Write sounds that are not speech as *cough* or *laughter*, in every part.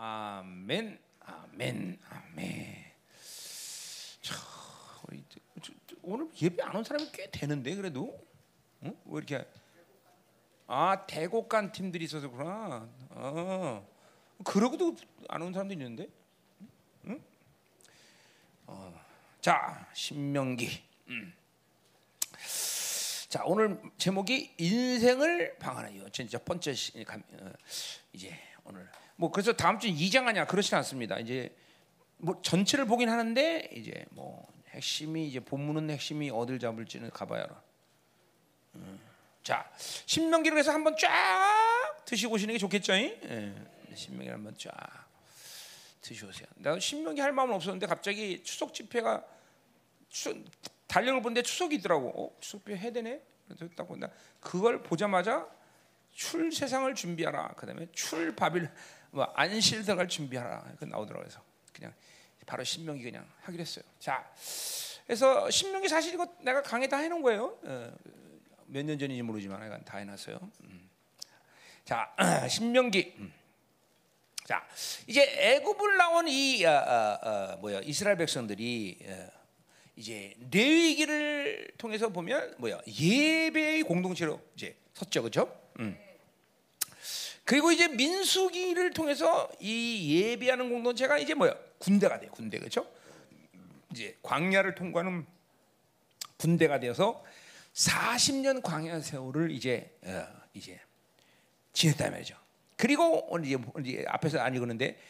아멘, 아멘, 아멘. 자, 오늘 예배 안 온 사람이 꽤 되는데 그래도 응? 왜 이렇게 아 대곡간 팀들이 있어서 그렇구나. 어, 그러고도 안 온 사람도 있는데. 응? 어, 자 신명기. 음. 자 오늘 제목이 인생을 방하나요. 진짜 첫 번째 어, 이제 오늘 뭐 그래서 다음 주 2장 아니야 그렇지 않습니다. 이제 뭐 전체를 보긴 하는데 이제 뭐 핵심이 이제 본문은 핵심이 어딜 잡을지는 가봐야 알아. 음. 자 신명기를 해서 한번 쫙 드시고 오시는 게 좋겠죠? 예. 신명기를 한번 쫙 드셔오세요. 내가 신명기 할 마음은 없었는데 갑자기 추석 집회가 추, 달력을 보는데 추석이 있더라고. 어, 추석 집회 해야 되네. 그래서 딱 본다. 그걸 보자마자 출 세상을 준비하라. 그다음에 출 바빌 뭐 안실 들어갈 준비하라. 그 나오더라고요. 그래서 그냥 바로 신명기 그냥 하기로 했어요. 자, 그래서 신명기 사실 이거 내가 강의 다 해놓은 거예요. 어, 몇년 전인지 모르지만 내가 다 해놨어요. 음. 자, *clears throat* 신명기. 음. 자, 이제 애굽을 나온 이 어, 어, 어, 뭐야 이스라엘 백성들이 어, 이제 레위기를 통해서 보면 뭐야 예배의 공동체로 이제 섰죠, 그렇죠? 음. 그리고 이제 민수기를 통해서 이 예배하는 공동체가 이제 뭐야 군대가 돼요, 군대 그렇죠? 이제 광야를 통과하는 군대가 되어서 40년 광야 세월을 이제 어, 이제 지냈다 말이죠. 그리고 오늘 이제, 오늘 이제 앞에서 안 읽었는데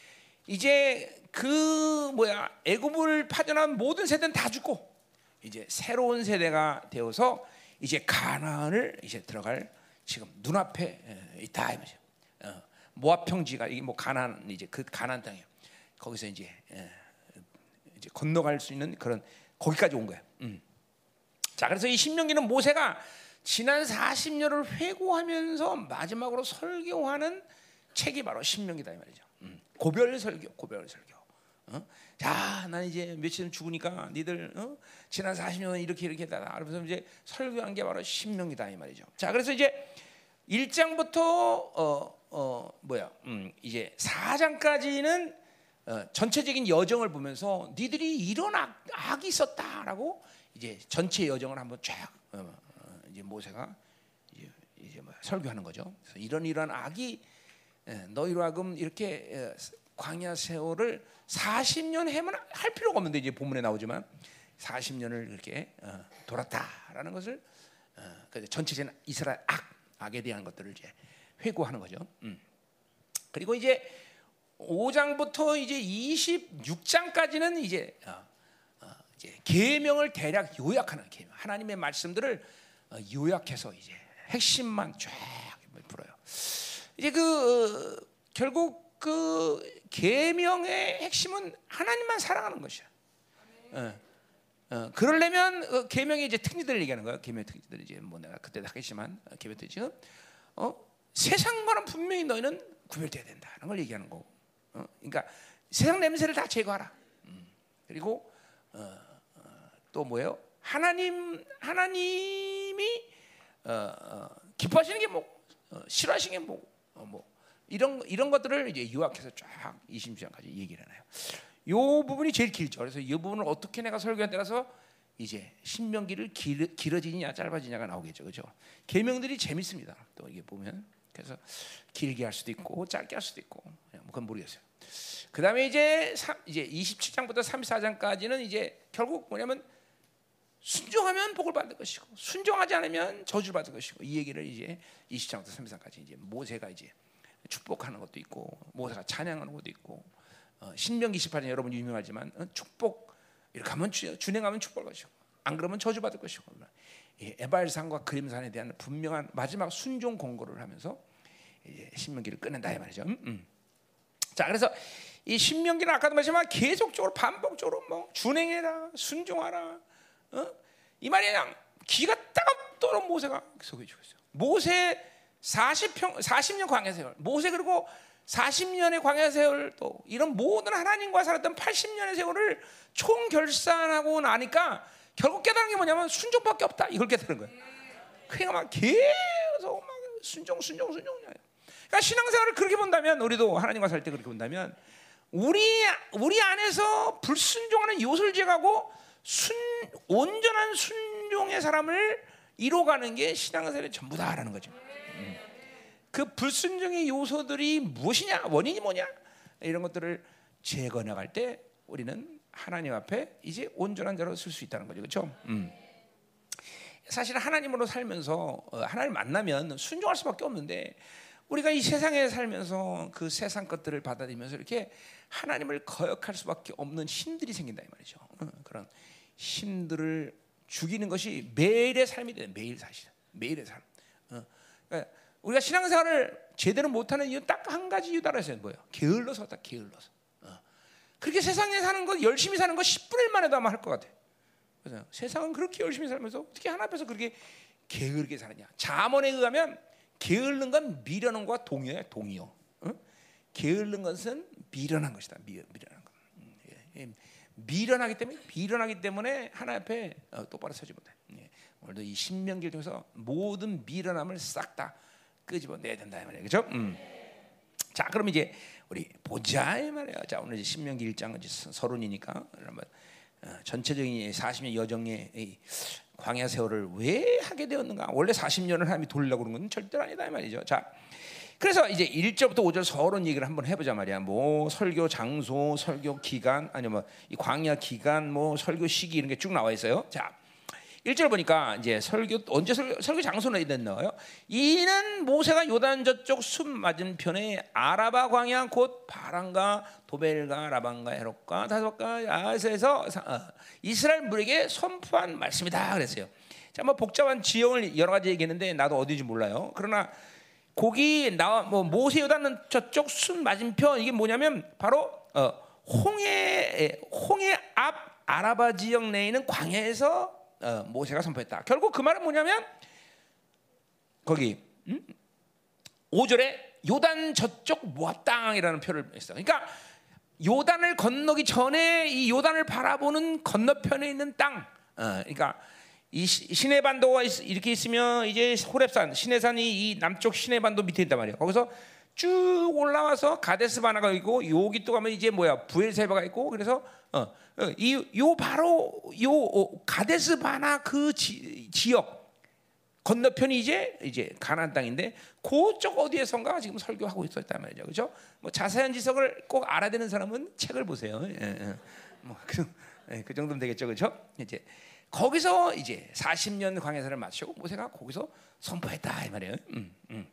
이제 그 뭐야 애굽을 파전한 모든 세대는 다 죽고 이제 새로운 세대가 되어서 이제 가나안을 이제 들어갈 지금 눈앞에 에, 있다 이 말이죠. 어, 모압 평지가 이게 뭐 가나안 이제 그 가나안 땅이에요. 거기서 이제 에, 이제 건너갈 수 있는 그런 거기까지 온 거야. 음. 자, 그래서 이 신명기는 모세가 지난 40년을 회고하면서 마지막으로 설교하는 책이 바로 신명기다 이 말이죠. 음. 고별 설교, 고별 설교. 어? 자, 난 이제 며칠 죽으니까 니들 어? 지난 40년은 이렇게 이렇게 했다. 그러면서 이제 설교한 게 바로 신명기다 이 말이죠. 자, 그래서 이제 1장부터 어, 어 뭐야? 음, 이제 4장까지는 어, 전체적인 여정을 보면서 니들이 이런 악, 악이 있었다라고 이제 전체 여정을 한번 쫙 어, 어, 이제 모세가 이제, 이제 뭐 설교하는 거죠. 그래서 이런 이런 악이 에, 너희로 하금 이렇게 에, 광야 세월을 40년 해면 할 필요가 없는데 이제 본문에 나오지만 40년을 이렇게 어, 돌았다라는 것을 어, 그 전체적인 이스라엘 악 악에 대한 것들을 이제 회고하는 거죠. 음. 그리고 이제 5장부터 이제 26장까지는 이제 어, 어, 이제 계명을 대략 요약하는 계명. 하나님의 말씀들을 어, 요약해서 이제 핵심만 쫙 풀어요. 이제 그 어, 결국 그 계명의 핵심은 하나님만 사랑하는 것이야. 어, 어, 그러려면 어, 계명의 이제 특징들을 얘기하는 거야. 계명 특징들 이제 뭐 내가 그때도 하겠지만 어, 계명 특징은 어, 세상과는 분명히 너희는 구별돼야 된다는 걸 얘기하는 거고. 어, 그러니까 세상 냄새를 다 제거하라. 음, 그리고 어, 어, 또 뭐예요? 하나님 하나님이 어, 어, 기뻐하시는 게 뭐, 어, 싫어하시는 게 뭐, 어, 뭐 이런 이런 것들을 이제 요약해서 쫙 20장까지 얘기를 해놔요. 요 부분이 제일 길죠. 그래서 이 부분을 어떻게 내가 설교한 따라서 이제 신명기를 길, 길어지냐 짧아지냐가 나오겠죠, 그렇죠? 계명들이 재밌습니다. 또 이게 보면 그래서 길게 할 수도 있고 짧게 할 수도 있고 뭐 그건 모르겠어요. 그 다음에 이제 3, 이제 27장부터 34장까지는 이제 결국 뭐냐면 순종하면 복을 받을 것이고 순종하지 않으면 저주를 받을 것이고 이 얘기를 이제 20장부터 34장까지 이제 모세가 이제 축복하는 것도 있고 모세가 찬양하는 것도 있고 어, 신명기 18장 여러분 유명하지만 어, 축복 이렇게 하면 주, 준행하면 축복할 것이고 안 그러면 저주 받을 것이고 이 에발산과 그림산에 대한 분명한 마지막 순종 공고를 하면서 신명기를 끝낸다 이 말이죠. 음, 음. 자, 그래서 이 신명기는 아까도 말했지만 계속적으로 반복적으로 뭐 준행해라, 순종하라. 어? 이 말이 그냥 기가 따갑도록 모세가 소개해주고 있어요. 모세 40평 40년 광야 세월. 모세 그리고 40년의 광야 세월 또 이런 모든 하나님과 살았던 80년의 세월을 총 결산하고 나니까 결국 깨달은 게 뭐냐면 순종밖에 없다. 이걸 깨달은 거예요. 그러니까 막 계속 막 순종 순종 순종. 그러니까 신앙생활을 그렇게 본다면 우리도 하나님과 살 때 그렇게 본다면 우리 우리 안에서 불순종하는 요소를 제거하고 순 온전한 순종의 사람을 이뤄가는 게 신앙생활의 전부다라는 거죠. 음. 그 불순종의 요소들이 무엇이냐 원인이 뭐냐 이런 것들을 제거 나갈 때 우리는 하나님 앞에 이제 온전한 자로 쓸 수 있다는 거죠, 그렇죠? 음. 사실 하나님으로 살면서 어, 하나님 만나면 순종할 수밖에 없는데 우리가 이 세상에 살면서 그 세상 것들을 받아들이면서 이렇게 하나님을 거역할 수밖에 없는 힘들이 생긴다 이 말이죠. 어, 그런 힘들을 죽이는 것이 매일의 삶이 돼. 매일 사실. 매일의 삶. 어, 그러니까 우리가 신앙생활을 제대로 못하는 이유 딱 한 가지 이유다라 해서 뭐예요? 게을러서 다 게을러서. 어. 그렇게 세상에 사는 것 열심히 사는 거 10분의 1만 해도 아마 할 것 같아. 그래서 세상은 그렇게 열심히 살면서 어떻게 하나 앞에서 그렇게 게으르게 사느냐? 잠언에 의하면 게으른 건 미련한 것과 동의해 동의요. 어? 게으른 것은 미련한 것이다. 미, 미련한 것. 음, 예, 예. 미련하기 때문에 미련하기 때문에 하나 앞에 어, 똑바로 서지 못해. 예. 오늘도 이 신명기를 통해서 모든 미련함을 싹 다 끄집어 내야 된다 말이에요. 그렇죠? 음. 자, 그럼 이제 우리 보자 이 말이에요. 자, 오늘 이제 신명기 1장은 서론이니까 그러면 어, 전체적인 40년 여정의 광야 세월을 왜 하게 되었는가? 원래 40년을 하나님이 돌리려고 그런 건 절대 아니다 이 말이죠. 자, 그래서 이제 1절부터 5절 서론 얘기를 한번 해보자 말이야. 뭐 설교 장소, 설교 기간, 아니면 뭐이 광야 기간, 뭐 설교 시기 이런 게 쭉 나와 있어요. 자, 1절 보니까 이제 설교 언제 설교, 설교 장소는 나와요? 이는 모세가 요단 저쪽 숲 맞은편에 아라바 광야 곧 바란과 도벨과 라반과 헤롯과 다섯과 야세에서 어, 이스라엘 물에게 선포한 말씀이다 그랬어요. 자, 뭐 복잡한 지형을 여러 가지 얘기했는데 나도 어디인지 몰라요. 그러나 거기 나와 뭐 모세 요단은 저쪽 숲 맞은편 이게 뭐냐면 바로 어, 홍해 홍해 앞 아라바 지역 내에 있는 광야에서 어, 모세가 선포했다. 결국 그 말은 뭐냐면 거기 음? 5절에 요단 저쪽 모압 땅이라는 표를 했어. 그러니까 요단을 건너기 전에 이 요단을 바라보는 건너편에 있는 땅. 어, 그러니까 이 시내 반도가 이렇게 있으면 이제 호렙산 시내산이 이 남쪽 시내 반도 밑에 있단 말이에요. 거기서 쭉 올라와서 가데스 바나가 있고 여기 또 가면 이제 뭐야 부엘세바가 있고 그래서 어, 어 이 요 바로 요 어, 가데스 바나 그 지, 지역 건너편이 이제 이제 가나안 땅인데 그쪽 어디에선가 지금 설교하고 있었단 말이죠. 그렇죠? 뭐 자세한 지석을 꼭 알아야 되는 사람은 책을 보세요. 예, 예. 뭐그 예, 그 정도면 되겠죠. 그렇죠? 이제 거기서 이제 40년 광야사를 마치고 모세가 거기서 선포했다 이 말이에요. 음, 음.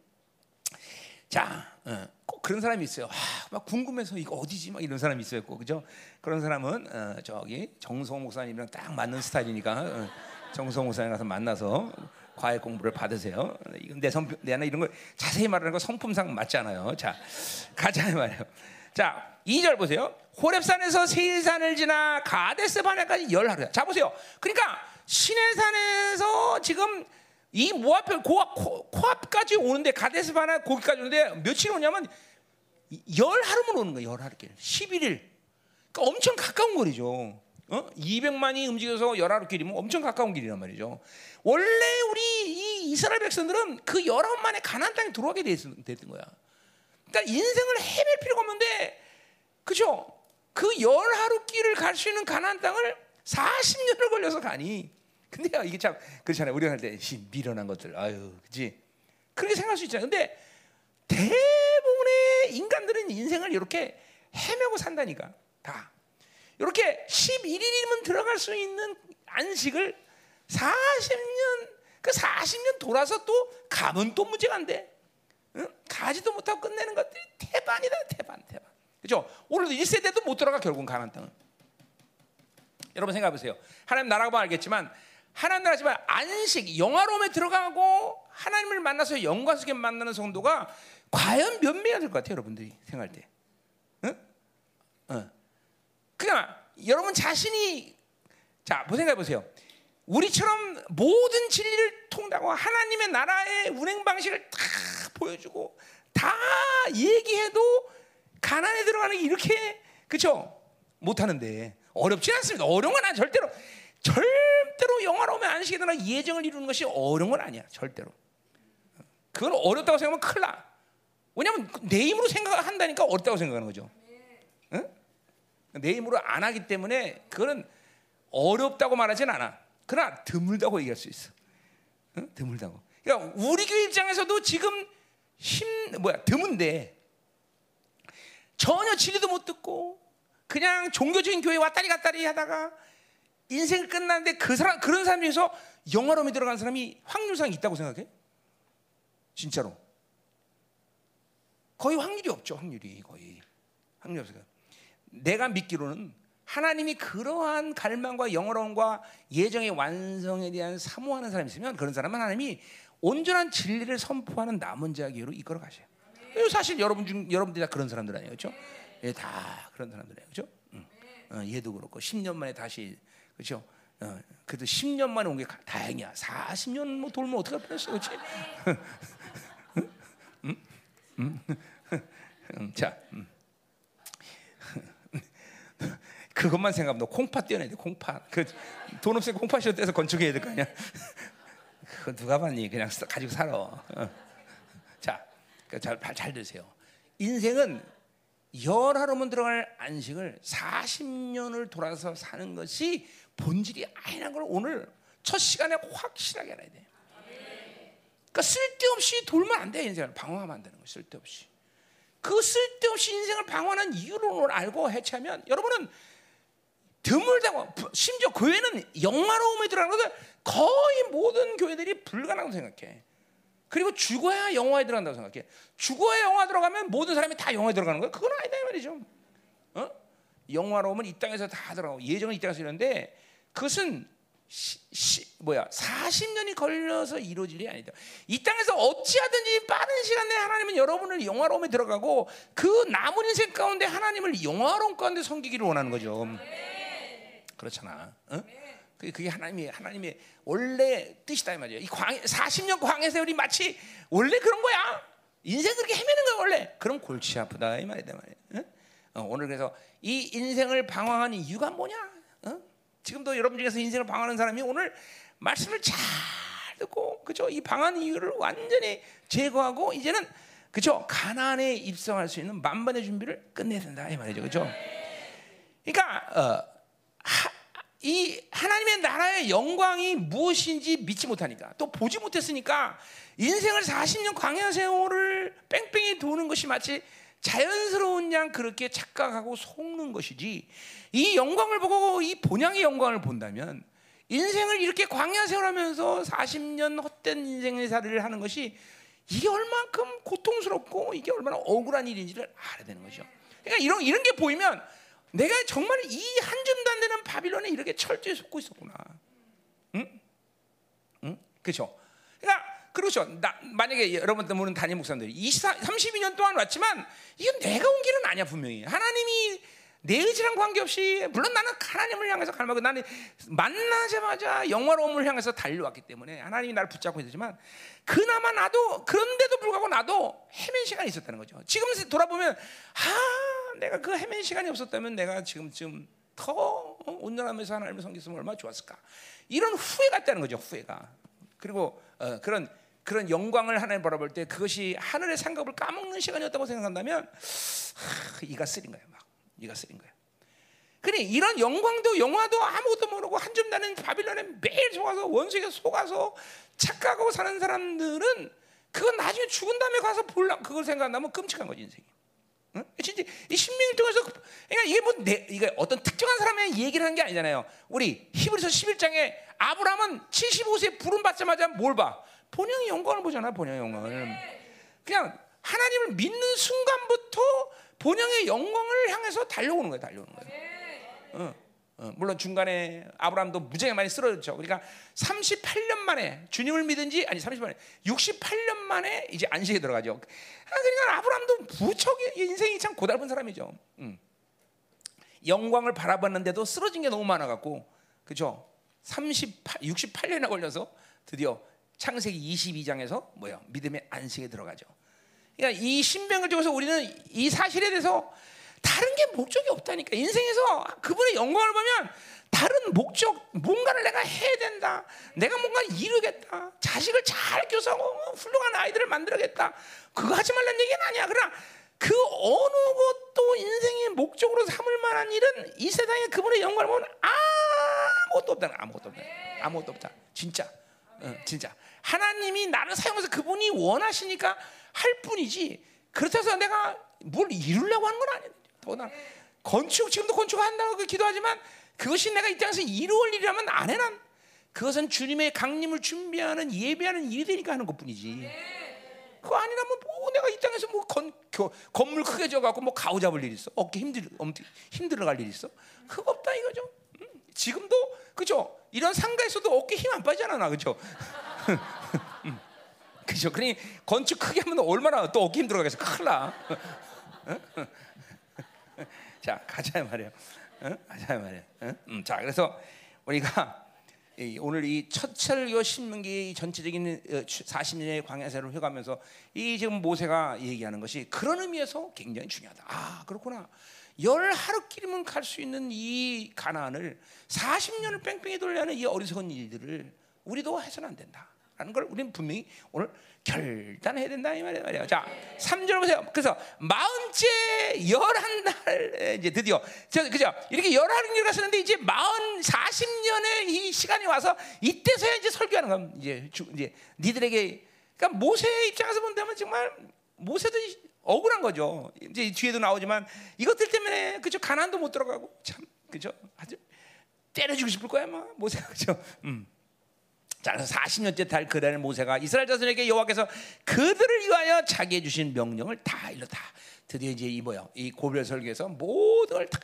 자, 어, 꼭 그런 사람이 있어요. 아, 막 궁금해서 이거 어디지? 막 이런 사람이 있어요. 꼭, 그죠? 그런 사람은 어, 저기 정성 목사님이랑 딱 맞는 스타일이니까 어, 정성 목사님 가서 만나서 과외 공부를 받으세요. 이건 내 성품, 내나 이런 걸 자세히 말하는 거 성품상 맞지 않아요. 자, 가자 말이에요. 자, 2절 보세요. 호렙산에서 세일산을 지나 가데스 바네까지 열 하루야. 자 보세요. 그러니까 시내산에서 지금 이 모압 고압 코앞까지 오는데 가데스 바네 거기까지 오는데 며칠 오냐면 열 하루면 오는 거예요. 열 하루길. 11일. 그러니까 엄청 가까운 거리죠. 어? 200만이 움직여서 열하루 길이면 엄청 가까운 길이란 말이죠. 원래 우리 이 이스라엘 백성들은 그 열아홉 만에 가나안 땅에 들어가게 됐던 거야. 그러니까 인생을 헤맬 필요가 없는데, 그죠? 그 열하루 길을 갈 수 있는 가나안 땅을 40년을 걸려서 가니. 근데 이게 참 그렇잖아요. 우리가 할때 미련한 것들, 아유, 그지? 그렇게 생각할 수 있잖아요. 근데 대부분의 인간들은 인생을 이렇게 헤매고 산다니까. 다. 이렇게 11일이면 들어갈 수 있는 안식을 40년 그 40년 돌아서 또 가면 또 문제가 안 돼. 응? 가지도 못하고 끝내는 것들이 태반이다 태반 태반. 그죠? 오늘도 1세대도 못 들어가 결국은 가난 땅은. 여러분 생각해 보세요. 하나님 보면 알겠지만 하나님 나라 지만 안식 영화로움에 들어가고 하나님을 만나서 영광 속에 만나는 성도가 과연 몇 명이 될것 같아요, 여러분들이 생각할 때. 응? 어. 그러니까 여러분 자신이 자, 뭐 생각해 보세요. 우리처럼 모든 진리를 통하고 하나님의 나라의 운행 방식을 다 보여주고 다 얘기해도 가난에 들어가는 게 이렇게 그렇죠? 못 하는데 어렵지 않습니다. 어려운 건 절대로 절대로 영화로우면 안식에 대한 예정을 이루는 것이 어려운 건 아니야 절대로. 그건 어렵다고 생각하면 큰일 나. 왜냐하면 내 힘으로 생각한다니까 어렵다고 생각하는 거죠. 응? 내 힘으로 안 하기 때문에 그거는 어렵다고 말하진 않아. 그러나 드물다고 얘기할 수 있어. 응? 드물다고. 그러니까 우리 교회 입장에서도 지금 힘 뭐야 드문데 전혀 진리도 못 듣고 그냥 종교적인 교회 왔다리 갔다리 하다가 인생을 끝났는데 그 사람 그런 사람 중에서 영화로움에 들어간 사람이 확률상 있다고 생각해? 진짜로 거의 확률이 없죠 확률이 거의 확률이 없어요. 내가 믿기로는 하나님이 그러한 갈망과 영어로움과 예정의 완성에 대한 사모하는 사람이 있으면 그런 사람은 하나님이 온전한 진리를 선포하는 남은 자기로 이끌어 가셔요. 사실 여러분 중 여러분들이 다 그런 사람들 아니에요, 그렇죠? 예, 다 그런 사람들이에요, 그렇죠? 응. 어, 얘도 그렇고 10년 만에 다시 그렇죠? 어, 그래도 10년 만에 온 게 다행이야. 40년 뭐 돌면 어떡할 뻔했어, 그렇지? 응? 자, 음. 그것만 생각하면 너 콩팥 떼어내야 돼, 콩팥. 그 돈 없으니 콩팥이 떼서 건축해야 될 거 아니야? 그거 누가 봤니? 그냥 가지고 살아. 어. 자, 그 잘, 잘 들으세요. 인생은 열하루면 들어갈 안식을 40년을 돌아서 사는 것이 본질이 아니라는 걸 오늘 첫 시간에 확실하게 알아야 돼. 그러니까 쓸데없이 돌면 안 돼, 인생을. 방황하면 안 되는 거 쓸데없이. 그 쓸데없이 인생을 방황하는 이유를 알고 해체하면 여러분은 드물다고 심지어 교회는 영화로움에 들어가는 거의 모든 교회들이 불가능하다고 생각해. 그리고 죽어야 영화에 들어간다고 생각해. 죽어야 영화 들어가면 모든 사람이 다 영화에 들어가는 거야? 그건 아니다 이 말이죠. 어? 영화로움은 이 땅에서 다 들어가고 예정은 이 땅에서 이런데 그것은 시, 시, 뭐야 40년이 걸려서 이루어질 일이 아니다. 이 땅에서 어찌하든지 빠른 시간 내에 하나님은 여러분을 영화로움에 들어가고 그 남은 인생 가운데 하나님을 영화로움 가운데 섬기기를 원하는 거죠. 그렇잖아. 어? 그게 하나님이 하나님의 원래 뜻이다 이 말이야. 이 광, 40년 광해 세월이 마치 원래 그런 거야. 인생 그렇게 헤매는 거야 원래. 그럼 골치 아프다 이 말이다 말이야. 어? 어, 오늘 그래서 이 인생을 방황하는 이유가 뭐냐? 어? 지금도 여러분 중에서 인생을 방황하는 사람이 오늘 말씀을 잘 듣고 그죠? 이 방황 이유를 완전히 제거하고 이제는 그죠? 가나안에 입성할 수 있는 만반의 준비를 끝내야 된다 이 말이죠, 그죠? 그러니까 어, 하, 이 하나님의 나라의 영광이 무엇인지 믿지 못하니까 또 보지 못했으니까 인생을 40년 광야 세월을 뺑뺑이 도는 것이 마치 자연스러운 양 그렇게 착각하고 속는 것이지 이 영광을 보고 이 본향의 영광을 본다면 인생을 이렇게 광야 세월하면서 40년 헛된 인생의 살이를 하는 것이 이게 얼만큼 고통스럽고 이게 얼마나 억울한 일인지를 알아야 되는 거죠. 그러니까 이런 이런 게 보이면 내가 정말 이 한 줌도 안 되는 바빌론에 이렇게 철저히 속고 있었구나. 응? 응? 그렇죠. 그러니까 그렇죠. 나, 만약에 여러분들 모르는 담임 목사님들이 24, 32년 동안 왔지만 이건 내가 온 길은 아니야 분명히. 하나님이 내 의지랑 관계없이 물론 나는 하나님을 향해서 갈망하고 나는 만나자마자 영화로움을 향해서 달려왔기 때문에 하나님이 나를 붙잡고 있지만 그나마 나도 그런데도 불구하고 나도 헤맨 시간이 있었다는 거죠. 지금 돌아보면 아 내가 그 헤맨 시간이 없었다면 내가 지금쯤 더 온전하면서 하나님을 섬겼으면 얼마나 좋았을까 이런 후회가 있다는 거죠. 후회가 그리고 어, 그런 그런 영광을 하나님 바라볼 때 그것이 하늘의 상급을 까먹는 시간이었다고 생각한다면 하, 이가 쓰린 거예요. 막 이가 쓰린 거예요. 그래 이런 영광도 영화도 아무것도 모르고 한 점 나는 바빌론에 매일 속아서 원수에게 속아서 착각하고 사는 사람들은 그건 나중에 죽은 다음에 가서 볼라 그걸 생각한다면 끔찍한 거지 인생이. 응? 진짜 이 신명을 통해서 그러니까 이게 뭐 내, 이게 어떤 특정한 사람의 얘기를 하는 게 아니잖아요. 우리 히브리서 11장에 아브라함은 75세 부름 받자마자 뭘 봐? 본영의 영광을 보잖아, 본영의 영광을. 그냥 하나님을 믿는 순간부터 본영의 영광을 향해서 달려오는 거예요, 달려오는 거예요. 어, 어, 물론 중간에 아브라함도 무지하게 많이 쓰러졌죠. 그러니까 38년 만에 주님을 믿은지 아니 30년 68년 만에 이제 안식에 들어가죠. 아, 그러니까 아브라함도 무척 인생이 참 고달픈 사람이죠. 음. 영광을 바라봤는데도 쓰러진 게 너무 많아 갖고 그죠? 38, 68년이나 걸려서 드디어 창세기 22장에서 뭐야 믿음의 안식에 들어가죠. 그러니까 이 신병을 통해서 우리는 이 사실에 대해서 다른 게 목적이 없다니까. 인생에서 그분의 영광을 보면 다른 목적, 뭔가를 내가 해야 된다. 내가 뭔가 이루겠다. 자식을 잘 교사하고 훌륭한 아이들을 만들어야겠다. 그거 하지 말라는 얘기는 아니야. 그러나 그 어느 것도 인생의 목적으로 삼을 만한 일은 이 세상에 그분의 영광을 보면 아무것도 없다. 아무것도 없다. 아무것도 없다. 진짜. 어, 진짜. 하나님이 나를 사용해서 그분이 원하시니까 할 뿐이지. 그렇다고 해서 내가 뭘 이루려고 하는 건 아니야. 더나 건축 지금도 건축한다고 기도하지만 그것이 내가 이 땅에서 이루어올 일이라면 안 해난 그것은 주님의 강림을 준비하는 예배하는 일이 되니까 하는 것뿐이지. 그거 아니라면 뭐 내가 이 땅에서 뭐 건, 겨, 건물 크게 져갖고 뭐 가오 잡을 일 있어? 어깨 힘들 힘들어 갈일 있어? 그거 없다 이거죠. 음, 지금도 그죠? 이런 상가에서도 어깨 힘 안 빠지잖아 나 그죠? *laughs* 음, 그죠? 그러니 건축 크게 하면 얼마나 또 어깨 힘들어가겠어? 큰일 나. 자 가자 말이야. 어? 가자 말이야. 어? 음, 자 그래서 우리가 오늘 이 첫철교 신명기 전체적인 40년의 어, 광야세를 해가면서 이 지금 모세가 얘기하는 것이 그런 의미에서 굉장히 중요하다. 아 그렇구나. 열 하루끼리면 갈 수 있는 이 가난을 40년을 뺑뺑이 돌려는 이 어리석은 일들을 우리도 해서는 안 된다. 라는 걸 우리는 분명히 오늘 결단해야 된다 이 말이에요. 자, 3절 보세요. 그래서 마흔째 열한 날 이제 드디어 저 그죠? 이렇게 열한 일 갔었는데 이제 마흔 40년의 이 시간이 와서 이때서야 이제 설교하는 겁 이제 주, 이제 니들에게 그러니까 모세 입장에서 본다면 정말 모세도 억울한 거죠. 이제 뒤에도 나오지만 이것들 때문에 그죠? 가난도 못 들어가고 참 그죠? 아주 때려주고 싶을 거야, 뭐 모세가 그죠? 음. 자, 그래서 40년째 달 그날 모세가 이스라엘 자손에게 여호와께서 그들을 위하여 자기해 주신 명령을 다 일렀다. 드디어 이제 이 뭐야? 이 고별 설교에서 모든 걸 다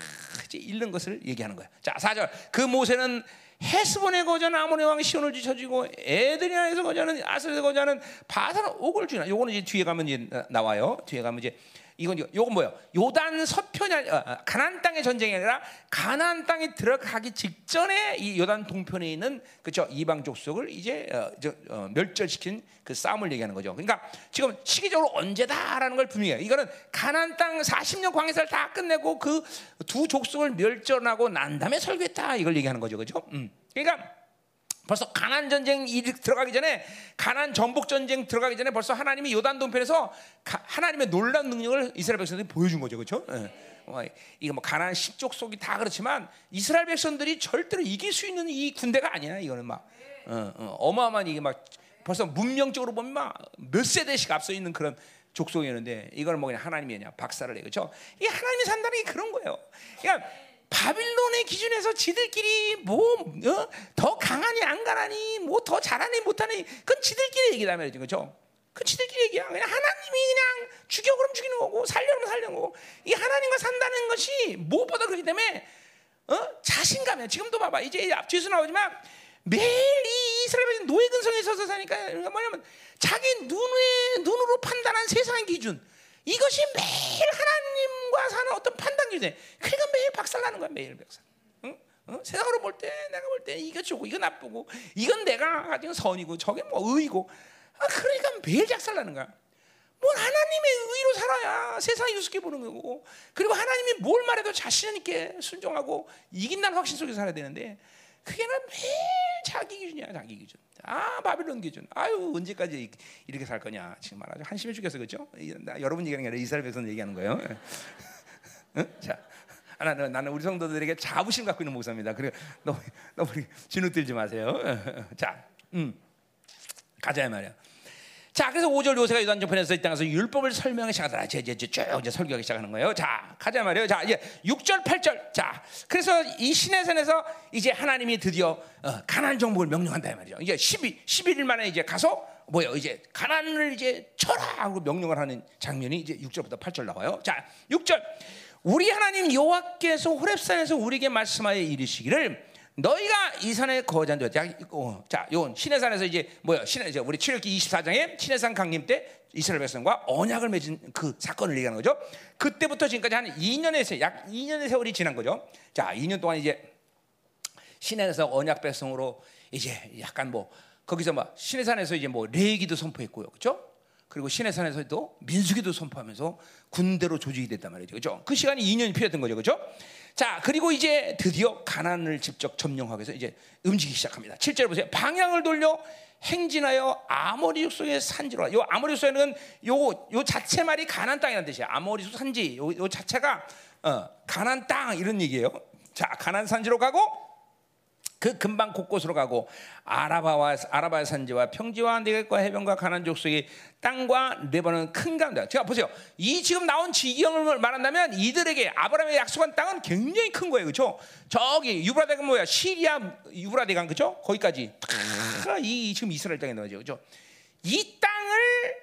이제 읽는 것을 얘기하는 거야. 자, 4절. 그 모세는 헤스본의 거전 아모네 왕 시온을 지쳐지고 에드리아에서 거전은 아스르에서 거전은 바산 옥을 주나. 요거는 이제 뒤에 가면 이제 나와요. 뒤에 가면 이제 이건 요건 뭐예요? 요단 서편이 어, 가나안 땅의 전쟁이 아니라 가나안 땅에 들어가기 직전에 이 요단 동편에 있는 그죠 이방 족속을 이제 어, 저, 어, 멸절시킨 그 싸움을 얘기하는 거죠. 그러니까 지금 시기적으로 언제다라는 걸 분명해요. 이거는 가나안 땅 40년 광해사를 다 끝내고 그 두 족속을 멸절하고 난 다음에 설교했다 이걸 얘기하는 거죠, 그죠? 음. 그러니까. 벌써 가난 전쟁 들어가기 전에 가난 전복 전쟁 들어가기 전에 벌써 하나님이 요단 동편에서 하나님의 놀라운 능력을 이스라엘 백성들이 보여준 거죠, 그렇죠? 네. 이거 뭐 가난 십족 속이 다 그렇지만 이스라엘 백성들이 절대로 이길 수 있는 이 군대가 아니야. 이거는 막 어, 어, 마어마한 이게 막 벌써 문명적으로 보면 막 몇 세대씩 앞서 있는 그런 족속이었는데 이걸 뭐 그냥 하나님이 그냥 박살을 내 그렇죠? 이 하나님이 산다는 게 그런 거예요. 그러니까 바빌론의 기준에서 지들끼리 뭐더 어? 강하니 안 강하니 뭐 더 잘하니 못하니 그건 지들끼리 얘기다 말이죠, 그렇죠? 그 지들끼리 얘기야. 그냥 하나님이 그냥 죽여 그럼 죽이는 거고 살려 그럼 살리는 거고 이 하나님과 산다는 것이 무엇보다 그렇기 때문에 어? 자신감이야. 지금도 봐봐. 이제 앞뒤에서 나오지만 매일 이 이스라엘 노예 근성에 서서 사니까 그러니까 뭐냐면 자기 눈에 눈으로 판단한 세상의 기준 이것이 매일 하나님과 사는 어떤 판단 기준에 그러니까 매일 박살나는 거야 매일 박살. 응? 응? 세상으로 볼 때 내가 볼 때 이거 좋고 이거 나쁘고 이건 내가 가진 선이고 저게 뭐 의고 아, 그러니까 매일 작살나는 거야. 뭘 하나님의 의로 살아야 세상이 우습게 보는 거고 그리고 하나님이 뭘 말해도 자신 있게 순종하고 이긴다는 확신 속에 살아야 되는데 그게 매일 자기 기준이야 자기 기준. 아 바빌론 기준. 아유 언제까지 이렇게 살 거냐. 지금 말하죠. 한심해 죽겠어 그죠? 여러분 얘기하는 게 아니라 이스라엘 백성 얘기하는 거예요. *laughs* 응? 자, 아, 나는, 나는 우리 성도들에게 자부심 갖고 있는 목사입니다. 그리고 너무 너무 진흙 들지 마세요. 자, 음, 가자 말이야. 자, 그래서 5절 요새가 요단 정편에서 이 땅에서 율법을 설명하기 시작하더라. 이제 이제 쭉 이제 설교하기 시작하는 거예요. 자, 가자 말이에요. 자, 이제 6절, 8절. 자, 그래서 이 신의 산에서 이제 하나님이 드디어 어, 가난 정복을 명령한다 말이죠. 이제 12 11일 만에 이제 가서 뭐요? 이제 가난을 이제 쳐라 하고 명령을 하는 장면이 이제 6절부터 8절 나와요. 자, 6절. 우리 하나님 여호와께서 호렙산에서 우리에게 말씀하여 이르시기를 너희가 이 산에 거하지 않 자, 어, 자, 요 시내산에서 이제 뭐야? 시내 이제 우리 출애굽기 24장에 시내산 강림 때 이스라엘 백성과 언약을 맺은 그 사건을 얘기하는 거죠. 그때부터 지금까지 한 2년의 세, 약 2년의 세월이 지난 거죠. 자, 2년 동안 이제 시내에서 언약 백성으로 이제 약간 뭐 거기서 막 시내산에서 이제 뭐 레기도 선포했고요, 그렇죠? 그리고 시내산에서도 민수기도 선포하면서 군대로 조직이 됐단 말이죠. 그죠? 그 시간이 2년이 필요했던 거죠. 그죠? 자, 그리고 이제 드디어 가난을 직접 점령하기 위해서 이제 움직이기 시작합니다. 7절 보세요. 방향을 돌려 행진하여 아모리 족속의 산지로. 요 아모리 족속에는 요, 요 자체 말이 가난 땅이라는 뜻이야. 아모리 족 산지. 요, 요 자체가 어, 가난 땅 이런 얘기예요. 자, 가난 산지로 가고 그 근방 곳곳으로 가고 아라바와 아라바 산지와 평지와 네겝과 해변과 가난 족속의 땅과 레바논 큰 강다. 제가 보세요. 이 지금 나온 지경을 말한다면 이들에게 아브라함의 약속한 땅은 굉장히 큰 거예요, 그렇죠? 저기 유브라데강 뭐야? 시리아 유브라데강 그렇죠? 거기까지 다이 지금 이스라엘 땅에 나오죠, 그렇죠? 이 땅을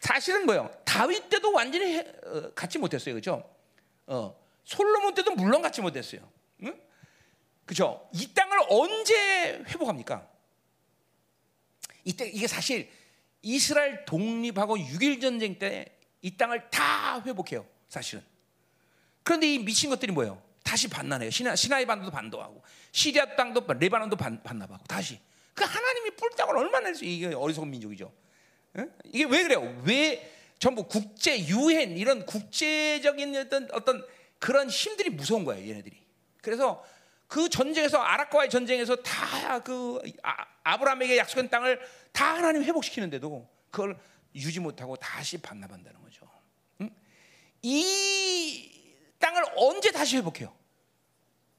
사실은 뭐요? 다윗 때도 완전히 해, 어, 갖지 못했어요, 그렇죠? 어, 솔로몬 때도 물론 갖지 못했어요. 응? 그죠? 이 땅을 언제 회복합니까? 이때 이게 사실 이스라엘 독립하고 6일 전쟁 때 이 땅을 다 회복해요. 사실은. 그런데 이 미친 것들이 뭐예요? 다시 반란해요. 시나, 시나이 반도도 반도하고 시리아 땅도 레바논도 반, 반납하고 다시. 그 하나님이 뿔땅을 얼마나 할수 이게 어리석은 민족이죠. 응? 이게 왜 그래요? 왜 전부 국제 유엔 이런 국제적인 어떤 어떤 그런 힘들이 무서운 거예요, 얘네들이. 그래서 그 전쟁에서 아락과의 전쟁에서 다 그 아, 브라함에게 약속한 땅을 다 하나님 회복시키는데도 그걸 유지 못하고 다시 반납한다는 거죠. 응? 이 땅을 언제 다시 회복해요?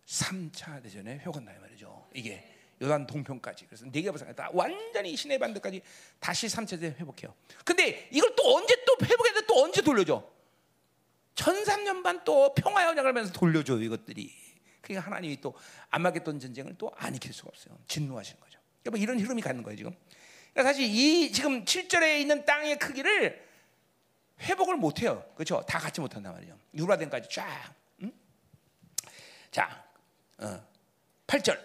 3차 대전에 회복한다 이 말이죠. 이게 요단 동편까지. 그래서 네개부상 다 완전히 시내 반도까지 다시 3차 대전 회복해요. 근데 이걸 또 언제 또 회복해야 또 언제 돌려줘? 1003년 반 또 평화의 언약을 하면서 돌려줘 이것들이. 그러니까 하나님이 또 안마겠던 전쟁을 또 안 익힐 수가 없어요. 진노하시는 거죠. 그러니까 뭐 이런 흐름이 가는 거예요 지금. 그러니까 사실 이 지금 7절에 있는 땅의 크기를 회복을 못 해요. 그렇죠? 다 갖지 못한단 말이에요. 유라덴까지 쫙. 응? 자, 어, 8절.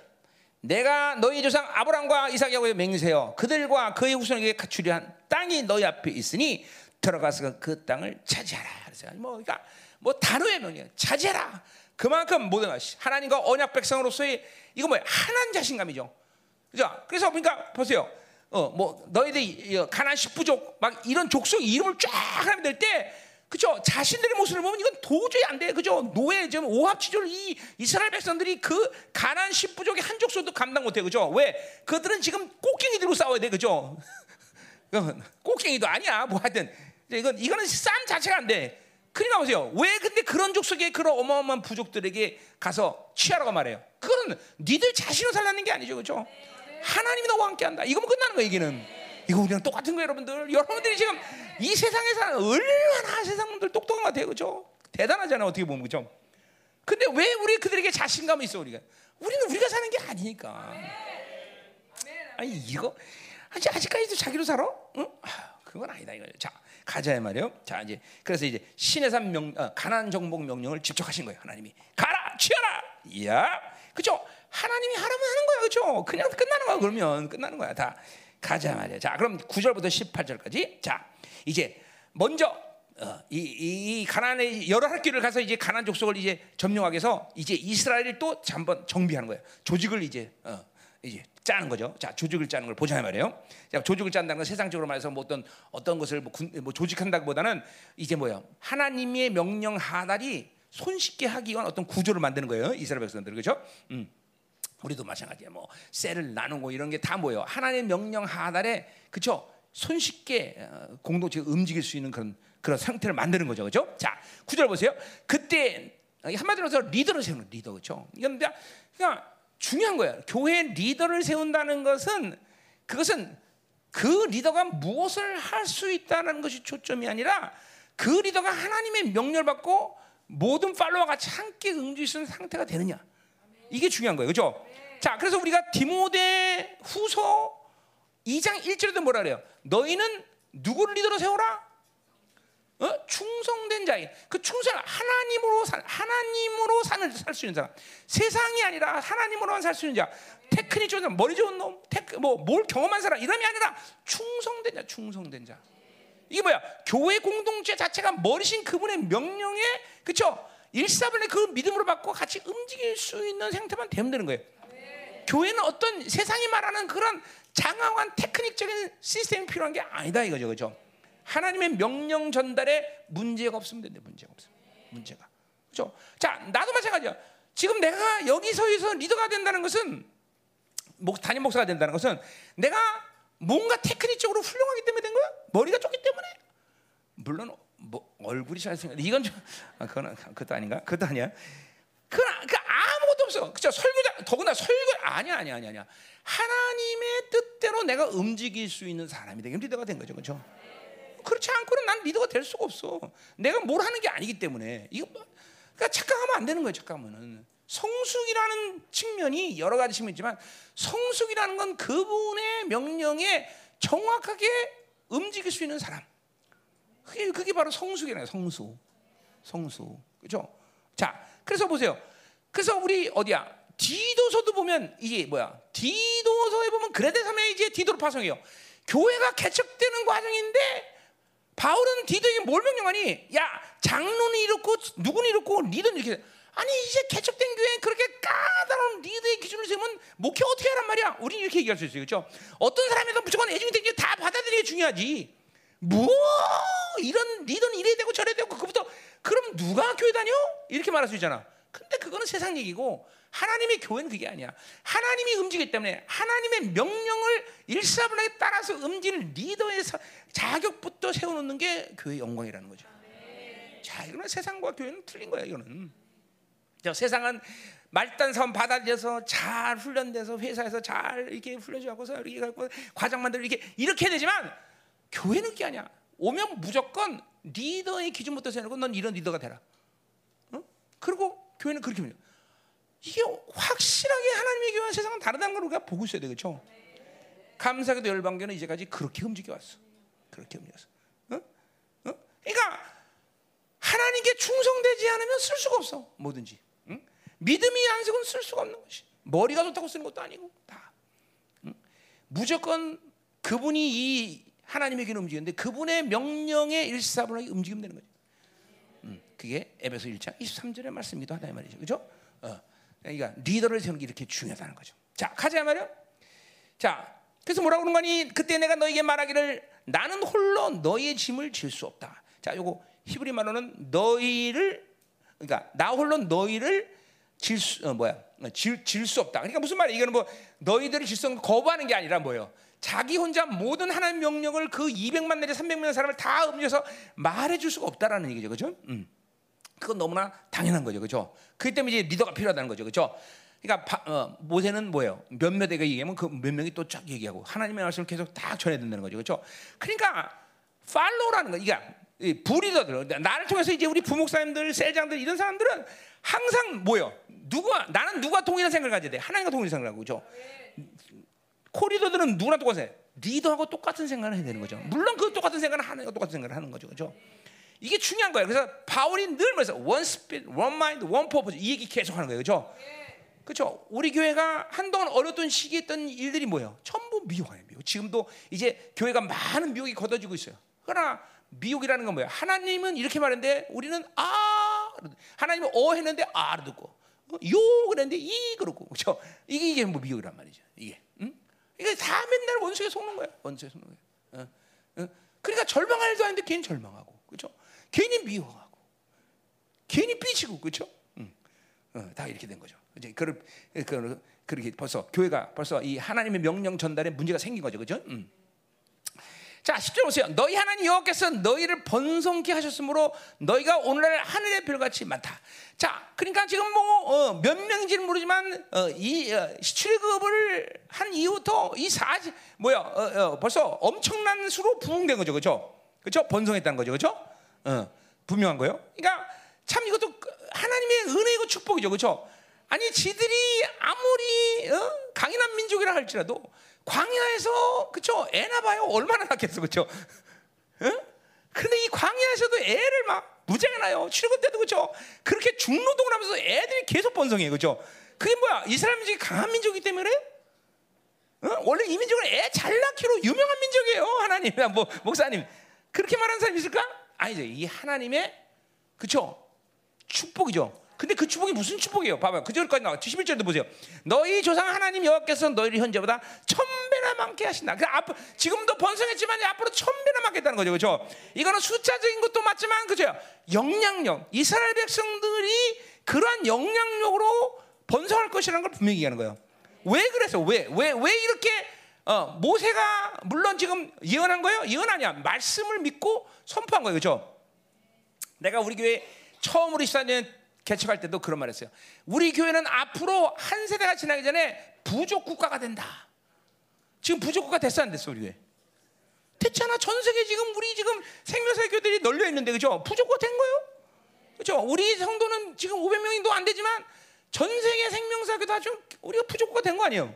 내가 너희 조상 아브람과 이삭야고의 맹세여 그들과 그의 후손에게 갖추리 한 땅이 너희 앞에 있으니 들어가서 그 땅을 차지하라. 그래서 뭐 그러니까 뭐 단어의 명령 차지하라. 그만큼 모든 것이 하나님과 언약 백성으로서의 이거 뭐야? 하나님 자신감이죠. 그죠? 그래서 그러니까 보세요. 어, 뭐 너희들 가난 십부족 막 이런 족속 이름을 쫙 하면 될 때 그죠? 자신들의 모습을 보면 이건 도저히 안 돼. 그죠? 노예 지금 오합지졸 이 이스라엘 백성들이 그 가난 십부족의 한 족속도 감당 못 해. 그죠? 왜? 그들은 지금 꽃갱이 들고 싸워야 돼. 그죠? *laughs* 꽃갱이도 아니야. 뭐 하여튼 이건 이거는 싸움 자체가 안 돼. 그러니까 보세요. 왜 근데 그런 족속의 그런 어마어마한 부족들에게 가서 취하라고 말해요? 그거는 니들 자신을 살라는 게 아니죠, 그렇죠? 하나님이 너와 함께 한다. 이거면 끝나는 거예요, 얘기는. 이거 우리랑 똑같은 거예요, 여러분들. 여러분들이 지금 이 세상에서 얼마나 세상들 똑똑한 것 같아요, 그렇죠? 대단하잖아요, 어떻게 보면 그렇죠? 근데 왜 우리 그들에게 자신감이 있어 우리가? 우리는 우리가 사는 게 아니니까. 아니 이거 아직까지도 자기로 살아? 응? 그건 아니다 이거죠. 자, 가자 말이요. 자 이제 그래서 이제 신의 산명 어, 가난 정복 명령을 직접 하신 거예요. 하나님이 가라 취하라. 이야, 그죠? 하나님이 하라면 하는 거야, 그죠? 그냥 끝나는 거야. 그러면 끝나는 거야. 다 가자 말이야. 자, 그럼 9절부터 18절까지. 자, 이제 먼저 어, 이, 이, 이 가난의 여러 학교를 가서 이제 가난 족속을 이제 점령하기 위해서 이제 이스라엘을 또 한번 정비하는 거예요. 조직을 이제 어, 이제 짜는 거죠. 자, 조직을 짜는 걸 보자 말이에요. 자, 조직을 짠다는 건 세상적으로 말해서 뭐 어떤 어떤 것을 뭐, 군, 뭐 조직한다기보다는 이제 뭐야? 하나님의 명령 하달이 손쉽게 하기 위한 어떤 구조를 만드는 거예요. 이스라엘 백성들 그렇죠? 음. 우리도 마찬가지야. 뭐 셀을 나누고 이런 게 다 뭐예요? 하나님의 명령 하달에 그렇죠? 손쉽게 어, 공동체가 움직일 수 있는 그런 그런 상태를 만드는 거죠. 그렇죠? 자, 구절 보세요. 그때 한마디로 해서 리더를 세우는 리더 그렇죠? 이건 그냥 중요한 거예요. 교회 리더를 세운다는 것은 그것은 그 리더가 무엇을 할 수 있다는 것이 초점이 아니라 그 리더가 하나님의 명령을 받고 모든 팔로와 같이 함께 있는 상태가 되느냐. 이게 중요한 거예요. 그죠? 자, 그래서 우리가 디모데 후서 2장 1절에도 뭐라 그래요? 너희는 누구를 리더로 세워라? 어? 충성된 자인 그 충성 하나님으로 살 하나님으로 사는 살수 있는 사람 세상이 아니라 하나님으로만 살 수 있는 자 테크닉 좋은 사람 머리 좋은 놈 테크 뭐뭘 경험한 사람 이름이 아니라 충성된 자 충성된 자 이게 뭐야 교회 공동체 자체가 머리신 그분의 명령에 그쵸 일사분의 그 믿음으로 받고 같이 움직일 수 있는 상태만 되면 되는 거예요. 교회는 어떤 세상이 말하는 그런 장황한 테크닉적인 시스템이 필요한 게 아니다 이거죠, 그죠? 하나님의 명령 전달에 문제가 없으면 된대. 문제가 없어. 문제가. 그렇죠? 자, 나도 마찬가지야. 지금 내가 여기서에서 리더가 된다는 것은 목 담임 목사가 된다는 것은 내가 뭔가 테크닉적으로 훌륭하기 때문에 된 거야? 머리가 좋기 때문에? 물론 뭐 얼굴이 잘생겼. 이건 좀 아, 그건 그것도 아닌가? 그것도 아니야. 아- 그 아무것도 없어. 그죠? 설교자 더구나 설교 아니야 아니야 아니야. 하나님의 뜻대로 내가 움직일 수 있는 사람이 되면 리더가 된 거죠, 그렇죠? 그렇지 않고는 난 리더가 될 수가 없어. 내가 뭘 하는 게 아니기 때문에 이거 뭐- 그러니까 착각하면 안 되는 거예요. 착각하면은 성숙이라는 측면이 여러 가지 측면이 있지만 성숙이라는 건 그분의 명령에 정확하게 움직일 수 있는 사람. 그게 그게 바로 성숙이라는 성수, 성수, 그죠? 자, 그래서 보세요. 그래서 우리 어디야? 디도서도 보면 이게 뭐야? 디도서에 보면 그레데섬에 이제 디도로 파송해요. 교회가 개척되는 과정인데 바울은 디도에게 뭘 명령하니? 야, 장로는 이렇고 누구는 이렇고 리더는 이렇게. 아니 이제 개척된 교회에 그렇게 까다로운 리더의 기준을 세우면 목회 어떻게 하란 말이야? 우리 이렇게 얘기할 수 있어요, 그렇죠? 어떤 사람에도 무조건 애중이 되게 다 받아들이는 게 중요하지. 뭐 이런 리더는 이래야 되고 저래야 되고 그부터 그럼 누가 교회 다녀? 이렇게 말할 수 있잖아. 근데 그거는 세상 얘기고 하나님의 교회는 그게 아니야. 하나님이 움직이기 때문에 하나님의 명령을 일사불란하게 따라서 움직이는 리더의 사- 자격부터 세워놓는 게 교회의 영광이라는 거죠. 자, 이거는 세상과 교회는 틀린 거야. 이거는. 저 세상은 말단 사원 받아들여서 잘 훈련돼서 회사에서 잘 이렇게 훈련하고서 이렇게 갖고 과장 만들고 이렇게 이렇게 되지만 교회는 그게 아니야. 오면 무조건 리더의 기준부터 세우고 넌 이런 리더가 되라. 어? 그리고 교회는 그렇게 합니다. 이게 확실하게 하나님의 교회와 세상은 다르다는 걸 우리가 보고 있어야 되겠죠. 감사하게도 열방교는 이제까지 그렇게 움직여 왔어. 그렇게 움직였어. 어? 어? 그러니까 하나님께 충성되지 않으면 쓸 수가 없어. 뭐든지. 응? 믿음이 안 쓰고는 쓸 수가 없는 것이. 머리가 좋다고 쓰는 것도 아니고 다. 응? 무조건 그분이 이 하나님의 길을 움직이는데 그분의 명령에 일사불란하게 움직이면 되는 거죠. 음, 그게 에베소 1장 23절의 말씀이기도 하다 이 말이죠. 그죠? 어. 그러니까 리더를 세우는 게 이렇게 중요하다는 거죠. 자, 가자 말이요. 자, 그래서 뭐라고 그러는 거니? 그때 내가 너에게 말하기를 나는 홀로 너의 짐을 질 수 없다. 자, 요거 히브리 말로는 너희를 그러니까 나 홀로 너희를 질수 어, 뭐야? 질 수 없다. 그러니까 무슨 말이야? 이거는 뭐 너희들을 질수 없는 거부하는 게 아니라 뭐예요? 자기 혼자 모든 하나님 명령을 그 200만 내지 300만 사람을 다 움직여서 말해 줄 수가 없다라는 얘기죠. 그죠? 음. 그건 너무나 당연한 거죠. 그죠? 그렇기 때문에 이제 리더가 필요하다는 거죠. 그죠? 그러니까 바, 어, 모세는 뭐예요? 몇몇에게 얘기하면 그 몇 명이 또 쫙 얘기하고 하나님의 말씀을 계속 다 전해 듣는 거죠. 그죠? 그러니까 팔로우라는 거. 그러니까 이 부리더들 나를 통해서 이제 우리 부목사님들, 셀장들 이런 사람들은 항상 뭐요? 누가 나는 누가 동일한 생각을 가져야 돼? 하나님과 동일한 생각을 하고 그죠? 코리더들은 누구랑 똑같아? 리더하고 똑같은 생각을 해야 되는 거죠. 물론 그 똑같은 생각은 하나님과 똑같은 생각을 하는 거죠. 그죠? 이게 중요한 거예요. 그래서 바울이 늘 말해서 one spirit, one mind, one purpose 이 얘기 계속 하는 거예요. 그죠? 그렇죠. 우리 교회가 한동안 어렸던 시기에 했던 일들이 뭐예요? 전부 미혹이에요. 미혹. 지금도 이제 교회가 많은 미혹이 걷어지고 있어요. 그러나 미혹이라는 건 뭐예요? 하나님은 이렇게 말했는데 우리는 아 하나님은 어 했는데 아를 듣고 어, 요 그랬는데 이 그렇고 그렇죠. 이게 이게 뭐 미혹이란 말이죠. 이게 응? 이게 다 맨날 원수에 속는 거야. 원수에 속는 거야. 어? 어? 그러니까 절망할 일도 아닌데 괜히 절망하고 그렇죠. 괜히 미워하고 괜히 삐치고 그렇죠. 응. 어, 다 이렇게 된 거죠. 이제 그, 그, 그렇게 벌써 교회가 벌써 이 하나님의 명령 전달에 문제가 생긴 거죠, 그렇죠? 음. 자, 10절 보세요. 너희 하나님 여호와께서 너희를 번성케 하셨으므로 너희가 오늘날 하늘의 별같이 많다. 자, 그러니까 지금 뭐몇 명인지는 모르지만 어, 이 어, 출급을 한 이후부터 이 사지 뭐야 어, 벌써 엄청난 수로 부흥된 거죠, 그렇죠? 그렇죠? 번성했다는 거죠, 그렇죠? 분명한 거예요. 그러니까 참 이것도 하나님의 은혜이고 축복이죠, 그렇죠? 아니 지들이 아무리 어? 강인한 민족이라 할지라도 광야에서 그쵸 애나 봐요 얼마나 낳겠어 그쵸? 어? 근데 이 광야에서도 애를 막 무지하게 낳아요 출근 때도 그쵸? 그렇게 중노동을 하면서 애들이 계속 번성해요 그쵸? 그게 뭐야 이스라엘 민족이 강한 민족이기 때문에 어? 원래 이 민족은 애 잘 낳기로 유명한 민족이에요 하나님 뭐 목사님 그렇게 말하는 사람 있을까? 아니죠 이 하나님의 그쵸 축복이죠 근데 그 축복이 무슨 축복이에요? 봐봐요. 그 절까지 나와. 11절도 보세요. 너희 조상 하나님 여호와께서 너희를 현재보다 천배나 많게 하신다. 그 앞, 지금도 번성했지만 앞으로 천배나 많겠다는 거죠. 그죠? 이거는 숫자적인 것도 맞지만, 그죠? 영향력. 이스라엘 백성들이 그러한 영향력으로 번성할 것이라는 걸 분명히 얘기하는 거예요. 왜 그래서? 왜? 왜, 왜 이렇게, 어, 모세가 물론 지금 예언한 거예요? 예언 아니야. 말씀을 믿고 선포한 거예요. 그죠? 내가 우리 교회 처음으로 24년 개척할 때도 그런 말 했어요. 우리 교회는 앞으로 한 세대가 지나기 전에 부족 국가가 된다. 지금 부족 국가 됐어 안 됐어 우리 교회? 됐잖아. 전 세계 지금 우리 지금 생명사 교들이 널려 있는데 그죠? 부족 국가 된 거예요. 그죠? 우리 성도는 지금 500명이 도안 되지만 전 세계 생명사 교도 아주 우리가 부족 국가 된 거 아니에요?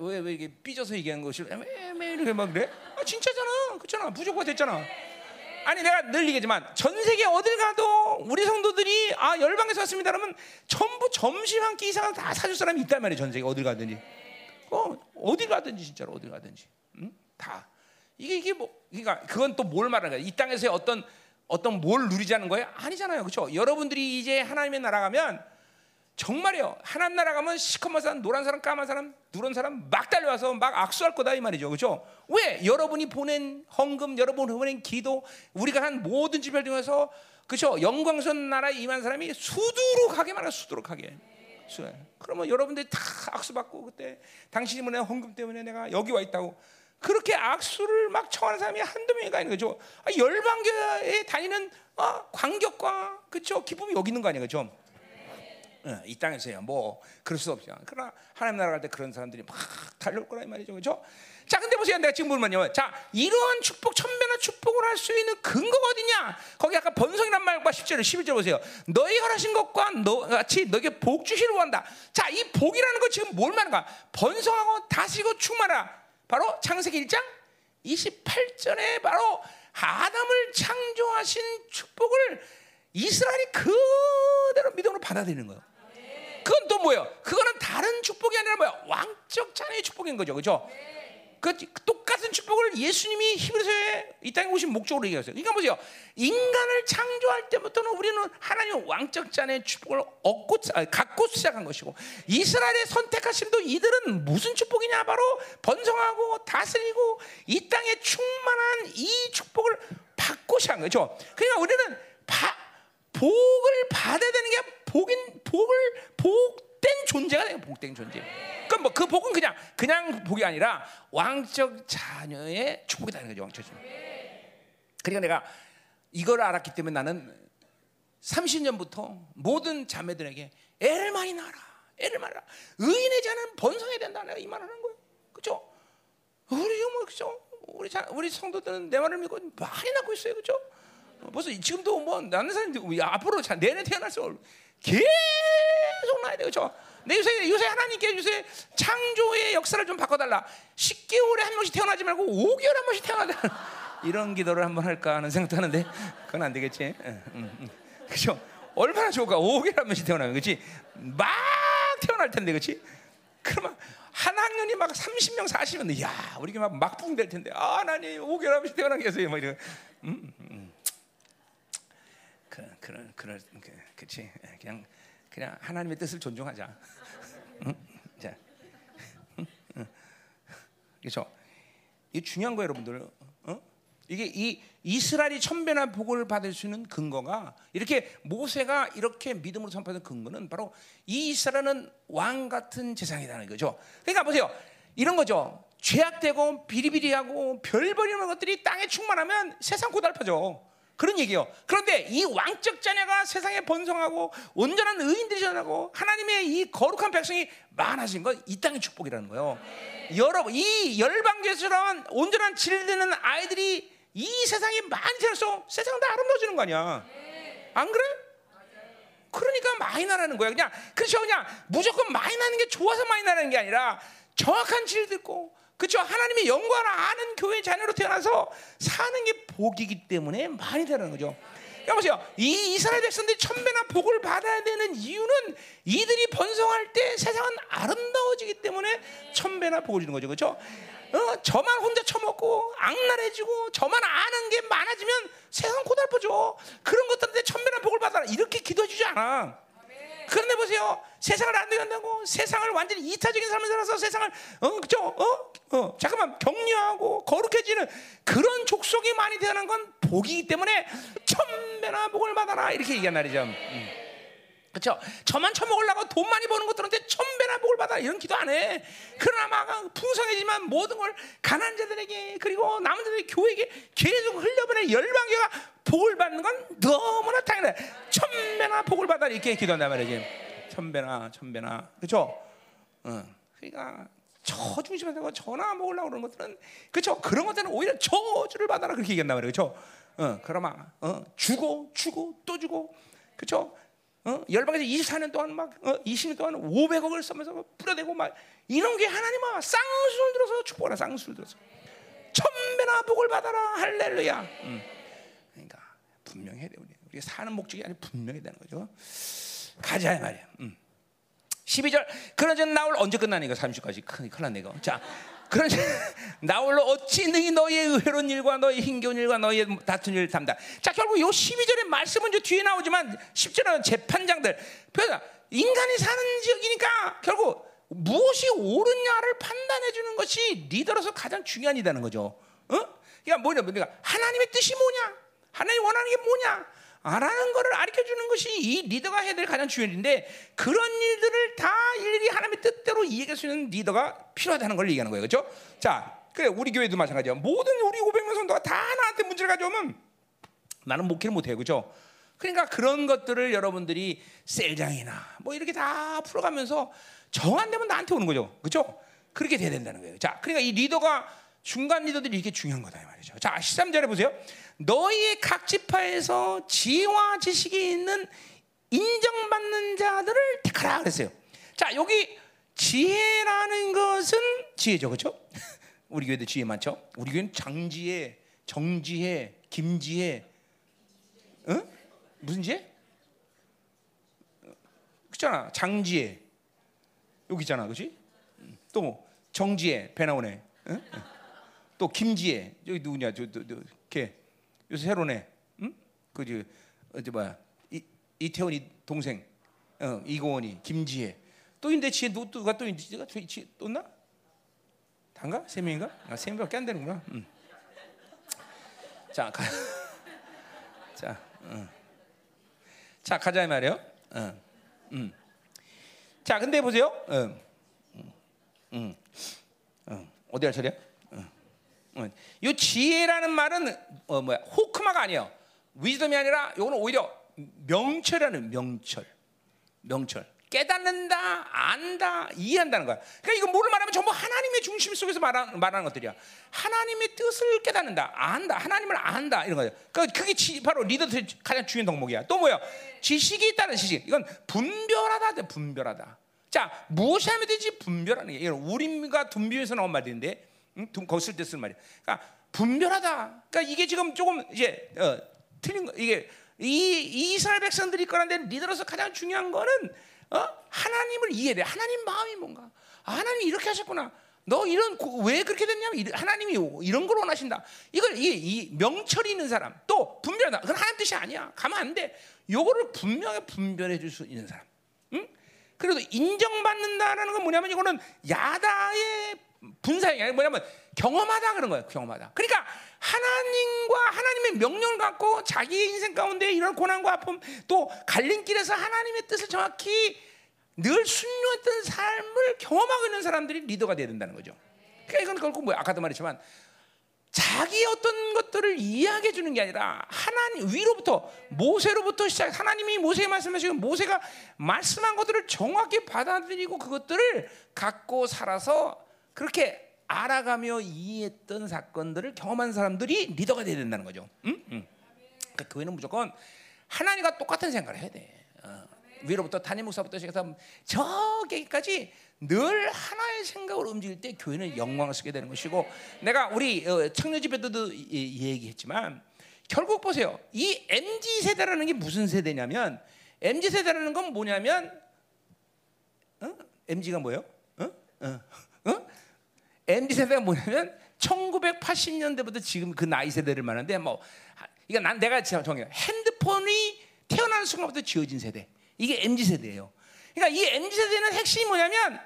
왜, 왜 이게 삐져서 얘기하는 것이 왜, 왜 이렇게 막 그래? 아, 진짜잖아. 그렇잖아. 부족 국가 됐잖아. 아니 내가 늘 얘기하지만 전 세계 어딜 가도 우리 성도들이 아 열방에서 왔습니다 그러면 전부 점심 한 끼 이상은 다 사줄 사람이 있단 말이에요 전 세계 어딜 가든지 어 어딜 가든지 진짜로 어딜 가든지 응? 다 이게 이게 뭐 그러니까 그건 또 뭘 말하는 거야 이 땅에서의 어떤 어떤 뭘 누리자는 거예요 아니잖아요 그렇죠 여러분들이 이제 하나님의 나라 가면 정말이요. 하나님 나라 가면 시커먼 사람, 노란 사람, 까만 사람, 누런 사람 막 달려와서 막 악수할 거다 이 말이죠. 그렇죠? 왜? 여러분이 보낸 헌금, 여러분이 보낸 기도, 우리가 한 모든 집을 통해서 그렇죠? 영광선 나라에 임한 사람이 수두룩하게 말해 수두룩하게. 그러면 여러분들이 다 악수 받고 그때 당신이 보낸 헌금 때문에 내가 여기 와 있다고 그렇게 악수를 막 청하는 사람이 한두 명이가 있는 거죠. 아, 열방교에 다니는 아, 관격과 그렇죠? 기쁨이 여기 있는 거 아니에요, 그렇죠? 어, 이 땅에서야 뭐 그럴 수 없죠. 그러나 하나님 나라 갈 때 그런 사람들이 막 달려올 이 말이죠, 그렇죠? 자, 근데 보세요, 내가 지금 보면요, 자, 이러한 축복, 천배나 축복을 할 수 있는 근거가 어디냐? 거기 아까 번성이란 말과 10절, 11절 보세요. 너희 허하신 것과 너 같이 너에게 복 주시를 원다. 자, 이 복이라는 거 지금 뭘 말하는가? 번성하고 다시고 충만하. 바로 창세기 1장 28절에 바로 아담을 창조하신 축복을 이스라엘이 그대로 믿음으로 받아들이는 거예요. 그건 또 뭐예요? 그거는 다른 축복이 아니라 뭐야? 왕적 자녀의 축복인 거죠. 그죠? 그 똑같은 축복을 예수님이 히브리서에 이 땅에 오신 목적으로 얘기했어요. 그러니까 보세요. 인간을 창조할 때부터는 우리는 하나님 왕적 자녀의 축복을 얻고 갖고 시작한 것이고 이스라엘의 선택하심도 이들은 무슨 축복이냐 바로 번성하고 다스리고 이 땅에 충만한 이 축복을 받고 시작한 거죠. 그러니까 우리는 바, 복을 받아야 되는 게 복인 복을 복된 존재가 돼요. 복된 존재. 그럼 뭐 그 복은 그냥 그냥 복이 아니라 왕적 자녀의 축복이라는 거죠. 왕적 자녀. 그러니까 내가 이걸 알았기 때문에 나는 30년부터 모든 자매들에게 애를 많이 낳아라. 애를 낳아. 의인의 자는 번성해야 된다. 내가 이 말을 하는 거예요. 그죠? 우리 뭐 그죠? 우리 자, 우리 성도들은 내 말을 믿고 많이 낳고 있어요. 그죠? 벌써 지금도 뭐 낳는 사람들 앞으로 자, 내내 태어날 수 계속 낳아야 돼 그렇죠? 내 요새 요새 하나님께 요새 창조의 역사를 좀 바꿔달라. 10개월에 한 명씩 태어나지 말고 5개월에 한 번씩 태어나자. *laughs* 이런 기도를 한번 할까 하는 생각도 하는데 그건 안 되겠지. 그렇죠? 얼마나 좋을까? 5개월에 한 번씩 태어나면 그렇지? 막 태어날 텐데 그렇지? 그러면 한 학년이 막 30명, 40명, 야, 우리 막 막붕 될 텐데. 아, 하나님 5개월 한 번씩 태어나게 해서요. 뭐 이런. 음, 음. 그, 그런 그럴 그, 그치 그냥 그냥 하나님의 뜻을 존중하자. 응? 자, 그렇죠. 이 중요한 거예요, 여러분들. 어? 이게 이 이스라엘이 천배나 복을 받을 수 있는 근거가 이렇게 모세가 이렇게 믿음으로 선포하는 근거는 바로 이 이스라엘은 왕 같은 재상이라는 거죠. 그러니까 보세요, 이런 거죠. 죄악되고 비리비리하고 별벌이는 것들이 땅에 충만하면 세상 고달파져. 그런 얘기요. 그런데 이 왕적 자녀가 세상에 번성하고 온전한 의인들이 전하고 하나님의 이 거룩한 백성이 많아진 건 이 땅의 축복이라는 거예요. 네. 여러분 이 열방교에서는 온전한 질드는 아이들이 이 세상에 많이 자라서 세상은 다 아름다워지는 거 아니야. 안 그래? 그러니까 많이 나라는 거야. 그냥 그렇죠. 그냥 무조건 많이 나는 게 좋아서 많이 나는 게 아니라 정확한 질 듣고 그렇죠? 하나님의 영광을 아는 교회 자녀로 태어나서 사는 게 복이기 때문에 많이 되는 거죠. 그러니까 보세요. 이 이스라엘 백성들이 천배나 복을 받아야 되는 이유는 이들이 번성할 때 세상은 아름다워지기 때문에 천배나 복을 주는 거죠. 그렇죠? 어, 저만 혼자 처먹고 악랄해지고 저만 아는 게 많아지면 세상 고달퍼져. 그런 것들한테 천배나 복을 받아라. 이렇게 기도해 주지 않아. 그런데 보세요. 세상을 안 된다고 세상을 완전히 이타적인 삶을 살아서 세상을 어 그죠? 어? 어 잠깐만 격려하고 거룩해지는 그런 족속이 많이 되는 건 복이기 때문에 천배나 복을 받아라 이렇게 얘기한 날이죠. 음. 그렇죠? 저만 처먹으려고 돈 많이 버는 것들한테 천배나 복을 받아 이런 기도 안 해. 그러나 막 풍성해지만 모든 걸 가난 자들에게 그리고 남은 자들의 교회에게 계속 흘려보내 열방교가 복을 받는 건 너무나 당연해. 천배나 복을 받아 이렇게 기도한단 말이지. 천배나 천배나 그렇죠? 어. 그러니까 저 중심에서 전화 먹으려고 그러는 것들은 그렇죠? 그런 것들은 오히려 저주를 받아라 그렇게 얘기한단. 그렇죠? 어, 그러면 어, 주고 주고 또 주고 그렇죠? 어? 열방에서 24년 동안 막 어? 20년 동안 500억을 쓰면서 뿌려대고 막 이런 게 하나님 아 쌍수를 들어서 축복하라 쌍수를 들어서 천배나 복을 받아라 할렐루야. 음. 그러니까 분명해야 돼 우리 우리 사는 목적이 아니라 분명해야 되는 거죠. 가자 말이야. 음. 12절 그러전 나올 언제 끝나니까 30까지 큰일 났네 이거. 자 그러니 *laughs* 나 홀로 어찌 능히 너희의 의외로운 일과 너희의 힘겨운 일과 너희의 다툰 일을 담다. 자 결국 요 12절의 말씀은 저 뒤에 나오지만 10절은 재판장들. 그러니까 인간이 사는 지역이니까 결국 무엇이 옳으냐를 판단해 주는 것이 리더로서 가장 중요한 일이라는 거죠. 어? 그러니까 뭐냐? 그러니까 하나님의 뜻이 뭐냐? 하나님 원하는 게 뭐냐? 아라는 것을 가르쳐 주는 것이 이 리더가 해야 될 가장 중요한 일인데 그런 일들을 다 일일이 하나님의 뜻대로 이해할 수 있는 리더가 필요하다는 걸 얘기하는 거예요. 그렇죠? 자, 그래 우리 교회도 마찬가지야. 모든 우리 500명 성도가 다 나한테 문제를 가져오면 나는 목회를 못 해요. 그렇죠? 그러니까 그런 것들을 여러분들이 셀장이나 뭐 이렇게 다 풀어가면서 정안 되면 나한테 오는 거죠. 그렇죠? 그렇게 돼야 된다는 거예요. 자, 그러니까 이 리더가 중간 리더들이 이렇게 중요한 거다 이 말이죠. 자, 13절에 보세요. 너희의 각 지파에서 지혜와 지식이 있는 인정받는 자들을 택하라 그랬어요. 자, 여기 지혜라는 것은 지혜죠. 그렇죠? *laughs* 우리 교회도 지혜 많죠? 우리 교회는 장지혜, 정지혜, 김지혜. 응? 무슨 지혜? 그잖아. 장지혜. 여기 있잖아. 그렇지? 또 뭐? 정지혜 배 나오네. 응? 또 김지혜. 여기 누구냐? 저, 저, 저, 걔. 요새 새로네. 응? 그지 어제 뭐야? 이, 이태원이 동생. 어, 이고원이 김지혜. 또 인데 지혜 누가 또 인지가 지혜 또나? 단가? 세 명인가? 아, 세 명밖에 안 되는구나. 음. 자, 가. *laughs* 자, 어. 자 가자 말이요. 어. 음. 자, 근데 보세요. 어. 음. 음. 어. 어디 할 차례야? 이 어. 지혜라는 말은 어 뭐야 호크마가 아니에요. 위즈덤이 아니라 이거는 오히려 명철이라는 명철, 명철. 깨닫는다, 안다, 이해한다는 거야. 그러니까 이거 뭐를 말하면 전부 하나님의 중심 속에서 말하는, 말하는 것들이야. 하나님의 뜻을 깨닫는다, 안다, 하나님을 안다 이런 거죠. 그러니까 그게 지, 바로 리더들의 가장 중요한 덕목이야. 또 뭐야? 지식이 있다는 지식. 이건 분별하다, 분별하다. 자, 무엇이 하면 되지? 분별하는 게. 이건 우림과 둔비에서 나온 말인데 응? 거기 쓸때 쓰는 말이야. 그러니까 분별하다. 그러니까 이게 지금 조금 이제 어, 틀린 거. 이게 이 이스라엘 백성들이 거란데 리더로서 가장 중요한 거는 어? 하나님을 이해해. 하나님 마음이 뭔가. 아, 하나님이 이렇게 하셨구나. 너 이런 왜 그렇게 됐냐면 하나님이 이런 걸 원하신다. 이걸 이, 이 명철이 있는 사람 또 분별하다. 그건 하나님 뜻이 아니야. 가면 안 돼. 요거를 분명히 분별해 줄 수 있는 사람. 응? 그래도 인정받는다라는 건 뭐냐면 이거는 야다의 분사형이 아니 뭐냐면 경험하다 그런 거예요. 경험하다. 그러니까 하나님과 하나님의 명령을 갖고 자기의 인생 가운데 이런 고난과 아픔 또 갈림길에서 하나님의 뜻을 정확히 늘 순종했던 삶을 경험하고 있는 사람들이 리더가 돼야 된다는 거죠. 그러니까 이건 결국 뭐 아까도 말했지만 자기 어떤 것들을 이해하게 주는 게 아니라 하나님 위로부터 모세로부터 시작 하나님이 모세에 말씀하시고 모세가 말씀한 것들을 정확히 받아들이고 그것들을 갖고 살아서 그렇게 알아가며 이해했던 사건들을 경험한 사람들이 리더가 돼야 된다는 거죠. 응? 응. 그러니까 교회는 무조건 하나님과 똑같은 생각을 해야 돼. 어. 위로부터 단임 목사부터 시작해서 저기까지 늘 하나의 생각으로 움직일 때 교회는 영광을 쓰게 되는 것이고 내가 우리 어, 청년 집회도 얘기했지만 결국 보세요. 이 MZ 세대라는 게 무슨 세대냐면 MZ 세대라는 건 뭐냐면 어? MZ가 뭐예요? 어? 어? 어? MZ 세대가 뭐냐면 1980년대부터 지금 그 나이 세대를 말하는데 뭐 이거 난 내가 정해요. 핸드폰이 태어나는 순간부터 지어진 세대. 이게 MZ 세대예요. 그러니까 이 MZ 세대는 핵심이 뭐냐면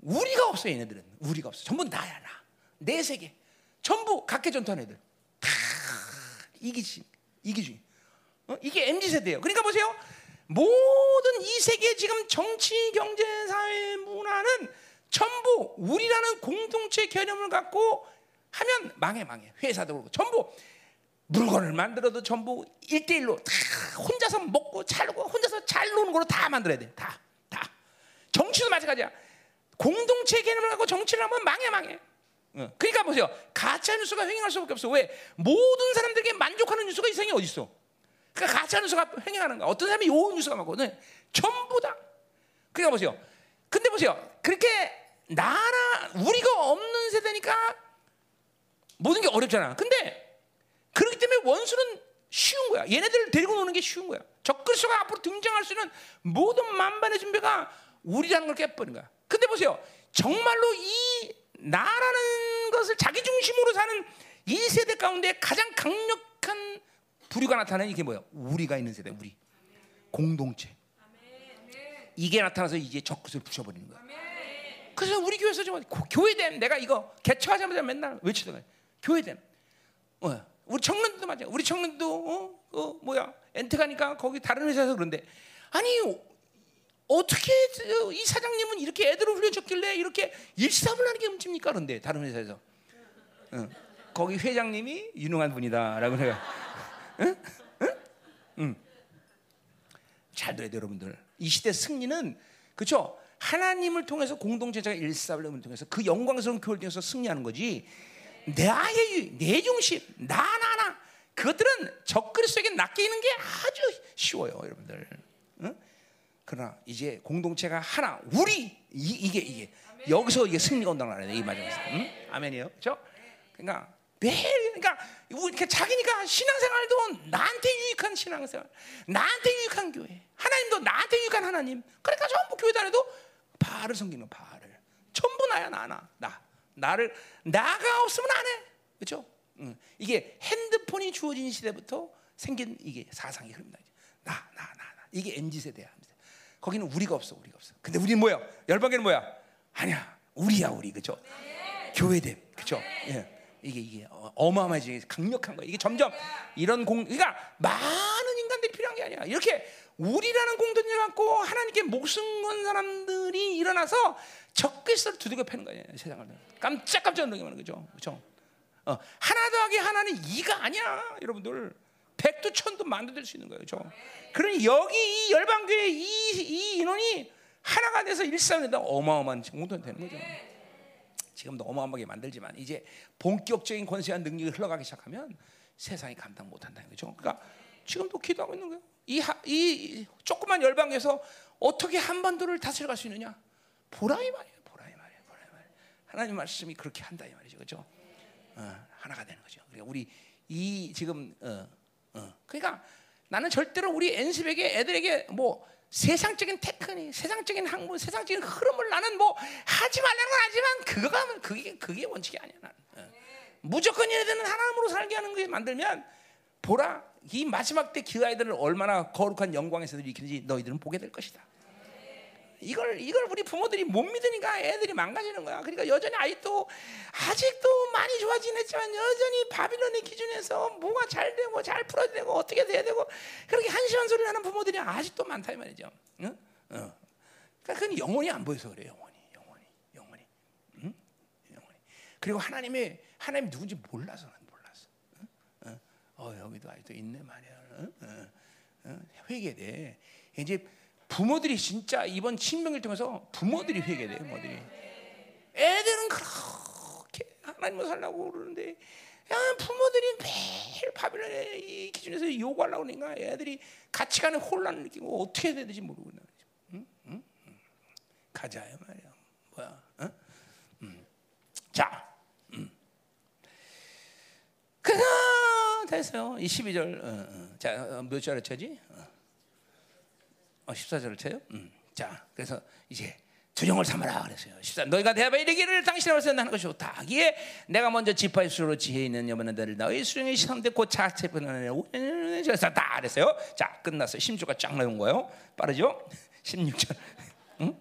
우리가 없어 얘네들은 우리가 없어. 전부 나야 나. 내 세계. 전부 각계 전투하는 애들. 다 이기지 이기주의. 어? 이게 MZ 세대예요. 그러니까 보세요. 모든 이 세계 지금 정치, 경제, 사회, 문화는 전부 우리라는 공동체 개념을 갖고 하면 망해 망해. 회사도 그렇고 전부 물건을 만들어도 전부 일대일로다 혼자서 먹고 살고 혼자서 잘 노는 걸로 다 만들어야 돼. 다. 다. 정치도 마찬가지야. 공동체 개념을 갖고 정치를 하면 망해 망해. 어. 그러니까 보세요. 가짜 뉴스가 횡행할 수밖에 없어. 왜? 모든 사람들에게 만족하는 뉴스가 이 세상에 어디 있어? 그러니까 가짜 뉴스가 횡행하는 거야. 어떤 사람이 요 뉴스가 많거든. 전부 다. 그러니까 보세요. 근데 보세요. 그렇게 나라 우리가 없는 세대니까 모든 게 어렵잖아. 근데 그렇기 때문에 원수는 쉬운 거야. 얘네들을 데리고 노는 게 쉬운 거야. 적그리스도가 앞으로 등장할 수 있는 모든 만반의 준비가 우리라는 걸 깨버린 거야. 근데 보세요. 정말로 이 나라는 것을 자기 중심으로 사는 이 세대 가운데 가장 강력한 부류가 나타나는 이게 뭐야? 우리가 있는 세대, 우리 공동체. 이게 나타나서 이제 적그리스도를 부셔버리는 거야. 그래서 우리 교회에서 좀 교회됨 내가 이거 개척하자마자 맨날 외치던 거야. 교회됨. 어, 우리 청년도 맞아. 우리 청년도 어, 어 뭐야? 엔트 가니까 거기 다른 회사에서 그런데 아니 어떻게 이 사장님은 이렇게 애들을 훈련시켰길래 이렇게 일사불란하게 움직입니까? 그런데 다른 회사에서 응. 거기 회장님이 유능한 분이다라고 내가 응? 응? 응. 잘 들어야 돼 여러분들 이 시대 승리는 그렇죠 하나님을 통해서 공동체자가 일사불란을 통해서 그 영광스러운 교회를 통해서 승리하는 거지 나의 내 중심 나나나 그것들은 적그리스도에게 낚이는 게 아주 쉬워요 여러분들 응? 그러나 이제 공동체가 하나 우리 이, 게 이게 여기서 이게 승리가 온다는 거예요 이 마지막에서 응? 아멘이요 그렇죠 그러니까 매일 그러니까 이렇게 자기니까 신앙생활도 나한테 유익한 신앙생활, 나한테 유익한 교회, 하나님도 나한테 유익한 하나님. 그러니까 전부 교회 다녀도 바를 섬기는 바를 전부 나야 나나 나 나를 나가 없으면 안 해. 그렇죠? 응. 이게 핸드폰이 주어진 시대부터 생긴 이게 사상이 흐릅니다. 나 나 나 나, 이게 mz 세대야. 거기는 우리가 없어, 우리가 없어. 근데 우리는 뭐야? 열방에는 뭐야? 아니야, 우리야 우리 그죠? 네. 교회됨 그죠? 예. 이게 이게 어, 어마어마하지 강력한 거야. 이게 점점 이런 공, 그러니까 많은 인간들이 필요한 게 아니야. 이렇게 우리라는 공동체 갖고 하나님께 목숨 건 사람들이 일어나서 적그리스도를 두들겨 패는 거예요. 세상을 깜짝깜짝 놀라게 거죠. 그렇죠? 어, 하나 더하기 하나는 이가 아니야, 여러분들. 백도 천도 만도 될 수 있는 거예요. 그렇죠? 그러니 여기 이 열방교회 이, 이 인원이 하나가 돼서 일상에다 어마어마한 공동체 되는 거죠. 지금도 어마어마하게 만들지만 이제 본격적인 권세와 능력이 흘러가기 시작하면 세상이 감당 못한다는 거죠. 그러니까 지금도 기도하고 있는 거예요. 이, 이 조그만 열방에서 어떻게 한반도를 다스려갈 수 있느냐? 보라 이 말이에요. 보라 이 말이에요. 보라 이 말이에요. 하나님 말씀이 그렇게 한다 이 말이죠. 그렇죠? 어, 하나가 되는 거죠. 그러니까 우리 이 지금 어, 어. 그러니까 나는 절대로 우리 엔습에게 애들에게 뭐 세상적인 테크닉, 세상적인 학문, 세상적인 흐름을 나는 뭐 하지 말라는 건 아니지만 그거가 그게 그게 원칙이 아니야 나는. 어. 무조건 얘네들은 하나님으로 살게 하는 게 만들면 보라 이 마지막 때 그 아이들을 얼마나 거룩한 영광에서 일으키는지 너희들은 보게 될 것이다. 이걸 이걸 우리 부모들이 못 믿으니까 애들이 망가지는 거야. 그러니까 여전히 아직도 아직도 많이 좋아지긴 했지만 여전히 바빌론의 기준에서 뭐가 잘 되고 잘 풀어야 되고 어떻게 돼야 되고 그렇게 한심한 소리를 하는 부모들이 아직도 많다 이 말이죠. 응? 어. 그러니까 그건 영원히 안 보여서 그래 영원히 영원히 영원히 응? 영원히 그리고 하나님의 하나님 누군지 몰라서? 어. 어 여기도 아직도 있네 말이야. 어? 어. 어? 회개돼. 이제 부모들이 진짜 이번 친명을 통해서 부모들이 회개돼요, 부모들이. 애들은 그렇게 하나님을 살라고 그러는데, 야, 부모들이 매일 바빌론의 기준에서 요구하려고 그러니까 애들이 같이 가는 혼란을 느끼고 어떻게 해야 되는지 모르고 거지. 응? 응? 응. 가자요 말이야. 뭐야? 응? 응. 자, 응. 그가 됐어요. 이 12절. 어, 어. 자, 어, 몇 절에 쳐지? 어. 어, 14절을 쳐요. 음. 자, 그래서 이제 두령을 삼아라 그랬어요. 14. 너희가 대하여 이르기를 당신의 말씀 하는 것이 좋다. 기에 내가 먼저 지파의 수로 지혜 있는 여만들을 너희 수령의 시험대 곧 자체분을 오셨다 그랬어요. 자, 끝났어요. 16가 쫙 나온 거예요. 빠르죠? 16절. 응?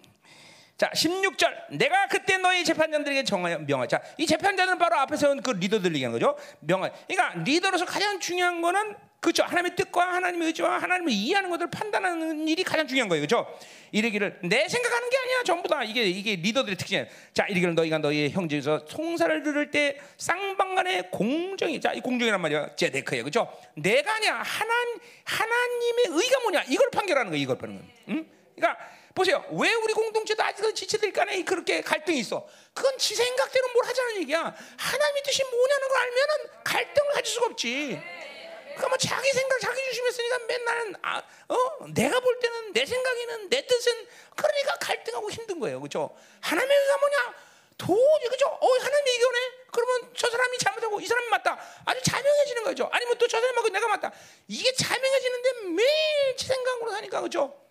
자, 16절. 내가 그때 너희 재판장들에게 정하여 명하. 자, 이 재판자는 바로 앞에 세운 그 리더들 얘기하는 거죠. 명하. 그러니까 리더로서 가장 중요한 거는 그렇죠. 하나님의 뜻과 하나님의 의지와 하나님을 이해하는 것을 판단하는 일이 가장 중요한 거예요. 그렇죠? 이르기를 내 생각하는 게 아니야. 전부 다 이게 이게 리더들의 특징이에요. 자, 이르기를 너희가 너희의 형제에서 송사를 들을 때 쌍방간의 공정이 자, 이 공정이란 말이야. 제데크예요. 그렇죠? 내가 아니야. 하나 하나님의 의가 뭐냐? 이걸 판결하는 거예요. 이걸 판결하는 거예요. 응? 그러니까 보세요. 왜 우리 공동체도 아직은 지체들 간에 그렇게 갈등이 있어? 그건 지 생각대로 뭘 하자는 얘기야. 하나님의 뜻이 뭐냐는 걸 알면은 갈등을 가질 수가 없지. 그러니까 뭐 자기 생각 자기 중심했으니까 맨날 아, 어 내가 볼 때는 내 생각에는 내 뜻은 그러니까 갈등하고 힘든 거예요, 그렇죠? 하나님의 의가 뭐냐? 도저히 그죠? 어 하나님의 의견에 그러면 저 사람이 잘못하고 이 사람이 맞다. 아주 자명해지는 거죠. 아니면 또 저 사람하고 내가 맞다. 이게 자명해지는데 매일 제 생각으로 사니까 그죠?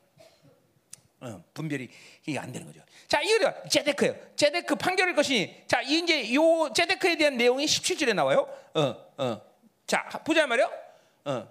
어, 분별이 이게 안 되는 거죠. 자, 이거 제데크예요. 제데크 판결일 것이니. 자, 이제 요 제데크에 대한 내용이 17절에 나와요. 어, 어. 자, 보자 말이요. 어.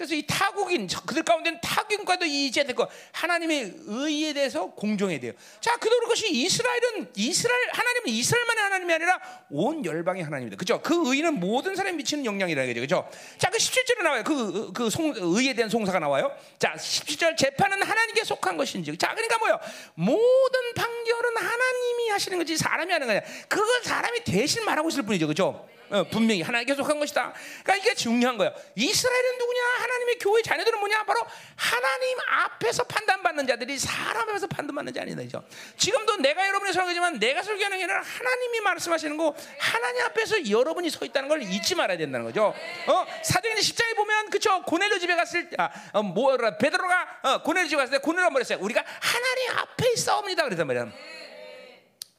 그래서 이 타국인 그들 가운데는 타국인과도 이제 되고 하나님의 의에 대해서 공정해야 돼요. 자, 그대로 그것이 이스라엘은 이스라엘 하나님은 이스라엘만의 하나님이 아니라 온 열방의 하나님이다. 그죠? 그 의는 모든 사람에 미치는 영향이라는 거죠. 그죠? 자, 그 17절에 나와요. 그, 그 송, 의에 대한 송사가 나와요. 자, 17절 재판은 하나님께 속한 것인지. 자, 그러니까 뭐요? 모든 판결은 하나님이 하시는 거지 사람이 하는 거냐. 그걸 사람이 대신 말하고 있을 뿐이죠. 그죠? 어, 분명히 하나님께 속한 것이다. 그러니까 이게 중요한 거예요. 이스라엘은 누구냐? 하나님의 교회 자녀들은 뭐냐? 바로 하나님 앞에서 판단받는 자들이 사람 앞에서 판단받는 자 아니죠 지금도 내가 여러분이 설교지만 내가 설교하는 게 아니라 하나님이 말씀하시는 거 하나님 앞에서 여러분이 서 있다는 걸 잊지 말아야 된다는 거죠. 어, 사도행전 10장에 보면 그쵸 고넬료 집에 갔을 때 아, 어, 뭐라 베드로가 어, 고넬료 집에 갔을 때 고넬료가 뭐랬어요? 우리가 하나님 앞에 있사옵니다 그랬단 말이야.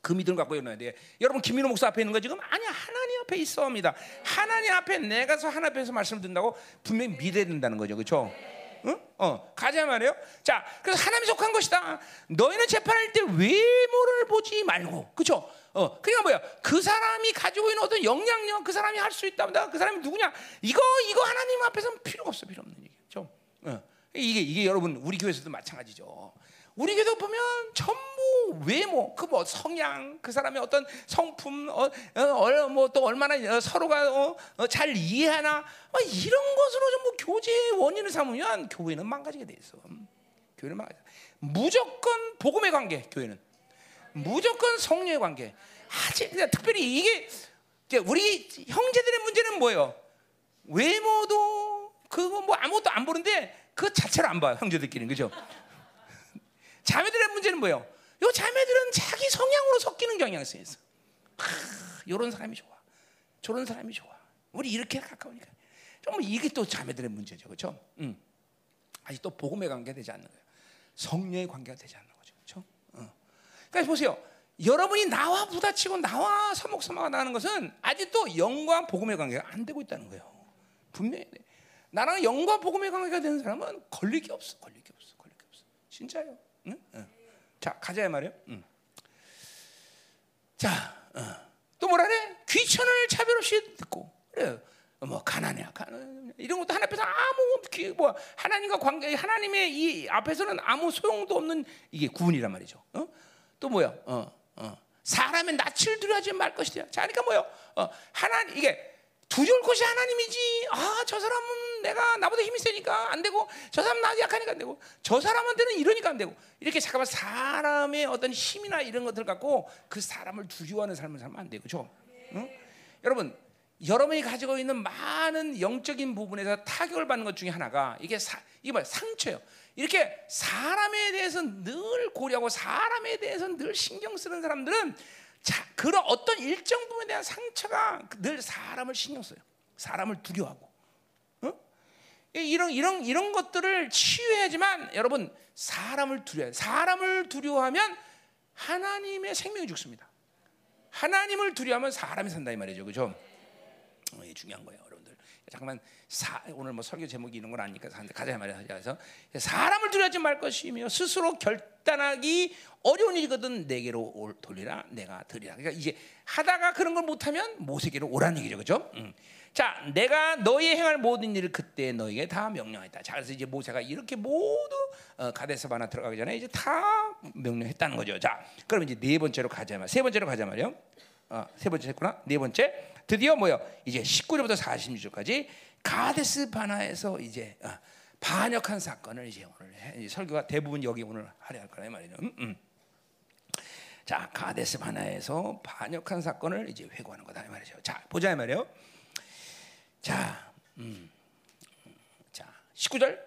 그 믿음 갖고 일어나야 돼. 여러분 김민호 목사 앞에 있는 거 지금 아니야 하나님 앞에 있어옵니다. 하나님 앞에 내가서 하나님 앞에서 말씀을 듣는다고 분명히 믿어야 된다는 거죠, 그렇죠? 응? 어, 가자 말이에요. 자, 그래서 하나님 속한 것이다. 너희는 재판할 때 외모를 보지 말고, 그렇죠? 어, 그러니까 뭐야? 그 사람이 가지고 있는 어떤 영향력, 그 사람이 할 수 있다. 그 사람이 누구냐? 이거 이거 하나님 앞에서는 필요가 없어, 필요 없는 얘기죠. 어. 이게 이게 여러분 우리 교회에서도 마찬가지죠. 우리 교도 보면 전부 외모, 그 뭐 성향, 그 사람의 어떤 성품, 어, 어, 뭐또 얼마나 어, 서로가 어, 어, 잘 이해하나 어, 이런 것으로 전부 교제의 원인을 삼으면 교회는 망가지게 돼 있어. 교회는 망가져. 무조건 복음의 관계, 교회는 무조건 성령의 관계. 아직 특별히 이게 우리 형제들의 문제는 뭐예요? 외모도 그거 뭐 아무것도 안 보는데 그 자체를 안 봐요 형제들끼리는 그죠? 자매들의 문제는 뭐예요? 요 자매들은 자기 성향으로 섞이는 경향이 있어. 이런 사람이 좋아. 저런 사람이 좋아. 우리 이렇게 가까우니까. 정말 이게 또 자매들의 문제죠. 그렇죠? 음. 아직 또 복음의 관계가 되지 않는 거예요. 성령의 관계가 되지 않는 거죠. 그렇죠? 어. 그러니까 보세요. 여러분이 나와 부딪히고 나와 서먹서먹 나가는 것은 아직도 영과 복음의 관계가 안 되고 있다는 거예요. 분명히 나랑 영과 복음의 관계가 되는 사람은 걸릴 게 없어. 걸릴 게 없어. 걸릴 게 없어. 진짜요. 응? 응. 자 가자 말이요. 응. 자, 어. 또 뭐라래? 귀천을 차별 없이 듣고 그래. 뭐 가난해, 가난 이런 것도 하나님 앞에서 아무 뭐 하나님과 관계, 하나님의 이 앞에서는 아무 소용도 없는 이게 구분이란 말이죠. 어? 또 뭐야? 어, 어. 사람의 낯을 두려하지 말 것이다. 자, 그러니까 뭐요? 어, 하나님 이게 두려울 것이 하나님이지. 아, 저 사람은 내가 나보다 힘이 세니까 안 되고, 저 사람 나 약하니까 안 되고, 저 사람한테는 이러니까 안 되고. 이렇게 잠깐만 사람의 어떤 힘이나 이런 것들 갖고 그 사람을 두려워하는 삶을 살면 안 되고, 그죠? 응? 여러분, 여러분이 가지고 있는 많은 영적인 부분에서 타격을 받는 것 중에 하나가 이게 사, 이게 뭐야? 상처예요. 이렇게 사람에 대해서 늘 고려하고 사람에 대해서 늘 신경 쓰는 사람들은 자, 그런 어떤 일정 부분에 대한 상처가 늘 사람을 신경 써요. 사람을 두려워하고. 어? 이런 이런 이런 것들을 치유해야지만 여러분 사람을 두려워. 사람을 두려워하면 하나님의 생명이 죽습니다. 하나님을 두려워하면 사람이 산다 이 말이죠. 그죠? 어, 이게 중요한 거예요, 여러분들. 잠깐만 사, 오늘 뭐 설교 제목이 이런 건 아니니까 가자 말이야. 그래서 사람을 두려워하지 말 것이며 스스로 결 단하기 어려운 일이거든 내게로 올, 돌리라 내가 드리라. 그러니까 이제 하다가 그런 걸 못하면 모세에게로 오라는 얘기죠, 그렇죠? 음. 자, 내가 너희 행할 모든 일을 그때 너에게 다 명령했다. 자, 그래서 이제 모세가 이렇게 모두 어, 가데스 바나 들어가기 전에 이제 다 명령했다는 거죠. 자, 그럼 이제 네 번째로 가자 말, 세 번째로 가자 말이요. 어, 세 번째 했구나. 네 번째 드디어 뭐요? 이제 19절부터 46절까지 가데스 바나에서 이제 어, 반역한 사건을 이제 오늘 해, 설교가 대부분 여기 오늘 하려 할 거란 말이죠. 음, 음. 자, 가데스 바나에서 반역한 사건을 이제 회고하는 거다 말이죠. 자, 보자 말이요. 자, 음, 자, 19절.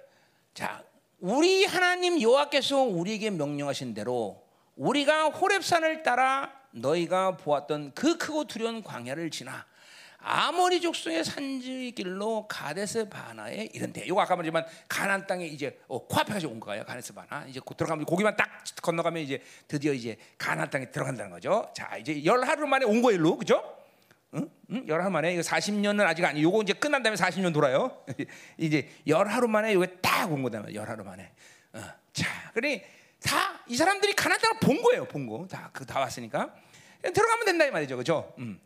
자, 우리 하나님 여호와께서 우리에게 명령하신 대로 우리가 호렙산을 따라 너희가 보았던 그 크고 두려운 광야를 지나 아모리 족속의 산지 길로 가데스 바나에 이른대. 요거 아까 말했지만 가난 땅에 이제 어, 코앞에까지 온 거예요. 가데스 바나. 이제 들어가면 고기만 딱 건너가면 이제 드디어 이제 가난 땅에 들어간다는 거죠. 자, 이제 열 하루 만에 온 거예요. 그죠? 응? 응? 열 하루 만에 이거 40년은 아직 아니. 요거 이제 끝난 다음에 40년 돌아요. *laughs* 이제 열 하루 만에 요게 딱 온 거다. 열 하루 만에. 어. 자, 그래 다이 사람들이 가난 땅을 본 거예요. 본 거. 다그다 왔으니까 들어가면 된다 이 말이죠. 그죠? 음.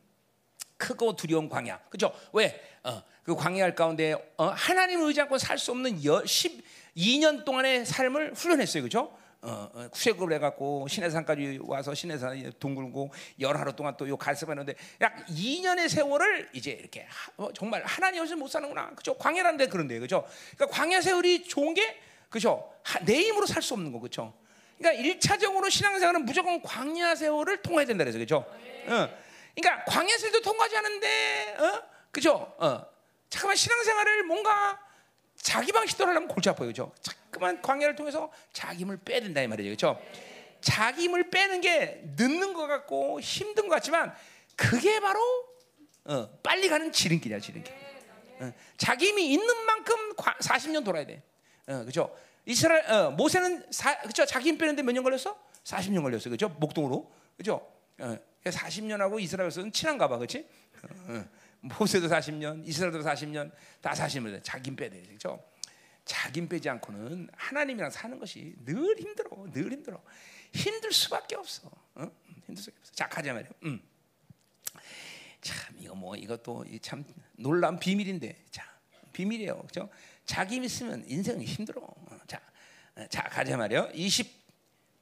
크고 두려운 광야. 그죠? 왜? 어, 그 광야 가운데 어, 하나님을 의지 않고 살 수 없는 여, 12년 동안의 삶을 훈련했어요. 그죠? 어, 어, 구색으로 해갖고 시내산까지 와서 시내산 동굴고 열하루 동안 또 요 갈습하는데 약 2년의 세월을 이제 이렇게 하, 어, 정말 하나님 없이 못 사는구나. 그죠? 광야라는데 그런데 그죠? 그러니까 광야 세월이 좋은 게 그죠? 하, 내 힘으로 살 수 없는 거 그죠? 그러니까 일차적으로 신앙생활은 무조건 광야 세월을 통해야 된다 그래서 그죠? 어. 그러니까 광야 세월도 통과하지 않은데 어? 그죠? 어. 잠깐만 신앙생활을 뭔가 자기 방식대로 하려면 골치 아파요, 그죠? 자꾸만 광야를 통해서 자기 힘을 빼야 된다 이 말이죠, 그죠? 자기 힘을 빼는 게 늦는 것 같고 힘든 것 같지만 그게 바로 어, 빨리 가는 지름길이야, 지름길. 어, 자기 힘이 있는 만큼 40년 돌아야 돼, 어, 그죠? 이스라엘 어, 모세는 사, 그죠? 자기 힘 빼는데 몇 년 걸렸어? 40년 걸렸어, 그죠? 목동으로, 그죠? 어, 40년하고 이스라엘에서는 친한가 봐, 그렇지? 어, 모세도 40년, 이스라엘도 40년, 다 40년 자기 빼야 돼, 그렇죠? 자기 빼지 않고는 하나님이랑 사는 것이 늘 힘들어, 늘 힘들어, 힘들 수밖에 없어, 어? 힘들 수밖에 없어. 자 가자 말이야. 음. 참 이거 뭐 이것도 참 놀라운 비밀인데, 자 비밀이에요, 그렇죠? 자기 믿으면 인생이 힘들어. 어, 자, 어, 자 가자 말이요. 20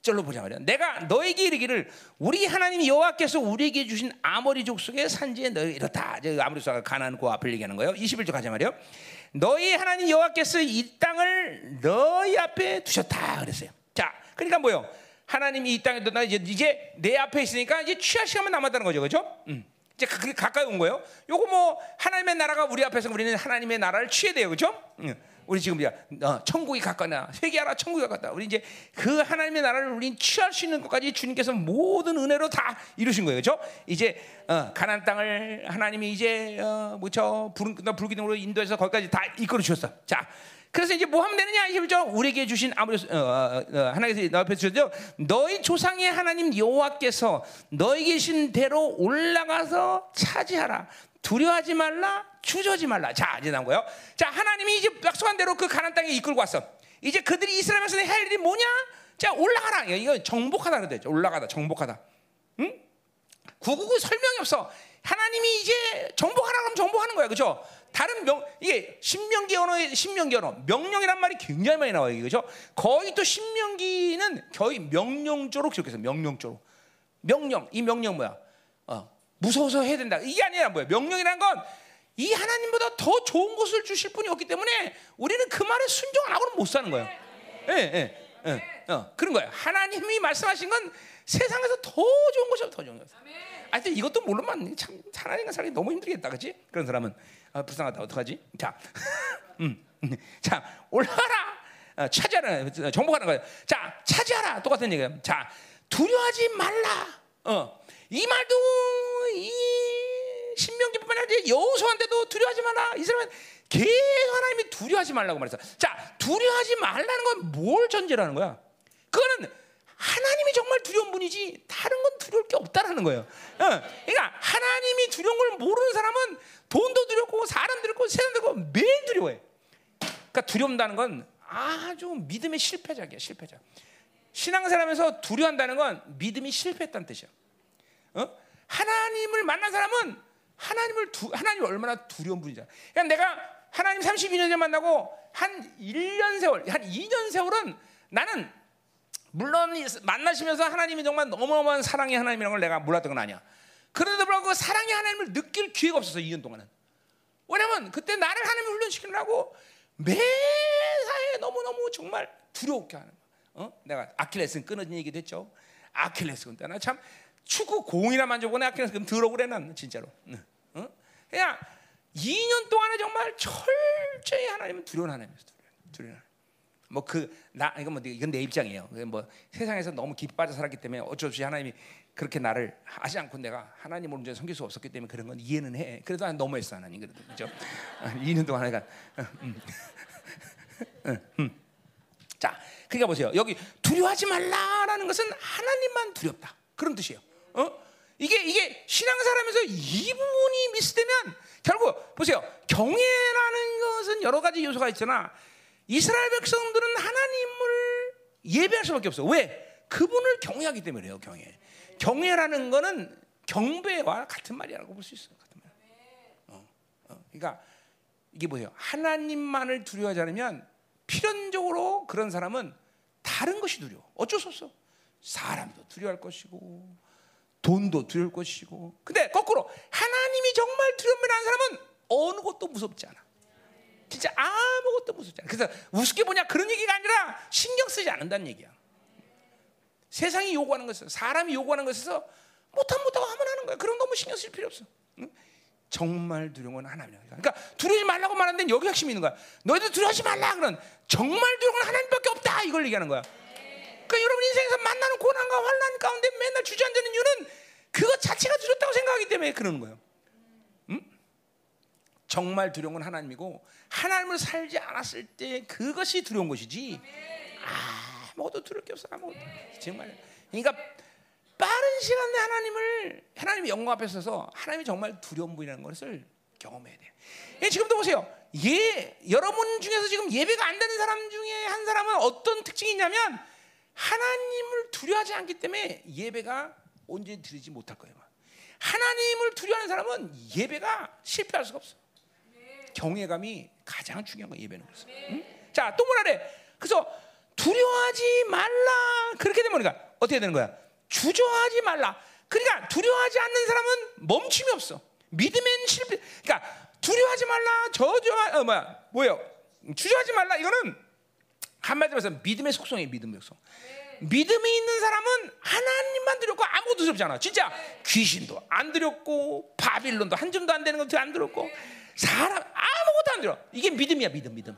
절로 보자 말이야. 내가 너에게 이르기를 우리 하나님 여호와께서 우리에게 주신 아모리 족속의 산지에 너희 이렇다. 아모리 족속가 가나안 그 앞을 얘기하는 거예요. 21절 가자 말이요. 너희 하나님 여호와께서 이 땅을 너희 앞에 두셨다 그랬어요. 자, 그러니까 뭐요? 하나님이 이 땅에 둔다 이제 이제 내 앞에 있으니까 이제 취할 시간만 남았다는 거죠, 그렇죠? 음. 이제 그게 가까이 온 거예요. 요거 뭐 하나님의 나라가 우리 앞에서 우리는 하나님의 나라를 취해야 돼요, 그렇죠? 음. 우리 지금 이제 어, 천국이 가까나 회개하라 천국이 가깝다. 우리 이제 그 하나님의 나라를 우린 취할 수 있는 것까지 주님께서 모든 은혜로 다 이루신 거예요, 그렇죠? 이제 어, 가나안 땅을 하나님이 이제 어, 뭐죠 불기둥으로 인도해서 거기까지 다 이끌어 주셨어. 자. 그래서 이제 뭐 하면 되느냐 이죠 우리에게 주신 아무리 어, 어, 어, 하나님께서 너 앞에 주셨죠. 너희 조상의 하나님 여호와께서 너희 계신 대로 올라가서 차지하라. 두려워하지 말라, 주저하지 말라. 자, 이제 나온 거예요. 자, 하나님이 이제 약속한 대로 그 가난 땅에 이끌고 왔어. 이제 그들이 이스라엘에서 할 일이 뭐냐? 자, 올라가라. 이거 정복하다 그러죠. 올라가다, 정복하다. 응? 구구구 설명이 없어. 하나님이 이제 정복하라 그러면 정복하는 거야. 그죠? 다른 명, 이게 신명기 언어의 신명기 언어, 명령이란 말이 굉장히 많이 나와요. 그죠? 거의 또 신명기는 거의 명령조로 기록해서 명령조로. 명령, 이 명령 뭐야? 어, 무서워서 해야 된다. 이게 아니라 뭐야? 명령이란 건 이 하나님보다 더 좋은 것을 주실 분이 없기 때문에 우리는 그 말에 순종 안 하고는 못 사는 거예요. 예, 예, 예. 어, 그런 거예요. 하나님이 말씀하신 건 세상에서 더 좋은 것이 더 좋은 것. 하여튼 이것도 모르면 참 하나님과 살기 너무 힘들겠다, 그렇지? 그런 사람은 아, 불쌍하다. 어떡하지? 자, *laughs* 음, 자 올라가라. 어, 차지하라. 정복하는 거예요. 자, 차지하라. 똑같은 얘기예요. 자, 두려워하지 말라. 어. 이 말도 이 신명기뿐만 아니라 여호수한테도 두려워하지 마라. 이 사람은 계속 하나님이 두려워하지 말라고 말했어. 자, 두려워하지 말라는 건 뭘 전제라는 거야? 그거는 하나님 하나님이 정말 두려운 분이지 다른 건 두려울 게 없다라는 거예요. 어, 그러니까 하나님이 두려운 걸 모르는 사람은 돈도 두렵고 사람 두렵고 세상 두렵고 매일 두려워해. 그러니까 두려운다는 건 아주 믿음의 실패작이야, 실패작. 신앙생활하면서 두려워한다는 건 믿음이 실패했다는 뜻이야. 어? 하나님을 만난 사람은 하나님을 두, 하나님 얼마나 두려운 분이잖아. 그러니까 내가 하나님 32년 전 만나고 한 1년 세월, 한 2년 세월은 나는 물론 만나시면서 하나님이 정말 어마어마한 사랑의 하나님이라는 걸 내가 몰랐던 건 아니야. 그런데도 불구하고 그 사랑의 하나님을 느낄 기회가 없었어 2년 동안은. 왜냐면 그때 나를 하나님 훈련시키느라고 매사에 너무너무 정말 두려웠게 하는 거야. 어? 내가 아킬레스는 끊어진 얘기도 했죠. 아킬레스 근데 나참 축구 공이나 내 아킬레스 그럼 들어 그래 난 진짜로. 어? 그냥 2년 동안에 정말 철저히 하나님은 두려운 하나님이었어. 두려운 하나님. 뭐그 나 이건 뭐 이건 내 입장이에요. 뭐 세상에서 너무 깊빠져 살았기 때문에 어쩔 수 없이 하나님이 그렇게 나를 하지 않고 내가 하나님을 온전히 섬길 수 없었기 때문에 그런 건 이해는 해. 그래도 너무했어 하나님 그래도 그죠? 2년 동안 내가 음. 음. 자, 그러니까 보세요. 여기 두려워하지 말라라는 것은 하나님만 두렵다 그런 뜻이에요. 어? 이게 이게 신앙사람에서 이 부분이 미스되면 결국 보세요. 경외라는 것은 여러 가지 요소가 있잖아. 이스라엘 백성들은 하나님을 예배할 수밖에 없어. 왜? 그분을 경외하기 때문에요. 경외. 경외라는 거는 경배와 같은 말이라고 볼 수 있어요. 같은 말. 어, 어. 그러니까 이게 뭐예요? 하나님만을 두려워하지 않으면 필연적으로 그런 사람은 다른 것이 두려워. 어쩔 수 없어. 사람도 두려워할 것이고 돈도 두려울 것이고. 근데 거꾸로 하나님이 정말 두려움을 하는 사람은 어느 것도 무섭지 않아. 진짜 아무것도 무섭지 않아. 그래서 우습게 보냐 그런 얘기가 아니라 신경 쓰지 않는다는 얘기야. 세상이 요구하는 것에서 사람이 요구하는 것에서 못하면 못하고 하면 하는 거야. 그런 거 너무 신경 쓸 필요 없어. 응? 정말 두려운 건 하나님이야. 그러니까 두려우지 말라고 말하는데 여기 핵심이 있는 거야. 너희들 두려워하지 말라. 그런 정말 두려운 건 하나님밖에 없다. 이걸 얘기하는 거야. 그러니까 여러분 인생에서 만나는 고난과 환란 가운데 맨날 주저앉는 이유는 그것 자체가 두렵다고 생각하기 때문에 그러는 거예요. 응? 정말 두려운 건 하나님이고 하나님을 살지 않았을 때 그것이 두려운 것이지. 아무것도 두려울 게 없어. 아무것도. 정말. 그러니까 빠른 시간 내 하나님을 하나님의 영광 앞에 서서 하나님이 정말 두려운 분이라는 것을 경험해야 돼요. 예, 지금도 보세요. 예, 여러분 중에서 지금 예배가 안 되는 사람 중에 한 사람은 어떤 특징이 있냐면 하나님을 두려워하지 않기 때문에 예배가 언제 드리지 못할 거예요. 하나님을 두려워하는 사람은 예배가 실패할 수가 없어. 경외감이 가장 중요한 거 예배는 그래서. 응? 자, 또 뭐라 그래? 그래서 두려워하지 말라. 그렇게 되면 우리가 어떻게 되는 거야? 주저하지 말라. 그러니까 두려워하지 않는 사람은 멈춤이 없어. 믿으면 실패. 그러니까 두려워하지 말라. 저저 어, 뭐야? 뭐요? 주저하지 말라. 이거는 한마디로 해서 믿음의 속성이에요. 믿음의 속성. 믿음이 있는 사람은 하나님만 두렵고 아무것도 두렵지 않아. 진짜 귀신도 안 두렵고 바빌론도 한 점도 안 되는 것도 안 두렵고 사람 아무것도 안 두려. 이게 믿음이야, 믿음, 믿음.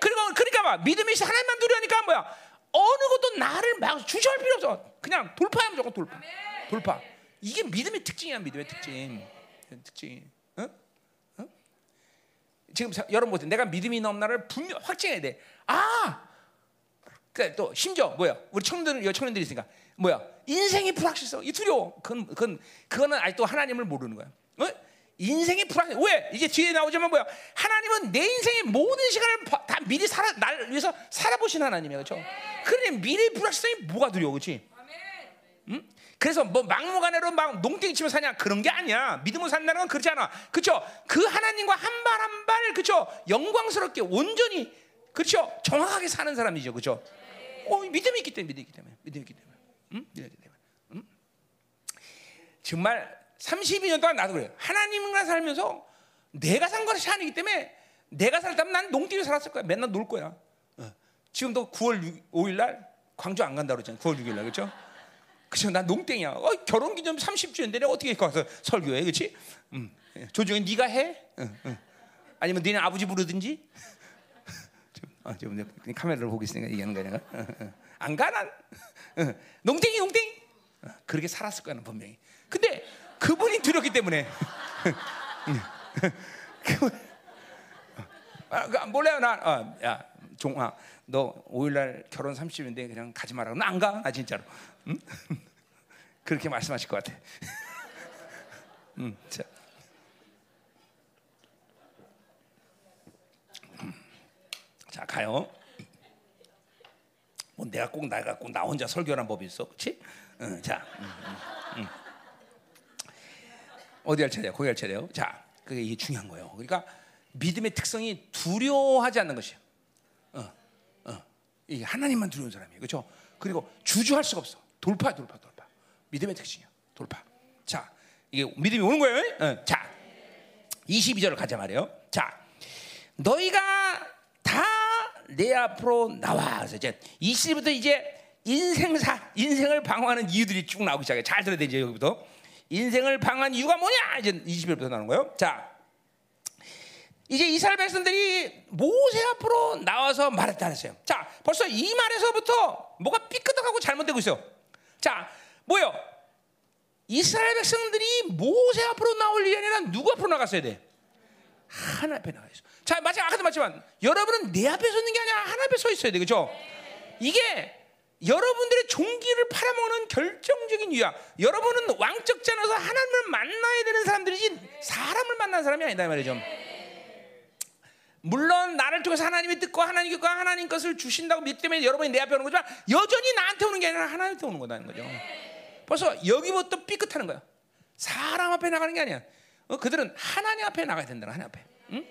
그리고 그러니까 봐. 믿음이 하나님만 두려니까 뭐야? 어느 것도 나를 막 주저할 필요 없어. 그냥 돌파야 무조건 돌파. 돌파. 이게 믿음의 특징이야, 믿음의 특징. 특징. 어? 어? 지금 여러분 보세요. 내가 믿음이 있는 나를 분명 확증해야 돼. 아, 그또 심지어 뭐야? 우리 청년들, 여 청년들이 있으니까 뭐야? 인생이 불확실성, 이 두려워. 그건 그건 그거는 아직도 하나님을 모르는 거야. 어? 인생이 불확실. 왜? 이제 뒤에 나오자면 뭐야? 하나님은 내 인생의 모든 시간을 다 미리 살아 날 위해서 살아보신 하나님이야, 그렇죠? 그러니 미래 불확실성이 뭐가 두려워, 그렇지? 응? 그래서 뭐 막무가내로 막 농땡이 치며 사냐 그런 게 아니야. 믿음으로 산다는 건 그렇지 않아. 그렇죠? 그 하나님과 한 발 한발 그렇죠? 영광스럽게 온전히 그렇죠? 정확하게 사는 사람이죠, 그렇죠? 어, 믿음이 있기 때문에 믿음이 있기 때문에 믿음이 있기 때문에, 응? 믿음이 있기 때문에, 응? 정말 32년 동안 나도 그래요. 하나님과 살면서 내가 산 것이 아니기 때문에 내가 살다면 난 농띠에 살았을 거야. 맨날 놀 거야. 어. 지금도 9월 6, 5일 날 광주 안 간다 그러잖아. 9월 6일 날 그렇죠? 그죠? 난 농땡이야. 어, 결혼 기념 30주년인데 내가 어떻게 가서 설교해, 그렇지? 음. 조정이 네가 해? 응, 응. 아니면 너네 아버지 부르든지? 아, 지금 카메라를 보고 있으니까 얘기하는 거야, 내가. 안 가, 난. 농땡이, 농땡이. 그렇게 살았을 거야, 분명히. 근데 그분이 두렵기 때문에. *laughs* 아, 몰라요, 나. 어, 야, 종아, 너 5일날 결혼 30일인데 그냥 가지 마라. 나안 가. 아 진짜로. 응? *laughs* 그렇게 말씀하실 것 같아. *laughs* 음, 자. 자 가요. 뭐 내가 꼭 내가 꼭 나 혼자 설교하는 법이 있어, 그렇지? 응, 자, 음, 음, 음. 어디 할 차례야? 거기 할 차례요. 자, 그게 이게 중요한 거예요. 그러니까 믿음의 특성이 두려워하지 않는 것이야. 어, 어, 이게 하나님만 두려운 사람이에요, 그렇죠? 그리고 주저할 수가 없어. 돌파, 돌파, 돌파. 믿음의 특징이야, 돌파. 자, 이게 믿음이 오는 거예요. 어, 자, 22절을 가자 말이에요. 자, 너희가 다 내 앞으로 나와. 그래서 이제 20절부터 이제 인생사, 인생을 방어하는 이유들이 쭉 나오기 시작해. 잘 들어야 되죠 여기부터. 인생을 방어한 이유가 뭐냐? 이제 20절부터 나오는 거예요. 자, 이제 이스라엘 백성들이 모세 앞으로 나와서 말했다 그랬어요. 자, 벌써 이 말에서부터 뭐가 삐끗하고 잘못되고 있어요. 자, 뭐요? 이스라엘 백성들이 모세 앞으로 나올 일이 아니라 누구 앞으로 나갔어야 돼? 하나 앞에 나가 있어. 자, 마치 아까도 말했지만 여러분은 내 앞에 서 있는 게 아니라 하나 앞에 서 있어야 돼, 그렇죠? 이게 여러분들의 종기를 팔아먹는 결정적인 이유야. 여러분은 왕적 자녀서 하나님을 만나야 되는 사람들이지 사람을 만나는 사람이 아니다 말이죠. 물론 나를 통해서 하나님이 듣고 하나님께 하나님 것을 주신다고 믿기 때문에 여러분이 내 앞에 오는 거지만 여전히 나한테 오는 게 아니라 하나님한테 오는 거다는 거죠. 벌써 여기부터 삐끗하는 거야. 사람 앞에 나가는 게 아니야. 어, 그들은 하나님 앞에 나가야 된다. 하나님 앞에. 응?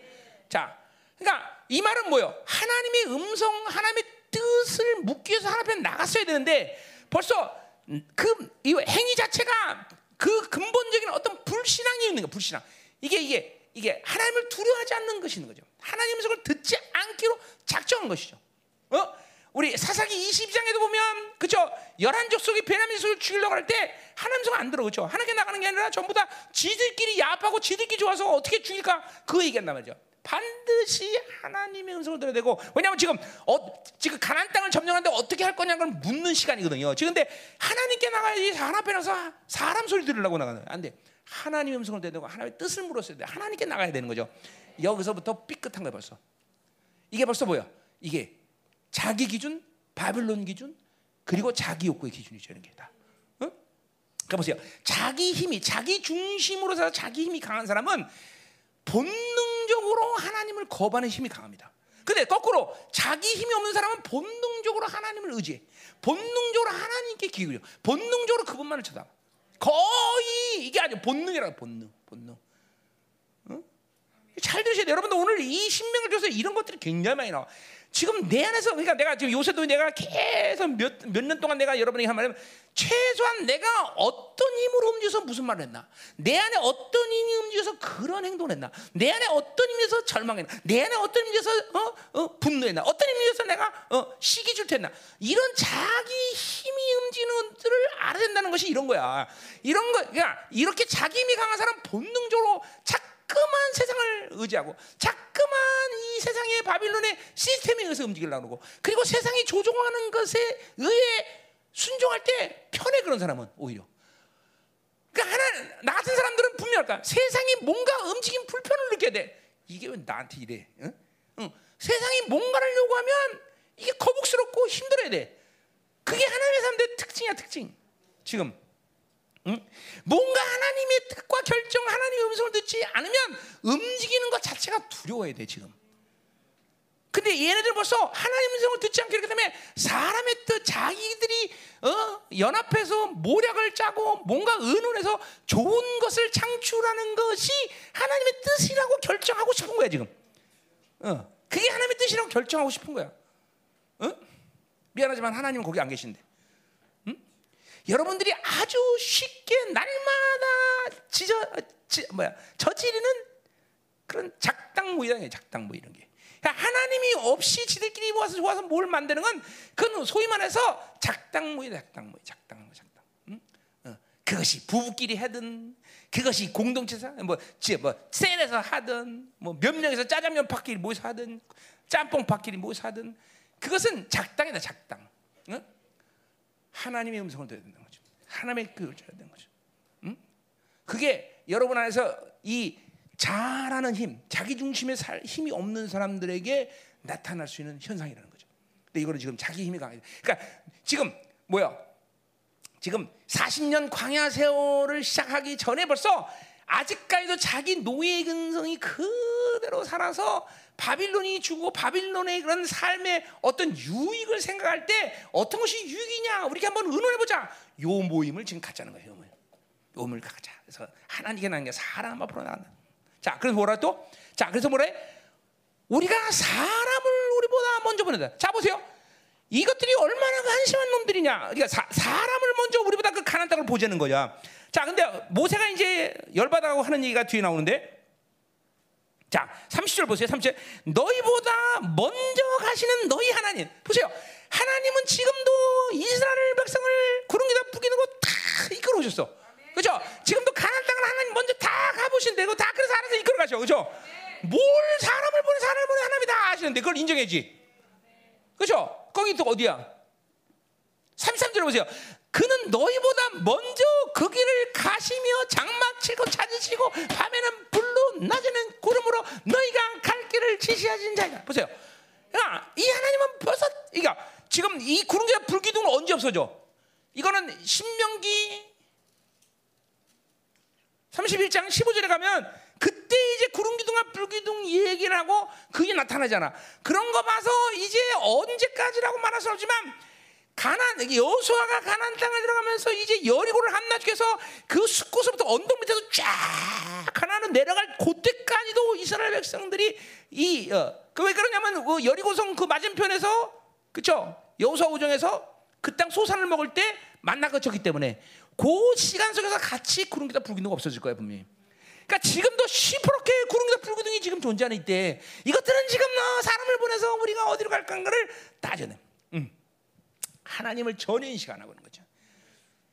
자, 그러니까 이 말은 뭐요? 하나님의 음성, 하나님의 뜻을 묻기 위해서 하나님 앞에 나갔어야 되는데 벌써 그 이 행위 자체가 그 근본적인 어떤 불신앙이 있는 거, 불신앙. 이게 이게 이게 하나님을 두려워하지 않는 것인 거죠. 하나님 음성을 듣지 않기로 작정한 것이죠. 어? 우리 사사기 22장에도 보면 그죠? 열한 족속이 베냐민 족속을 죽이려고 할 때 하나님 성 안 들어 그죠? 하나님께 나가는 게 아니라 전부 다 지들끼리 야합하고 지들끼리 좋아서 어떻게 죽일까 그 얘기한단 말이죠. 반드시 하나님의 음성을 들어야 되고 왜냐하면 지금 어, 지금 가난 땅을 점령하는데 어떻게 할 거냐는 걸 묻는 시간이거든요. 지금 근데 하나님께 나가야지 사람 앞에 나서 사람 소리 들으려고 나가는 안 돼. 하나님의 음성을 들어야 되고 하나님의 뜻을 물었어야 돼. 하나님께 나가야 되는 거죠. 여기서부터 삐끗한 거야 벌써. 이게 벌써 뭐야? 이게 자기 기준, 바빌론 기준, 그리고 자기 욕구의 기준이죠. 이런 게 다. 어? 그러니까 보세요. 자기 힘이 자기 중심으로 서 자기 힘이 강한 사람은 본능 적으로 하나님을 거부하는 힘이 강합니다. 근데 거꾸로 자기 힘이 없는 사람은 본능적으로 하나님을 의지해. 본능적으로 하나님께 기울여. 본능적으로 그분만을 쳐다. 거의 이게 아니야. 본능이라고 본능. 잘 들으셔야 돼요. 여러분들 오늘 이 신명을 줘서 이런 것들이 굉장히 많이 나와. 지금 내 안에서 그러니까 내가 지금 요새도 내가 계속 몇 몇 년 동안 내가 여러분에게 한 말은 최소한 내가 어떤 힘으로 움직여서 무슨 말을 했나? 내 안에 어떤 힘이 움직여서 그런 행동을 했나? 내 안에 어떤 힘에서 절망했나? 내 안에 어떤 힘에서 어, 어, 분노했나? 어떤 힘에서 내가 어, 시기 질투했나? 이런 자기 힘이 움직이는 것들을 알아야 된다는 것이 이런 거야. 이런 거 그러니까 이렇게 자기 힘이 강한 사람 본능적으로 착 자꾸만 세상을 의지하고 자꾸만 이 세상의 바빌론의 시스템에 의해서 움직이려고 그러고 그리고 세상이 조종하는 것에 의해 순종할 때 편해 그런 사람은 오히려. 그러니까 하나 나 같은 사람들은 분명할까 세상이 뭔가 움직임 불편을 느껴야 돼. 이게 왜 나한테 이래? 응? 응. 세상이 뭔가를 요구하면 이게 거북스럽고 힘들어야 돼. 그게 하나님의 사람들의 특징이야 특징. 지금 응? 뭔가 하나님의 뜻과 결정, 하나님의 음성을 듣지 않으면 움직이는 것 자체가 두려워야 돼 지금. 근데 얘네들 벌써 하나님 음성을 듣지 않기 때문에 사람의 뜻, 자기들이 어? 연합해서 모략을 짜고 뭔가 의논해서 좋은 것을 창출하는 것이 하나님의 뜻이라고 결정하고 싶은 거야 지금. 어. 그게 하나님의 뜻이라고 결정하고 싶은 거야. 어? 미안하지만 하나님은 거기 안 계신데. 여러분들이 아주 쉽게 날마다 지저 지, 뭐야 저지르는 그런 작당무 이런 게 작당무 이런 게 하나님이 없이 지들끼리 모아서 좋아서 뭘 만드는 건 그건 소위 말해서 작당무예 작당무 작당무 작당 응? 어. 그것이 부부끼리 하든 그것이 공동체에서 뭐, 뭐 셀에서 하든 뭐 몇 명에서 짜장면 파끼리 모여서 하든 짬뽕 파끼리 모여서 하든 그것은 작당이다 작당 응? 하나님의 음성을 들어야 된다는 거죠. 하나님의 그걸 들어야 되는 거죠. 응? 그게 여러분 안에서 이 잘하는 힘, 자기 중심의 살, 힘이 없는 사람들에게 나타날 수 있는 현상이라는 거죠. 근데 이거는 지금 자기 힘이 강해. 그러니까 지금 뭐야? 지금 40년 광야 세월을 시작하기 전에 벌써 아직까지도 자기 노예 근성이 그대로 살아서 바빌론이 주고 바빌론의 그런 삶의 어떤 유익을 생각할 때 어떤 것이 유익이냐 우리가 한번 의논해 보자. 요 모임을 지금 갖자는 거예요. 요 모임. 요 모임을 갖자. 그래서 하나님께 나는 게 사람 앞으로 나간다. 자, 그래서 뭐라 또? 자, 그래서 뭐래? 우리가 사람을 우리보다 먼저 보낸다. 자, 보세요. 이것들이 얼마나 한심한 놈들이냐. 그러니까 사, 사람을 먼저 우리보다 그 가난 땅을 보자는 거야. 자, 근데 모세가 이제 열받아고 하는 얘기가 뒤에 나오는데 자, 30절 보세요. 30절. 너희보다 먼저 가시는 너희 하나님. 보세요. 하나님은 지금도 이스라엘 백성을 구름기다 뿌기는 거 다 이끌어 오셨어. 그죠? 지금도 가난 땅을 하나님 먼저 다 가보신대고 다 그래서 알아서 이끌어 가셔. 그죠? 뭘 사람을 보내 사람을 보내 하나님이 다 아시는데 그걸 인정해지. 그죠? 거기 또 어디야? 33절 보세요. 그는 너희보다 먼저 그 길을 가시며 장막 치고 찾으시고 밤에는 불로 낮에는 구름으로 너희가 갈 길을 지시하신 자이다. 보세요. 야, 이 하나님은 벌써 그러니까 지금 이 구름과 불기둥은 언제 없어져? 이거는 신명기 31장 15절에 가면 그때 이제 구름기둥과 불기둥 얘기를 하고 그게 나타나잖아. 그런 거 봐서 이제 언제까지라고 말할 수 없지만 가난 여호수아가 가난 땅을 들어가면서 이제 여리고를 함락해서 그 숲곳부터 언덕 밑에서 쫙 가난은 내려갈 그때까지도 이스라엘 백성들이 이그왜 그러냐면 그 여리고성 그 맞은편에서 그쵸 여호수아 우정에서 그 땅 소산을 먹을 때 만나 거쳤기 때문에 그 시간 속에서 같이 구름기다 불기둥 없어질 거야 분명히. 그러니까 지금도 시퍼렇게 구름기다 불기둥이 지금 존재하는 이때 이것들은 지금 어, 사람을 보내서 우리가 어디로 갈까 하는 를 따져내. 음. 하나님을 전혀 인식 안 하고 있는 거죠.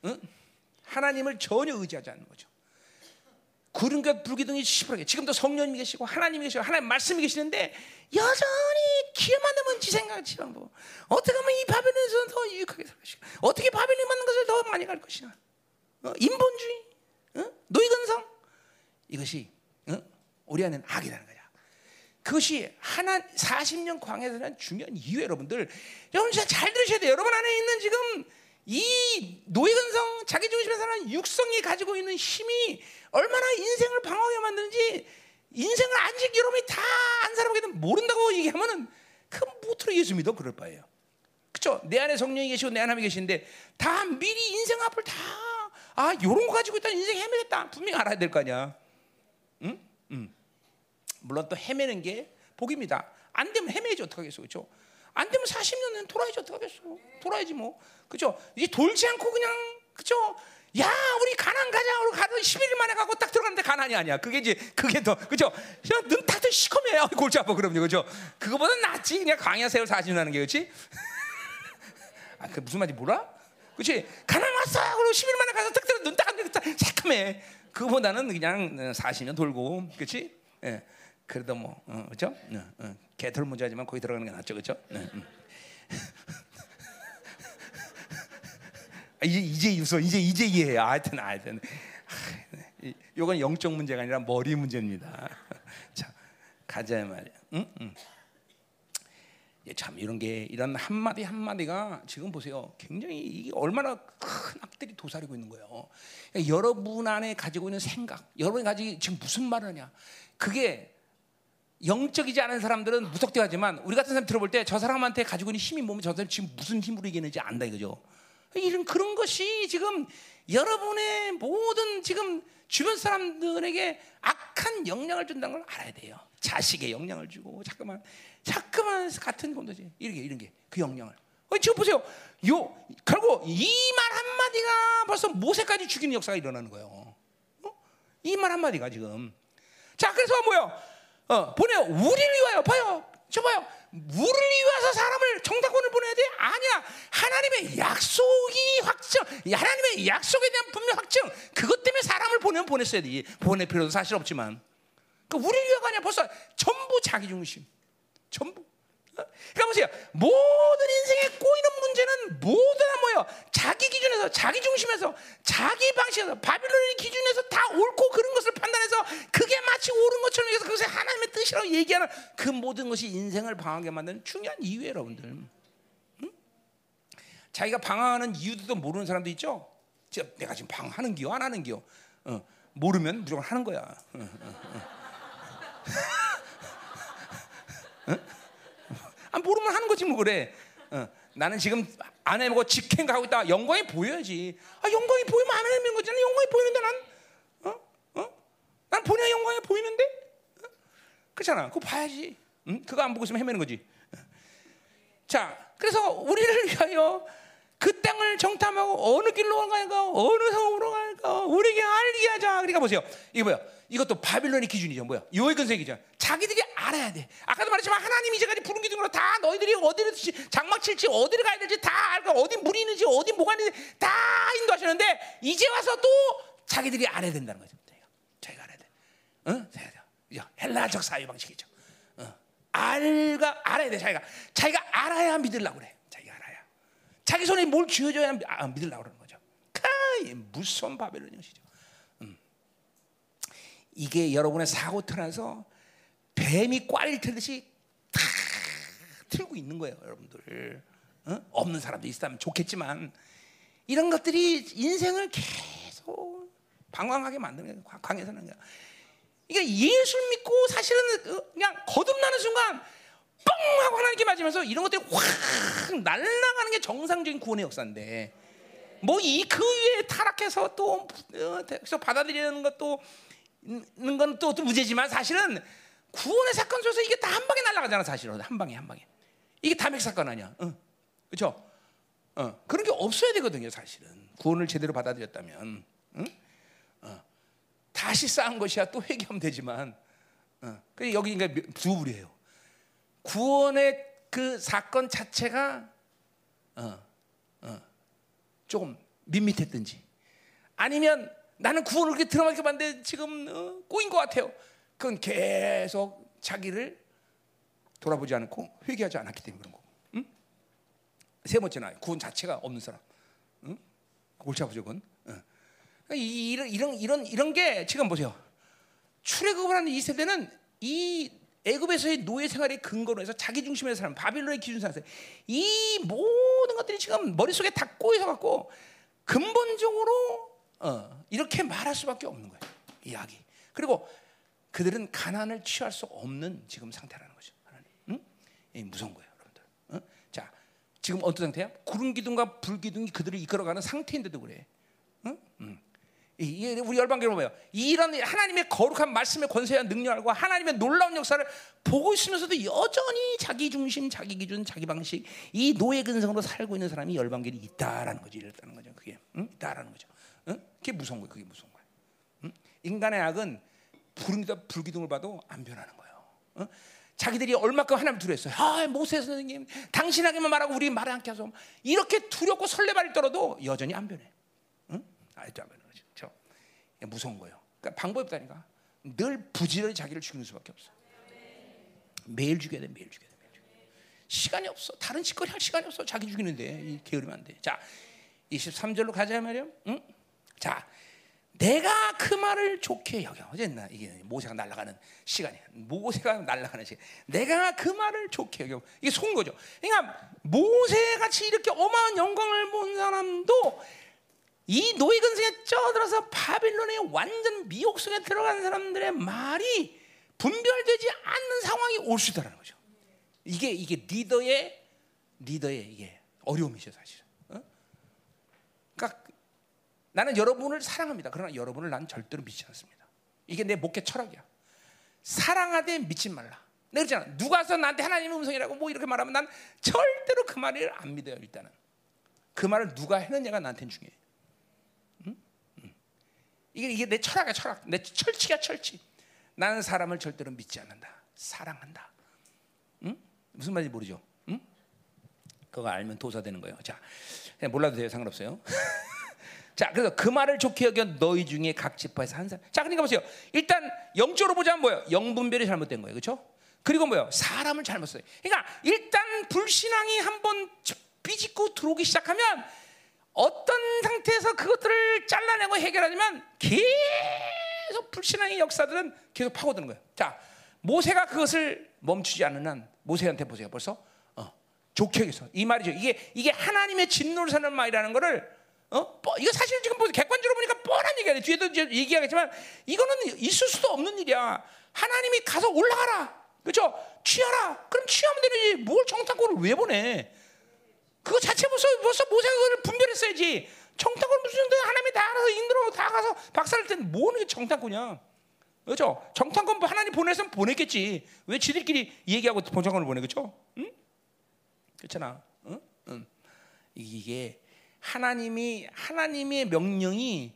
응? 하나님을 전혀 의지하지 않는 거죠. 구름과 불기둥이 시퍼렇게 지금도 성령님이 계시고 하나님이 계시고 하나님 말씀이 계시는데 여전히 기회만 되면 지 생각 지방보 어떻게 하면 이 바벨론에서 더 유익하게 살 것이냐 어떻게 바벨론이 맞는 것을 더 많이 갈 것이냐 어? 인본주의 어? 노이근성 이것이 어? 우리 안에는 악이라는 거야 그것이 하나 40년 광야에서는 중요한 이유 여러분들 여러분 진짜 잘 들으셔야 돼요 여러분 안에 있는 지금 이 노예근성 자기 중심에 사는 육성이 가지고 있는 힘이 얼마나 인생을 방황하게 만드는지 인생을 아직 여러분이 다 안 살아보게 되면 모른다고 얘기하면은 그 무트로 예수 믿어 그럴 바예요. 그렇죠? 내 안에 성령이 계시고 내 안에 계신데 다 미리 인생 앞을 다 아, 요런 거 가지고 있다 인생 헤매겠다. 분명히 알아야 될 거 아니야. 응? 응. 물론 또 헤매는 게 복입니다. 안 되면 헤매지 어떡하겠어. 그렇죠? 안 되면 40년은 돌아야지 어떡하겠어. 돌아야지 뭐. 그죠? 이제 돌지 않고 그냥 그죠? 야, 우리 가난. 우리 가서 11일 만에 가고 딱 들어갔는데 가난이 아니야. 그게 이제 그게 더 그죠? 눈 탁도 시커매요. *laughs* 골치 아파 그럼요. 그죠? 그거보다 낫지. 그냥 광야 세월 40년 하는 게 그렇지? *laughs* 아, 그 무슨 말인지 몰라? 그렇지? 가난 왔어. 그리고 11일 만에 가서 딱 들어 눈딱 새카매. 그거보다는 그냥 40년 돌고 그렇지? 예. 그래도 뭐 어, 그렇죠? 어, 어. 개털 문제지만 거기 들어가는 게 낫죠, 그렇죠? 네, 음. 이제 이제 유서 이제 이제 이해해. 하여튼 하여튼 이건 영적 문제가 아니라 머리 문제입니다. 자 가자 말이야. 응? 응. 참 이런 게 이런 한 마디 한 마디가 지금 보세요. 굉장히 이게 얼마나 큰 악들이 도사리고 있는 거예요. 그러니까 여러분 안에 가지고 있는 생각, 여러분이 가지고 지금 무슨 말하냐? 그게 영적이지 않은 사람들은 무섭게 하지만 우리 같은 사람 들어볼 때 저 사람한테 가지고 있는 힘이 뭐면 저 사람 지금 무슨 힘으로 이기는지 안다 이거죠. 이런 그런 것이 지금 여러분의 모든 지금 주변 사람들에게 악한 영향을 준다는 걸 알아야 돼요. 자식의 영향을 주고 자꾸만 자꾸만 같은 건도지 이런 게 이런 게 그 영향을. 어, 지금 보세요. 요 결국 이 말 한마디가 벌써 모세까지 죽이는 역사가 일어나는 거예요. 어? 이말 한마디가 지금. 자 그래서 뭐요? 어, 보내요. 우리를 위하여 봐요. 저 봐요. 우리를 위해서 사람을 정답권을 보내야 돼? 아니야. 하나님의 약속이 확정, 하나님의 약속에 대한 분명 확정. 그것 때문에 사람을 보내면 보냈어야 돼. 보낼 필요도 사실 없지만. 그 우리를 위하가 아니라 벌써 전부 자기 중심. 전부. 그러니까 보세요. 모든 인생에 꼬이는 문제는 모두 다 뭐예요? 자기 기준에서 자기 중심에서 자기 방식에서 바빌론의 기준에서 다 옳고 그런 것을 판단해서 그게 마치 옳은 것처럼 해서 그것이 하나님의 뜻이라고 얘기하는 그 모든 것이 인생을 방하게 만드는 중요한 이유예요, 여러분들. 응? 자기가 방황하는 이유도 모르는 사람도 있죠. 내가 지금 방하는 기요, 안 하는 기요. 어, 모르면 무조건 하는 거야. 어, 어, *laughs* 아, 모르면 하는 거지 뭐 그래. 어, 나는 지금 안 해보고 직행하고 있다. 영광이 보여야지. 아 영광이 보이면 안 거지. 난 영광이 보이는데 난 어? 어? 난 본의 영광이 보이는데? 어? 그렇잖아. 그거 봐야지. 응? 그거 안 보고 있으면 헤매는 거지. 어. 자, 그래서 우리를 위하여 그 땅을 정탐하고 어느 길로 갈까, 어느 성으로 갈까, 우리에게 알게 하자. 그러니까 보세요. 이거 뭐야? 이것도 바빌론의 기준이죠. 뭐야? 요의 근세기죠. 자기들이 알아야 돼. 아까도 말했지만 하나님이 이제까지 부른 기둥으로 다 너희들이 어디를 장막 칠지 어디를 가야 될지 다 알고 어디 물이 있는지 어디 뭐가 있는지 다 인도하시는데 이제 와서 또 자기들이 알아야 된다는 거죠. 자기가 알아야 돼. 응? 헬라적 사회 방식이죠. 어. 알가 알아야 돼. 자기가 자기가 알아야 믿으려고 그래. 자기가 알아야. 자기 손에 뭘 쥐어줘야 아, 믿으려고 그러는 거죠. 그 무서운 바벨론 형식이죠. 음. 이게 여러분의 사고 틀어서 뱀이 꽈리를 틀듯이 다 틀고 있는 거예요, 여러분들. 어? 없는 사람도 있다면 좋겠지만 이런 것들이 인생을 계속 방황하게 만드는 거예요. 거예요. 그러니까 예수 믿고 사실은 어, 그냥 거듭나는 순간 뻥 하고 하나님께 맞으면서 이런 것들이 확 날아가는 게 정상적인 구원의 역사인데 뭐 이 그 위에 타락해서 또 어, 받아들이는 것도 있는 건또 문제지만 사실은 구원의 사건 속에서 이게 다 한 방에 날아가잖아 사실은. 한 방에 한 방에. 이게 담핵 사건 아니야. 응. 그렇죠 어, 그런 게 없어야 되거든요 사실은. 구원을 제대로 받아들였다면. 응? 어. 다시 쌓은 것이야 또 회개하면 되지만. 어. 여기 그러니까 두 부류예요. 구원의 그 사건 자체가 어, 어, 조금 밋밋했든지. 아니면 나는 구원을 그렇게 들어가게 봤는데 지금 어, 꼬인 것 같아요 그건 계속 자기를 돌아보지 않고 회개하지 않았기 때문에 그런 거고. 응? 세 번째는 구원 자체가 없는 사람. 응? 골치 아프죠, 그건. 응. 그러니까 이런 이런 이런 이런 게 지금 보세요. 출애굽을 하는 이 세대는 이 애굽에서의 노예 생활의 근거로 해서 자기 중심의 사람, 바빌론의 기준 상태, 이 모든 것들이 지금 머릿속에 다 꼬여서 갖고 근본적으로 어, 이렇게 말할 수밖에 없는 거예요. 이야기. 그리고 그들은 가난을 취할 수 없는 지금 상태라는 거죠. 하나님. 응? 이 무서운 거예요, 여러분들. 응? 자, 지금 어떤 상태야? 구름 기둥과 불 기둥이 그들을 이끌어가는 상태인데도 그래. 응? 응. 이 우리 열방교로 뭐예요? 이런 하나님의 거룩한 말씀의 권세와 능력과 하나님의 놀라운 역사를 보고 있으면서도 여전히 자기 중심, 자기 기준, 자기 방식 이 노예 근성으로 살고 있는 사람이 열방교이 있다라는 거죠. 이랬다는 거죠. 그게 응? 있다라는 거죠. 응? 그게 무서운 거예요. 그게 무서운 거예요. 응? 인간의 악은 불기둥, 불기둥을 봐도 안 변하는 거예요. 어? 자기들이 얼마큼 하나님 두려웠어요. 아, 모세 선생님, 당신에게만 말하고 우리 말을 않게 하소. 이렇게 두렵고 설레발이 떨어도 여전히 안 변해. 응? 아직도 안 거죠. 그렇죠? 무서운 거예요. 그러니까 방법이 없다니까. 늘 부지런히 자기를 죽이는 수밖에 없어. 매일 죽여야 돼, 매일 죽여야 돼. 매일 죽여야 돼. 시간이 없어. 다른 짓거리 할 시간이 없어. 자기 죽이는데 게으르면 안 돼. 자, 23절로 가자 말이요. 응? 자, 내가 그 말을 좋게 여겨. 어제나 이게 모세가 날아가는 시간이야. 모세가 날아가는 시간. 내가 그 말을 좋게 여겨. 이게 속은 거죠. 그러니까 모세 같이 이렇게 어마한 영광을 본 사람도 이 노예 근성에 쪄들어서 바빌론의 완전 미혹 속에 들어간 사람들의 말이 분별되지 않는 상황이 올 수 있다는 거죠. 이게 이게 리더의 리더의 이게 어려움이죠 사실. 어? 그러니까 나는 여러분을 사랑합니다. 그러나 여러분을 난 절대로 믿지 않습니다. 이게 내 목회 철학이야. 사랑하되 믿지 말라. 내가 그러잖아. 누가서 나한테 하나님의 음성이라고 뭐 이렇게 말하면 난 절대로 그 말을 안 믿어요. 일단은 그 말을 누가 했느냐가 나한테는 중요해. 응? 응. 이게 이게 내 철학이야 철학. 내 철칙이야 철칙. 나는 사람을 절대로 믿지 않는다. 사랑한다. 응? 무슨 말인지 모르죠. 응? 그거 알면 도사되는 거예요. 자, 몰라도 돼요. 상관없어요. *laughs* 자, 그래서 그 말을 좋게 여겨 너희 중에 각 지파에서 한 사람. 자, 그러니까 보세요. 일단 영적으로 보자면 뭐예요? 영분별이 잘못된 거예요. 그렇죠? 그리고 뭐예요? 사람을 잘못 써요. 그러니까 일단 불신앙이 한번 삐짓고 들어오기 시작하면 어떤 상태에서 그것들을 잘라내고 해결하지만 계속 불신앙의 역사들은 계속 파고드는 거예요. 자, 모세가 그것을 멈추지 않는 한 모세한테 보세요. 벌써 어, 좋게 여기서 이 말이죠. 이게 이게 하나님의 진노를 사는 말이라는 거를 어? 뭐, 이거 사실 지금 뭐 객관적으로 보니까 뻔한 얘기야. 뒤에도 얘기하겠지만 이거는 있을 수도 없는 일이야. 하나님이 가서 올라가라. 그렇죠? 취하라. 그럼 취하면 되지. 뭘 정탐꾼을 왜 보내? 그거 자체 벌써 벌써 모세가 그걸 분별했어야지. 정탐꾼 무슨 하나님이 다 알아서 인도로 다 가서 박살낼 땐 뭐는 정탐꾼이야. 그렇죠? 정탐꾼 하나님 보냈으면 보냈겠지. 왜 지들끼리 얘기하고 정탐꾼을 보내? 그렇죠? 응? 그렇잖아. 응? 응. 이게 하나님이 하나님의 명령이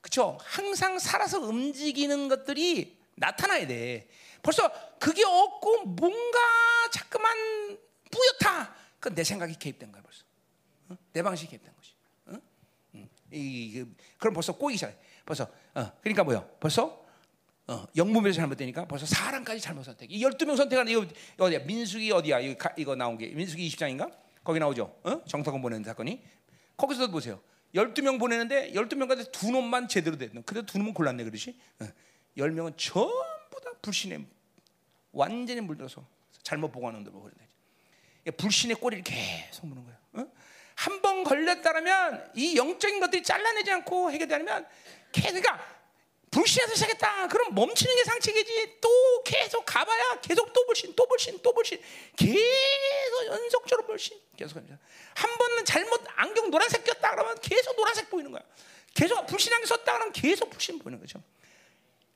그렇죠? 항상 살아서 움직이는 것들이 나타나야 돼. 벌써 그게 없고 뭔가 자꾸만 뿌옇다. 그건 내 생각이 개입된 거야 벌써. 어? 내 방식이 개입된 것이. 어? 음. 이, 이, 그럼 벌써 꼬이기 시작해. 벌써 어. 그러니까 뭐요? 벌써 어, 영문에서 잘못되니까 벌써 사람까지 잘못 선택. 이 12명 선택하는 이거 어디야? 민수기 어디야? 이거, 가, 이거 나온 게 민수기 20장인가? 거기 나오죠. 어? 정탁원 보내는 사건이. 거기서도 보세요. 12명 보내는데 12명 가운데 두 놈만 제대로 됐는. 그래도 두 놈은 골랐네 그러지. 어. 10명은 전부 다 불신에 완전히 물들어서 잘못 보고하는 놈들 보거든요. 불신의 꼬리를 계속 무는 거예요. 어? 한번 걸렸다면 이 영적인 것들이 잘라내지 않고 해결되면 그러니까 불신에서 시작했다. 그럼 멈추는 게 상책이지. 또 계속 가봐야 계속 또 불신, 또 불신, 또 불신. 계속 연속적으로 불신. 계속 합니다. 한 번은 잘못 안경 노란색 꼈다 그러면 계속 노란색 보이는 거야. 계속 불신 안경 썼다 그러면 계속 불신 보이는 거죠.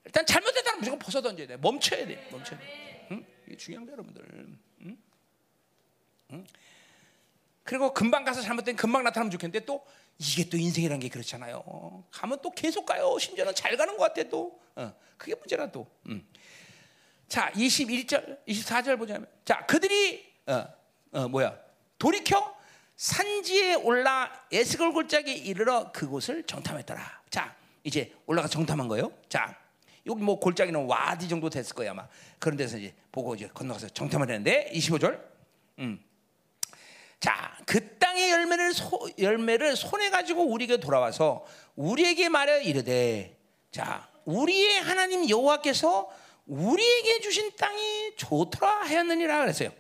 일단 잘못됐다면 무조건 벗어 던져야 돼. 멈춰야 돼. 멈춰야 돼. 응? 이게 중요한 거 여러분들. 응? 응? 그리고 금방 가서 잘못된 금방 나타나면 좋겠는데 또 이게 또 인생이라는 게 그렇잖아요. 가면 또 계속 가요. 심지어는 잘 가는 것 같아 또. 어, 그게 문제라 또. 음. 자, 21절, 24절 보자면, 자 그들이 어, 어, 뭐야 돌이켜 산지에 올라 에스골 골짜기에 이르러 그곳을 정탐했더라. 자, 이제 올라가 정탐한 거예요. 자, 여기 뭐 골짜기는 와디 정도 됐을 거야 아마. 그런 데서 이제 보고 이제 건너가서 정탐을 했는데 25절. 음. 자, 그 땅의 열매를 소, 열매를 손에 가지고 우리에게 돌아와서 우리에게 말해 이르되 자, 우리의 하나님 여호와께서 우리에게 주신 땅이 좋더라 하였느니라 그랬어요.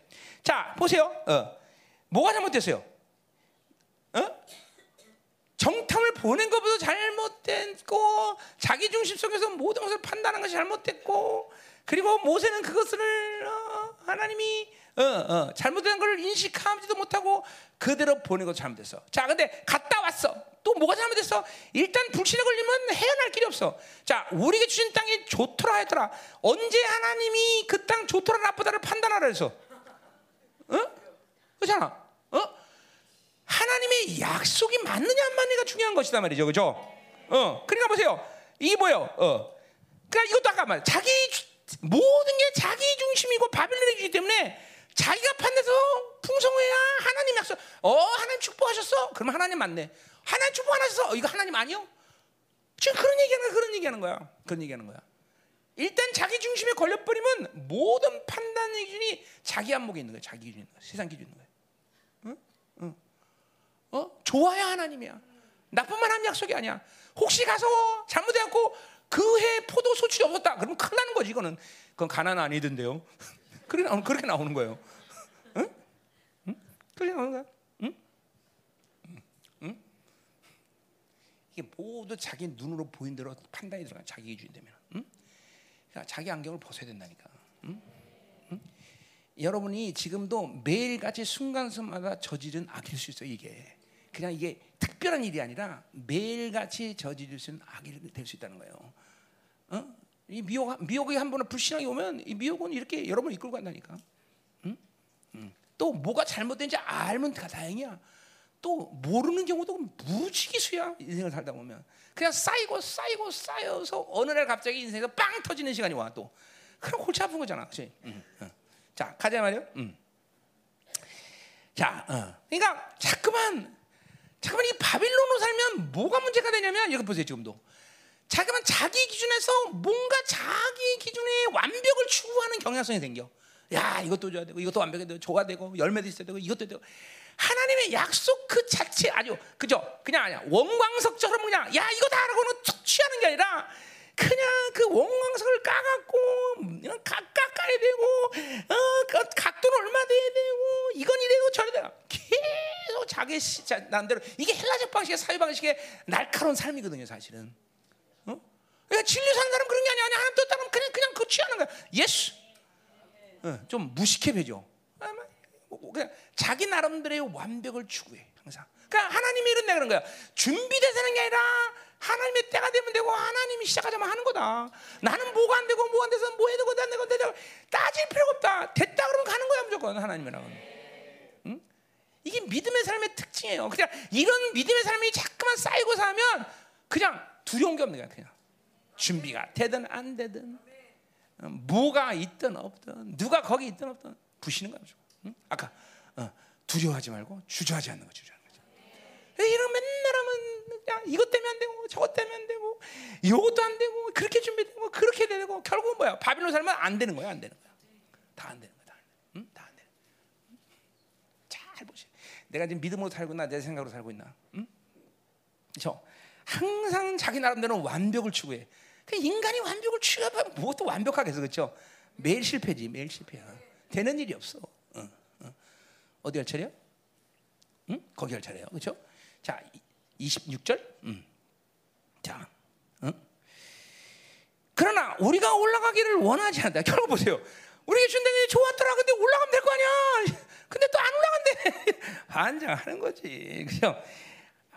자, 보세요. 어. 뭐가 잘못됐어요? 어? 정탐을 보낸 것보다 잘못됐고 자기 중심 속에서 모든 것을 판단한 것이 잘못됐고 그리고 모세는 그것을 어, 하나님이 어, 어, 잘못된 걸 인식하지도 못하고 그대로 보낸 거 잘못됐어. 자, 근데 갔다 왔어. 또 뭐가 잘못됐어? 일단 불신에 걸리면 헤어날 길이 없어. 자, 우리에게 주신 땅이 좋더라 했더라. 언제 하나님이 그 땅 좋더라 나쁘다를 판단하라 해서? 어? 그렇잖아. 어? 하나님의 약속이 맞느냐 안 맞느냐가 중요한 것이다 말이죠. 그죠? 어. 그러니까 보세요. 이게 뭐예요? 어. 그러니까 이것도 아까 말 자기 모든 게 자기 중심이고 바빌론이기 때문에 자기가 판단해서 풍성해야 하나님 약속. 어, 하나님 축복하셨어? 그럼 하나님 맞네. 하나님 축복 안 하셔서 어, 이거 하나님 아니요? 지금 그런 얘기하는. 그런 얘기하는 거야. 그런 얘기하는 거야. 일단 자기 중심에 걸려버리면 모든 판단 기준이 자기 안목에 있는 거야. 자기 기준. 세상 기준 있는 거야. 응? 응. 어? 좋아야 하나님이야. 나쁜만 하면 약속이 아니야. 혹시 가서 잘못해갖고 그 해 포도 소출이 없었다. 그러면 큰일 나는 거지. 이거는 그건 가난 아니던데요. *laughs* 그렇게 나오는 그렇게 나오는 거예요. 응? 응? 그렇게 나오는 거야. 이게 모두 자기 눈으로 보인 대로 판단이 들어가 자기 기준이 되면. 응? 그러니까 자기 안경을 벗어야 된다니까. 응? 응? 여러분이 지금도 매일같이 순간순간마다 저지른 악일 수 있어 이게. 그냥 이게 특별한 일이 아니라 매일같이 저지를 수 있는 악이 될 수 있다는 거예요. 어? 이 미혹 미혹이 한 번은 불신앙이 오면 이 미혹은 이렇게 여러분을 이끌고 간다니까. 응? 응. 또 뭐가 잘못된지 알면 다 다행이야. 또 모르는 경우도 무지기수야 인생을 살다 보면 그냥 쌓이고 쌓이고 쌓여서 어느 날 갑자기 인생에서 빵 터지는 시간이 와 또. 그럼 골치 아픈 거잖아, 그렇지? 응. 응. 자 가자 말이요. 응. 자, 어. 그러니까 자꾸만 자꾸만 이 바빌론으로 살면 뭐가 문제가 되냐면 이거 보세요 지금도. 자기만 자기 기준에서 뭔가 자기 기준의 완벽을 추구하는 경향성이 생겨. 야 이것도 줘야 되고 이것도 완벽해야 되고 줘야 되고 열매도 있어야 되고 이것도 되고 하나님의 약속 그 자체 아주 그죠? 그냥 아니야 원광석처럼 그냥 야 이거 다 하라고는 툭 취하는 게 아니라 그냥 그 원광석을 까갖고 그냥 각 깎아야 되고 어, 그 각도는 얼마 돼야 되고 이건 이래고 저래다 계속 자기 남대로 이게 헬라적 방식의 사회 방식의 날카로운 삶이거든요 사실은 어? 그러니까 진리 사는 사람 그런 게 아니야 하나님 뜻따르면 그냥 그냥 그 취하는 거야 예수 어, 좀 무식해 배죠 아마 뭐 그냥 자기 나름대로의 완벽을 추구해 항상 그러니까 하나님이 이런다 그런 거야 준비돼서 하는 게 아니라 하나님의 때가 되면 되고 하나님이 시작하자면 하는 거다. 나는 뭐가 안 되고 뭐 안 돼서 뭐 해도 안 되고 되고 따질 필요가 없다. 됐다 그러면 가는 거야 무조건 하나님이랑은. 응? 이게 믿음의 삶의 특징이에요. 그냥 이런 믿음의 삶이 자꾸만 쌓이고 사면 그냥 두려운 게 없는 거야 그냥. 준비가 되든 안 되든 어, 뭐가 있든 없든 누가 거기 있든 없든 부시는 무조건. 응? 아까 어, 두려워하지 말고 주저하지 않는 거 주저. 이런 맨날 하면 그냥 이것 때문에 안 되고 저것 때문에 안 되고 이것도 안 되고 그렇게 준비되고 그렇게 되고 결국은 뭐야 바빌론 살면 안 되는 거야 안 되는 거야 다 안 되는 거야 다 안 되는 거야 응? 다안 되는 잘 보시 내가 지금 믿음으로 살고 있나 내 생각으로 살고 있나 응? 저 항상 자기 나름대로 완벽을 추구해 그 인간이 완벽을 추구하면 무엇도 완벽하게 해서 그렇죠 매일 실패지 매일 실패야 되는 일이 없어 어, 어. 어디 할 차례야? 응? 거기 할 차례요 그렇죠? 자, 26절. 음. 자, 응? 그러나 우리가 올라가기를 원하지 않다. 결국 보세요. 우리가 준다는 좋았더라. 근데 올라가면 될 거 아니야. 근데 또 안 올라간대. *laughs* 반장하는 거지. 그죠?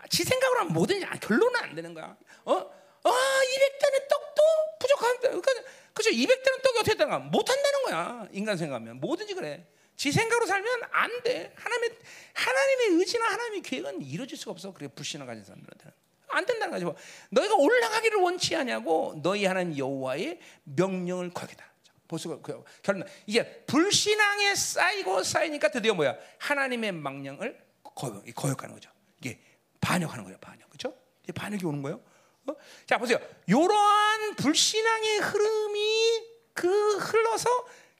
지 생각으로 하면 뭐든지 결론은 안 되는 거야. 어? 아, 200단의 떡도 부족한데. 그러니까, 그죠? 200단의 떡이 어떻게 되나? 못 한다는 거야. 인간 생각하면. 뭐든지 그래. 지 생각으로 살면 안 돼. 하나님의 하나님의 의지나 하나님의 계획은 이루어질 수가 없어. 그래 불신을 가진 사람들한테는 안 된다는 거죠. 너희가 올라가기를 원치 않냐고 너희 하나님 여호와의 명령을 거기다. 보수 그 결론 이제 불신앙에 쌓이고 쌓이니까 드디어 뭐야 하나님의 명령을 거역, 거역하는 거죠. 이게 반역하는 거예요. 반역 그렇죠? 이제 반역이 오는 거예요. 어? *laughs* 자 보세요. 이러한 불신앙의 흐름이 그 흘러서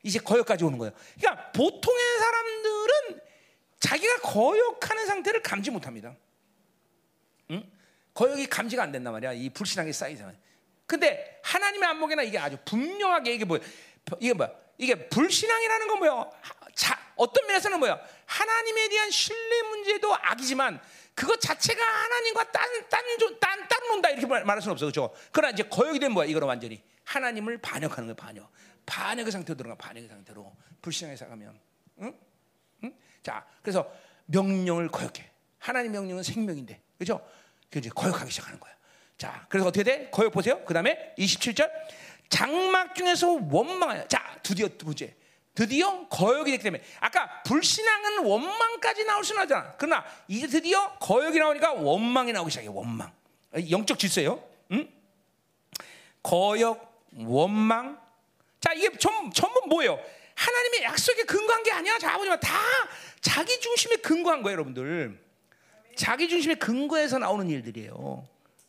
이제 거역까지 오는 거예요. 그러니까 보통의 사람들은 자기가 거역하는 상태를 감지 못합니다. 응? 거역이 감지가 안 된단 말이야. 이 불신앙이 쌓이잖아요. 근데 하나님의 안목에나 이게 아주 분명하게 이게 뭐 이게 뭐야? 이게 불신앙이라는 건 뭐야? 자, 어떤 면에서는 뭐야? 하나님에 대한 신뢰 문제도 악이지만 그것 자체가 하나님과 딴딴딴 따로 논다 이렇게 말할 수는 없어. 그렇죠? 그러나 이제 거역이 된 뭐야? 이거는 완전히 하나님을 반역하는 거야, 반역. 반역의 상태로 들어가 반역의 상태로 불신앙에 사가면 응? 응? 자 그래서 명령을 거역해 하나님 명령은 생명인데 그죠? 그 이제 거역하기 시작하는 거야. 자 그래서 어떻게 돼? 거역 보세요. 그 다음에 27절 장막 중에서 원망하여 자 드디어 두 번째 드디어 거역이 됐기 때문에 아까 불신앙은 원망까지 나올 수는 하잖아. 그러나 이제 드디어 거역이 나오니까 원망이 나오기 시작해. 원망 영적 질서예요. 응? 거역, 원망, 자, 이게 전, 전부 뭐예요? 하나님의 약속에 근거한 게 아니야. 자, 보지만 다 자기 중심에 근거한 거예요, 여러분들. 자기 중심에 근거해서 나오는 일들이에요.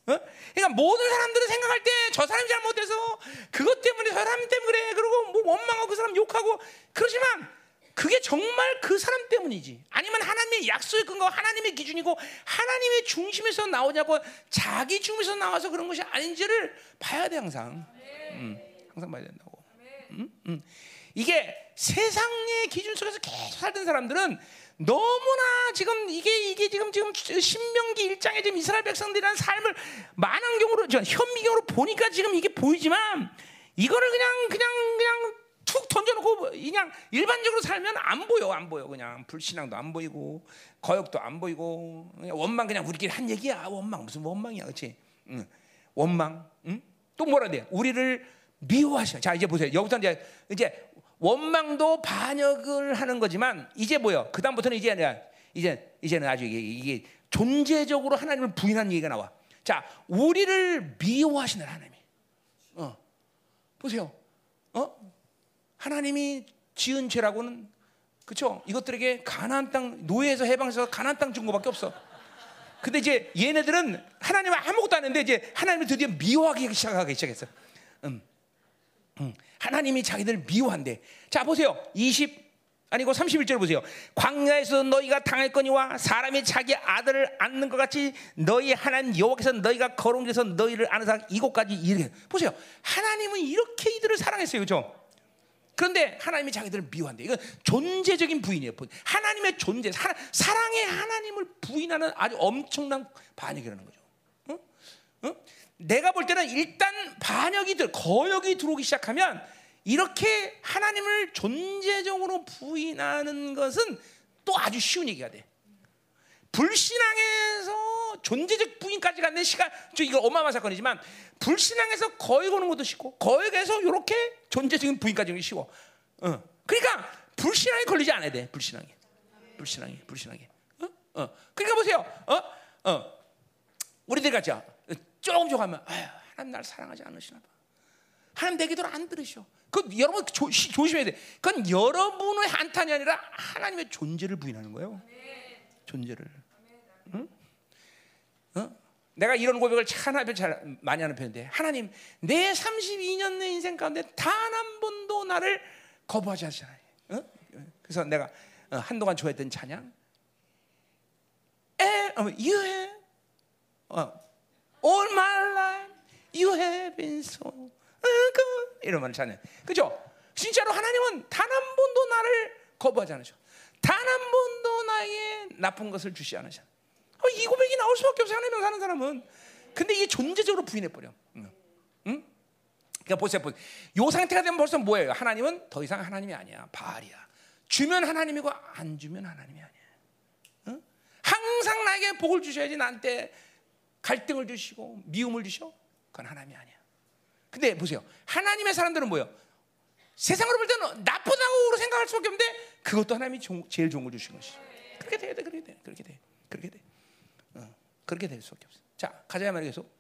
어? 그러니까 모든 사람들은 생각할 때 저 사람이 잘못해서 그것 때문에 저 사람 때문에 그래. 그리고 뭐 원망하고 그 사람 욕하고 그러지만 그게 정말 그 사람 때문이지. 아니면 하나님의 약속의 근거, 하나님의 기준이고 하나님의 중심에서 나오냐고 자기 중심에서 나와서 그런 것이 아닌지를 봐야 돼 항상. 음, 항상 봐야 된다고. 음? 음. 이게 세상의 기준 속에서 계속 살던 사람들은 너무나 지금 이게 이게 지금 지금 신명기 1장에 지금 이스라엘 백성들이라는 삶을 많은 경우로 현미경으로 보니까 지금 이게 보이지만 이거를 그냥 그냥 그냥 툭 던져놓고 그냥 일반적으로 살면 안 보여 안 보여 그냥 불신앙도 안 보이고 거역도 안 보이고 원망 그냥 우리끼리 한 얘기야 원망 무슨 원망이야 그렇지 응. 원망 응? 또 뭐라 돼 우리를 미워하셔. 자 이제 보세요. 여기서 이제 이제 원망도 반역을 하는 거지만 이제 뭐요? 그 다음부터는 이제 아니라 이제 이제는 아주 이게, 이게 존재적으로 하나님을 부인한 얘기가 나와. 자 우리를 미워하시는 하나님. 어 보세요. 어 하나님이 지은 죄라고는 그렇죠? 이것들에게 가나안 땅 노예에서 해방해서 가나안 땅 준 거밖에 없어. 근데 이제 얘네들은 하나님을 아무것도 안 했는데 이제 하나님을 드디어 미워하기 시작하기 시작했어. 음. 하나님이 자기들 미워한대. 자 보세요. 20 아니고 31절 보세요. 광야에서 너희가 당할 거니와 사람이 자기 아들을 안는 것 같이 너희 하나님 여호와께서 너희가 거룩한 데서 너희를 아는 이곳까지 이르게 보세요. 하나님은 이렇게 이들을 사랑했어요. 그렇죠? 그런데 하나님이 자기들을 미워한대. 이건 존재적인 부인이에요. 하나님의 존재, 사랑의 하나님을 부인하는 아주 엄청난 반역이라는 거죠. 응? 응? 내가 볼 때는 일단 반역이 들, 거역이 들어오기 시작하면 이렇게 하나님을 존재적으로 부인하는 것은 또 아주 쉬운 얘기가 돼. 불신앙에서 존재적 부인까지 가는 시간, 저 이거 어마어마한 사건이지만 불신앙에서 거역 오는 것도 쉽고 거역에서 이렇게 존재적인 부인까지 오는 게 쉬워. 어. 그러니까 불신앙에 걸리지 않아야 돼. 불신앙에, 불신앙에, 불신앙에. 어? 어. 그러니까 보세요. 어, 어. 우리들 같이 조금 조금 하면, 아유, 하나님 날 사랑하지 않으시나 봐. 하나님 내 기도를 안 들으셔. 그 여러분 조, 조심해야 돼. 그건 여러분의 한탄이 아니라 하나님의 존재를 부인하는 거예요. 존재를. 응? 어? 내가 이런 고백을 하나님 잘 많이 하는 편인데 하나님 내 32년 내 인생 가운데 단 한 번도 나를 거부하지 않잖아요. 어? 그래서 내가 어, 한동안 좋아했던 찬양 에, you have all my life you have been so 이런 말을 찾는. 그죠? 진짜로 하나님은 단 한 번도 나를 거부하지 않으셔. 단 한 번도 나에게 나쁜 것을 주시 않으셔. 어, 이 고백이 나올 수밖에 없어 하나님 사는 사람은. 근데 이게 존재적으로 부인해 버려. 응? 응? 그러니까 보세요, 보세요. 요 상태가 되면 벌써 뭐예요? 하나님은 더 이상 하나님이 아니야. 바알이야. 주면 하나님이고 안 주면 하나님이 아니야. 응? 항상 나에게 복을 주셔야지 나한테 갈등을 주시고 미움을 주셔. 그건 하나님이 아니야. 근데 보세요. 하나님의 사람들은 뭐예요? 세상으로 볼 때는 나쁘다고 생각할 수밖에 없는데 그것도 하나님이 제일 좋은 걸 주신 것이. 그렇게 돼야 돼, 그렇게 돼, 그렇게 돼, 그렇게 돼. 어, 그렇게 될 수밖에 없어. 자, 가자 말이야 계속.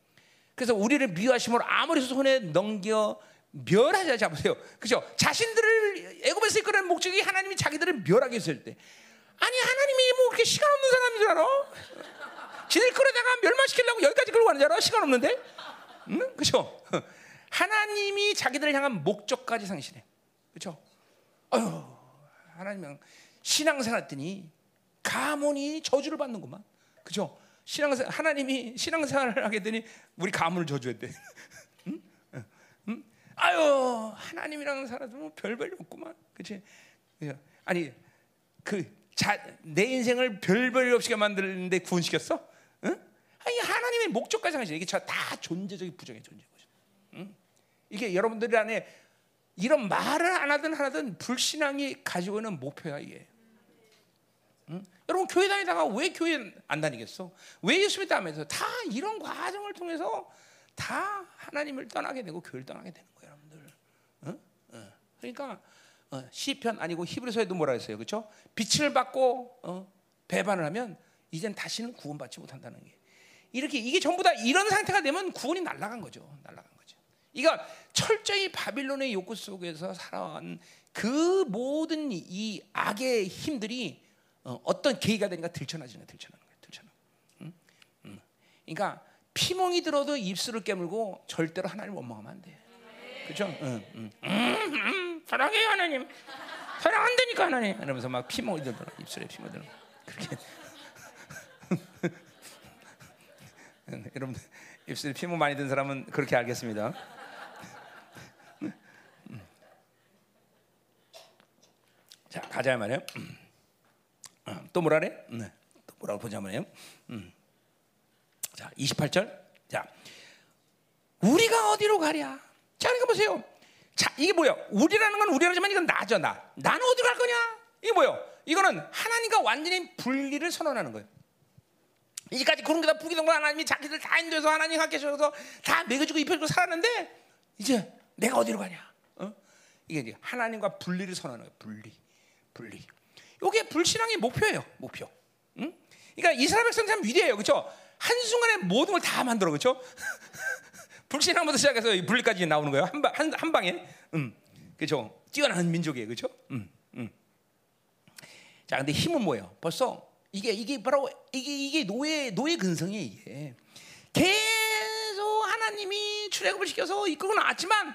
그래서 우리를 미워하심으로 아무리 손에 넘겨 멸하자 잡으세요. 그죠? 자신들을 애굽에서 이끌어낸 목적이 하나님이 자기들을 멸하게 했을 때. 아니 하나님이 뭐 그렇게 시간 없는 사람인 줄 알아? 지들 끌어다가 멸망시키려고 여기까지 끌고 가는 줄 알아? 시간 없는데? 응? 그죠? *laughs* 하나님이 자기들을 향한 목적까지 상실해. 그렇죠? 아유, 하나님은 신앙생활 했더니 가문이 저주를 받는구만. 그렇죠? 신앙생 하나님이 신앙생활을 하게 되니 우리 가문을 저주했대. *laughs* 응? 응? 아유, 하나님이랑 살아도 뭐 별별 없구만. 그렇지? 아니 그내 인생을 별별 없이 만드는데 구원시켰어? 응? 아니 하나님의 목적까지 상실해. 이게 다 존재적인 부정의 존재. 응? 이게 여러분들 안에 이런 말을 안 하든 하든 불신앙이 가지고 있는 목표야 이게. 응? 여러분 교회 다니다가 왜 교회 안 다니겠어? 왜 예수 믿다면서 다 이런 과정을 통해서 다 하나님을 떠나게 되고 교회를 떠나게 되는 거예요, 여러분들. 응? 응. 그러니까 어, 시편 아니고 히브리서에도 뭐라 했어요, 그렇죠? 빛을 받고 어, 배반을 하면 이젠 다시는 구원받지 못한다는 게 이렇게 이게 전부 다 이런 상태가 되면 구원이 날아간 거죠, 날아간. 이거 철저히 바빌론의 욕구 속에서 살아온 그 모든 이 악의 힘들이 어, 떤 계기가 되니까 들춰나지는 들춰나는 거예요. 들춰나. 응? 응. 그러니까 피멍이 들어도 입술을 깨물고 절대로 하나님 원망하면 안 돼. 그렇죠? 응, 응. 음, 사랑해요 하나님. 사랑한다니까 하나님. 이러면서 막 피멍이 들더라. 입술에 피멍이 들어. 그렇게. *laughs* 여러분 입술에 피멍 많이 든 사람은 그렇게 알겠습니다. *laughs* 자 가자 말이에요. 어, *clears throat* 또 뭐라래? 네. 또 뭐라고 보자 말이에요. 음. 자 28절. 자 우리가 어디로 가랴? 자 그러니까 보세요. 자 이게 뭐야? 우리라는 건 우리라지만 이건 나죠 나. 나는 어디로 갈 거냐? 이게 뭐요? 이거는 하나님과 완전히 분리를 선언하는 거예요. 이까지 그런 게 다 부기던 건 하나님이 자기들 다 인도해서 하나님 함께 하셔서 다 먹여주고 입혀주고 살았는데 이제 내가 어디로 가냐? 어? 이게 이제 하나님과 분리를 거예요. 분리. 분리. 이게 불신앙의 목표예요. 목표. 응? 그러니까 이스라엘 백성 참 위대해요. 그렇죠? 한 순간에 모든 걸 다 만들어. 그렇죠? *laughs* 불신앙부터 시작해서 분리까지 나오는 거예요. 한, 한, 한 방에. 음. 그렇죠? 뛰어나는 민족이에요. 그렇죠? 음. 음. 자, 근데 힘은 뭐예요? 벌써 이게 이게 바로 이게 이게 노예 노예 근성이 이게 계속 하나님이 출애굽을 시켜서 이끌고 나왔지만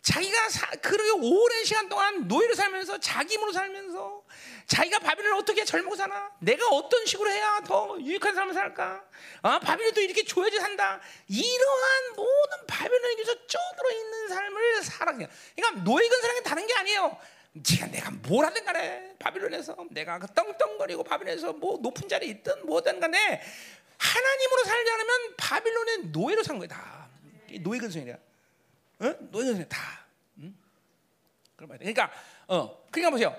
자기가 사, 그렇게 오랜 시간 동안 노예로 살면서 자기 힘으로 살면서 자기가 바빌론을 어떻게 젊고 사나? 내가 어떤 식으로 해야 더 유익한 삶을 살까? 아, 바빌론도 이렇게 줘야지 산다. 이러한 모든 바빌론에서 쪼들어 있는 삶을 살아 그냥. 그러니까 노예 근사랑이 다른 게 아니에요. 지가 내가 뭘 하든 간에 바빌론에서 내가 그 떵떵거리고 바빌론에서 뭐 높은 자리에 있든 뭐든 간에 하나님으로 살지 않으면 바빌론의 노예로 산 거야 다. 노예 근성이야. 어? 노예 근성 다. 응? 그런 말 그러니까 어 그러니까 보세요.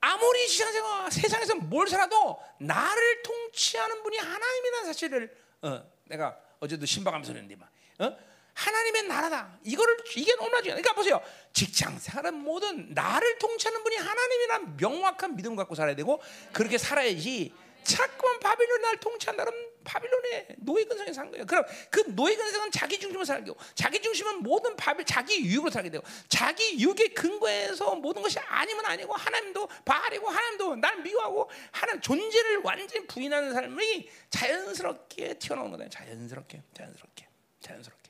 아무리 세상에서, 세상에서 뭘 살아도 나를 통치하는 분이 하나님이라는 사실을 어, 내가 어제도 신방하면서 그랬는데 막 어? 하나님의 나라다. 이거를 이게 너무나 중요. 그러니까 보세요. 직장 생활은 모든 나를 통치하는 분이 하나님이란 명확한 믿음 갖고 살아야 되고 그렇게 살아야지. 자꾸만 바빌론 날 통치한다는 바빌론의 노예 근성에 산 거예요. 그럼 그 노예 근성은 자기 중심으로 살고 자기 중심은 모든 바빌 자기 유익으로 살게 되고 자기 유익의 근거에서 모든 것이 아니면 아니고 하나님도 바알이고 하나님도 날 미워하고 하나님 존재를 완전히 부인하는 삶이 자연스럽게 튀어나오는 거다. 자연스럽게, 자연스럽게, 자연스럽게.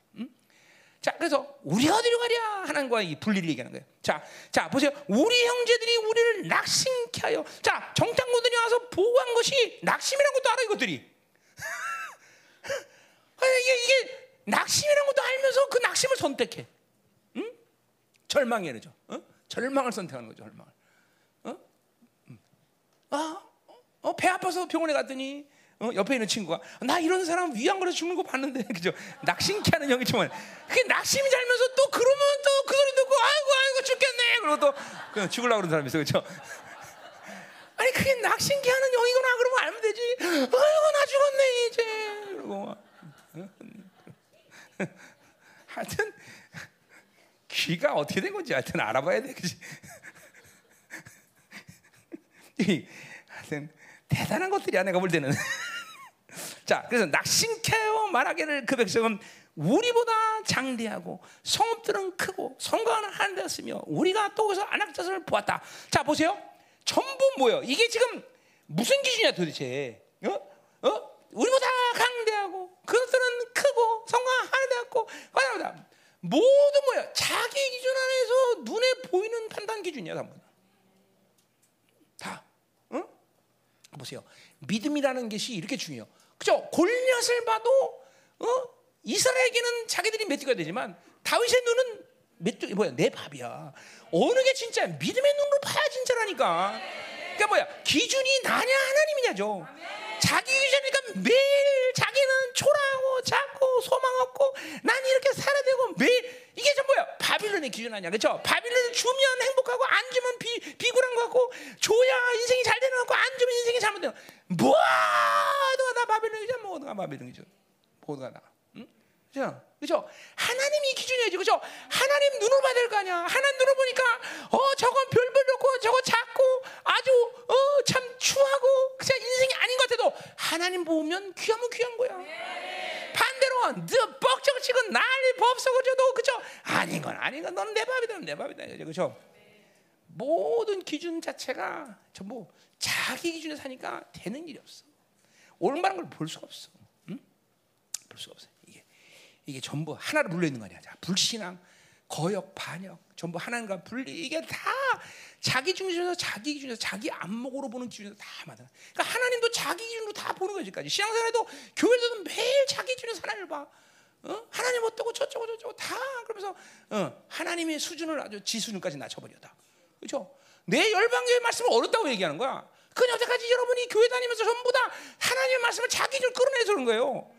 음? 자, 그래서 우리가 어디로 가랴 하나님과 이 분리를 얘기하는 거예요. 자, 자 보세요. 우리 형제들이 우리를 낙심케 하여. 자, 정탐꾼들이 와서 보고한 것이 낙심이라는 것도 알아 이것들이. *laughs* 아, 이게 이게 낙심이라는 것도 알면서 그 낙심을 선택해. 응? 절망이 그러죠. 어? 절망을 선택하는 거죠. 절망을. 어? 음. 아, 어, 배 아파서 병원에 갔더니 어, 옆에 있는 친구가 나 이런 사람 위안 걸어 죽는 거 봤는데. *laughs* 그죠? 낙심케 하는 형이 정말. 그 낙심이 잘면서 또 그러면 또 그 소리 듣고 아이고 아이고 죽겠네. 그러고 또 그냥 죽으려고 그러는 사람이 있어. 그죠? *laughs* 아니 그게 낙심케 하는 영이구나. 그러면 알면 되지. 아이고 나 죽었네 이제. 그러고 *laughs* 하여튼 귀가 어떻게 된 건지 하여튼 알아봐야 돼. 그지? 하여튼 대단한 것들이야 내가 볼 때는. 자, 그래서 낙심케어 말하기를 그 백성은 우리보다 장대하고 성읍들은 크고 성곽은 한 데였으며 우리가 또 거기서 안악자선을 보았다. 자, 보세요. 전부 뭐요? 이게 지금 무슨 기준이야 도대체? 어? 어? 우리보다 강대하고 그것들은 크고 하나 되었고 과연 모두 뭐야? 자기 기준 안에서 눈에 보이는 판단 기준이야 전부 다. 보세요. 믿음이라는 것이 이렇게 중요해요. 그죠? 골리앗을 봐도 어? 이스라엘에게는 자기들이 메뚜기가 되지만 다윗의 눈은 메뚜기 뭐야? 내 밥이야. 어느 게 진짜 믿음의 눈으로 봐야 진짜라니까. 그러니까 뭐야? 기준이 나냐 하나님이냐죠. 자기 기준이니까 매일 자기는 초라하고 작고 소망 없고 난 이렇게 살아야 되고 매일 이게 전 뭐야? 바빌론의 기준 아니야, 그렇죠? 바빌론을 주면 행복하고 안 주면 비 비굴한 것 같고 줘야 인생이 잘 되는 것 같고 안 주면 인생이 잘못되는 모두가 다 바빌론이죠, 모두가 바빌론이죠, 모두가 다. 응? 그죠? 그죠? 하나님이 기준이지, 그죠? 하나님 눈으로 봐야 될 거 아니야. 하나님 눈으로 보니까 어 저건 별별 좋고 저거 작고 아주 어 참 추하고 그냥 인생이 아닌 것 같아도 하나님 보면 귀하면 귀한 거야. 반대로 너 뻑적 치고 난리 법석어져도 그죠? 아닌 건 아닌 건 너는 내 밥이다 내 밥이다 그죠? 모든 기준 자체가 전부 자기 기준에 사니까 되는 일이 없어. 올바른 걸 볼 수가 없어. 응? 볼 수가 없어. 이게 전부 하나로 물려 있는 거 아니야. 자, 불신앙, 거역, 반역, 전부 하나님과 분리 이게 다 자기 중심에서 자기 기준에서 자기 안목으로 보는 기준에서 다 맞아. 그러니까 하나님도 자기 기준으로 다 보는 거지 까지. 신앙생활에도 교회에서도 매일 자기 기준에서 하나님을 봐. 어? 하나님 어떠고 저쩌고 저쩌고 다 그러면서 어, 하나님의 수준을 아주 지 수준까지 낮춰버렸다. 그렇죠? 내 열방교회 말씀을 어렵다고 얘기하는 거야. 그 여태까지 여러분이 교회 다니면서 전부 다 하나님의 말씀을 자기 줄 끌어내서 그런 거예요.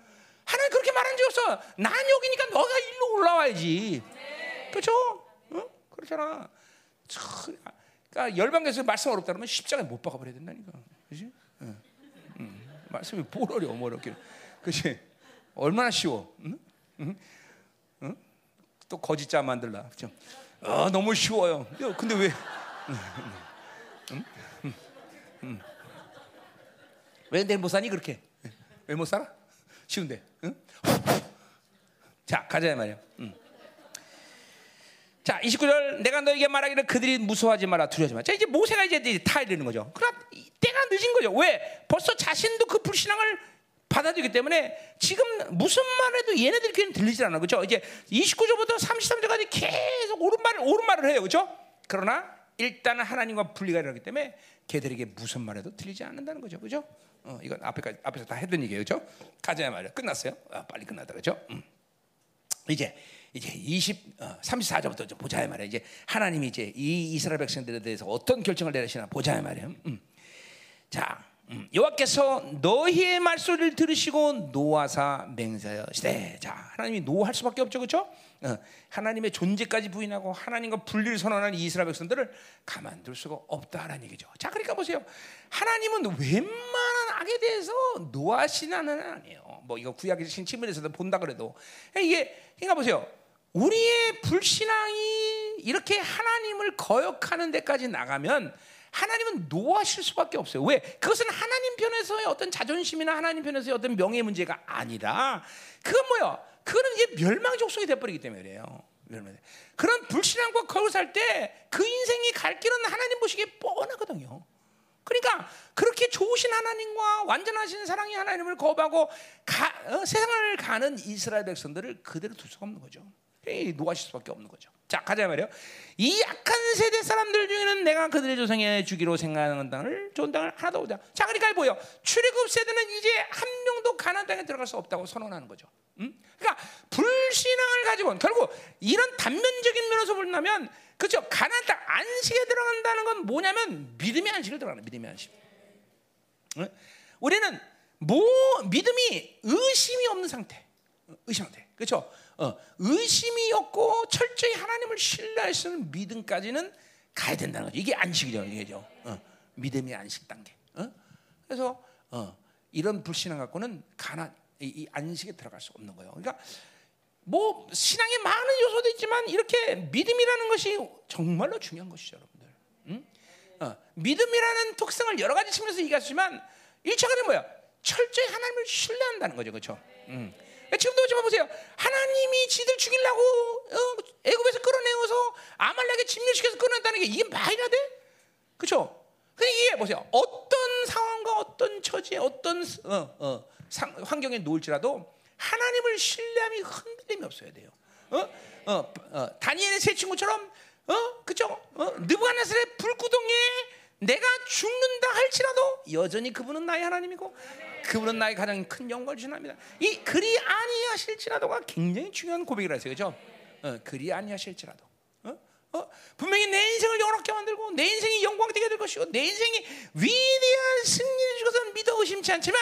하나님 그렇게 말한 적 없어. 난 여기니까 너가 일로 올라와야지. 그렇죠? 어? 그렇잖아. 그러니까 열방에서 말씀 어렵다 그러면 십자가에 못 박아 버려야 된다니까. 그렇지? 응. 응. 말씀이 뭘 어려워, 뭘 어렵게. 그렇지? 얼마나 쉬워. 응? 응? 응? 또 거짓자 만들라. 그렇죠? 아, 너무 쉬워요. 야, 근데 왜? 응? 응? 응? 왜 내 못 사니 그렇게? 왜 못 살아? 쉬운데. 응? *laughs* 자, 가자 말이야. 응. 자, 29절 내가 너에게 말하기를 그들이 무서워하지 마라 두려워하지 마라. 자, 이제 모세가 이제 타야 되는 거죠. 그러나 때가 늦은 거죠. 왜? 벌써 자신도 그 불신앙을 받아들이기 때문에 지금 무슨 말해도 얘네들 귀에는 들리지 않아. 그죠? 이제 29절부터 33절까지 계속 옳은 말을, 옳은 말을 해요. 그죠? 그러나 일단은 하나님과 분리가 일어나기 때문에 걔들에게 무슨 말해도 들리지 않는다는 거죠. 그죠? 어, 이건 앞에까지, 앞에서 다 했던 얘기예요. 그죠? 가자 말이야. 끝났어요. 아, 빨리 끝났다. 그죠? 음. 이제 이제 20 어, 34절부터 좀 보자 말이야. 이제 하나님이 이제 이 이스라엘 백성들에 대해서 어떤 결정을 내리시나 보자 말이야. 음. 자, 음, 여호와께서 너희의 말소리를 들으시고 노하사 맹세하시되 자 하나님이 노할 수밖에 없죠 그렇죠? 어, 하나님의 존재까지 부인하고 하나님과 분리를 선언하는 이스라엘 백성들을 가만둘 수가 없다라는 얘기죠. 자 그러니까 보세요. 하나님은 웬만한 악에 대해서 노하시는 하나님 아니에요. 뭐 이거 구약의 신침문에서도 본다 그래도 이게 그러니까 보세요. 우리의 불신앙이 이렇게 하나님을 거역하는 데까지 나가면 하나님은 노하실 수밖에 없어요. 왜? 그것은 하나님 편에서의 어떤 자존심이나 하나님 편에서의 어떤 명예 문제가 아니라 그건 뭐야? 그거는 이제 멸망 족속이 돼버리기 때문에 그래요. 그런 불신앙과 거울 살때 그 인생이 갈 길은 하나님 보시기에 뻔하거든요. 그러니까 그렇게 좋으신 하나님과 완전하신 사랑의 하나님을 거부하고 가, 어, 세상을 가는 이스라엘 백성들을 그대로 둘 수가 없는 거죠. 노하실 수밖에 없는 거죠. 자 가자 말이요. 이 약한 세대 사람들 중에는 내가 그들의 조상에 주기로 생각하는 땅을 좋은 땅을 하나도 보자. 자 그러니까 보여. 출애굽 세대는 이제 한 명도 가나안 땅에 들어갈 수 없다고 선언하는 거죠. 음? 그러니까 불신앙을 가지고 결국 이런 단면적인 면에서 본다면 그렇죠. 가나안 땅 안식에 들어간다는 건 뭐냐면 믿음의 안식을 들어가는 믿음의 안식. 응? 우리는 뭐 믿음이 의심이 없는 상태. 의심 상태. 그렇죠. 어, 의심이 없고 철저히 하나님을 신뢰할 수 있는 믿음까지는 가야 된다는 거죠. 이게 안식이죠, 이게죠. 어, 믿음의 안식 단계. 어? 그래서 어, 이런 불신앙 갖고는 가난 이, 이, 안식에 들어갈 수 없는 거예요. 그러니까 뭐 신앙에 많은 요소도 있지만 이렇게 믿음이라는 것이 정말로 중요한 것이죠, 여러분들. 응? 어, 믿음이라는 특성을 여러 가지 측면에서 얘기하지만 일차가는 뭐야? 철저히 하나님을 신뢰한다는 거죠, 그렇죠? 응. 지금도 좀 보세요. 하나님이 지들 죽이려고 어, 애굽에서 끌어내어서 아말렉에 침략시켜서 끌어냈다는 게 이게 말이나 돼? 그렇죠? 근데 이게 보세요. 어떤 상황과 어떤 처지에 어떤 어, 어, 상, 환경에 놓을지라도 하나님을 신뢰함이 흔들림이 없어야 돼요. 어? 어, 어, 다니엘의 세 친구처럼 어, 그죠? 어, 느부갓네살의 불구덩이에 내가 죽는다 할지라도 여전히 그분은 나의 하나님이고 그분은 나의 가장 큰 영광을 주납니다. 이 그리 아니하실지라도가 굉장히 중요한 고백이라 했어요. 그죠? 어, 그리 아니하실지라도. 어? 어? 분명히 내 인생을 영원하게 만들고 내 인생이 영광되게 될 것이고 내 인생이 위대한 승리를 주고서 믿어 의심치 않지만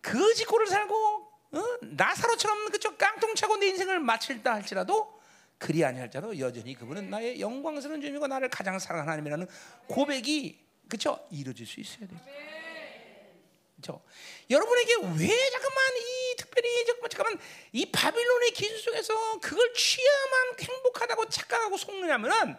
그 지고를 살고 어? 나사로처럼 그쪽 깡통 차고 내 인생을 마칠다 할지라도 그리 아니할지라도 여전히 그분은 나의 영광스러운 주님이고 나를 가장 사랑하는 하나님이라는 고백이 그쵸 이루어질 수 있어야 돼요. 그렇죠? 여러분에게 왜 잠깐만 이 특별히 잠깐만, 잠깐만 이 바빌론의 기술 속에서 그걸 취하만 행복하다고 착각하고 속느냐면은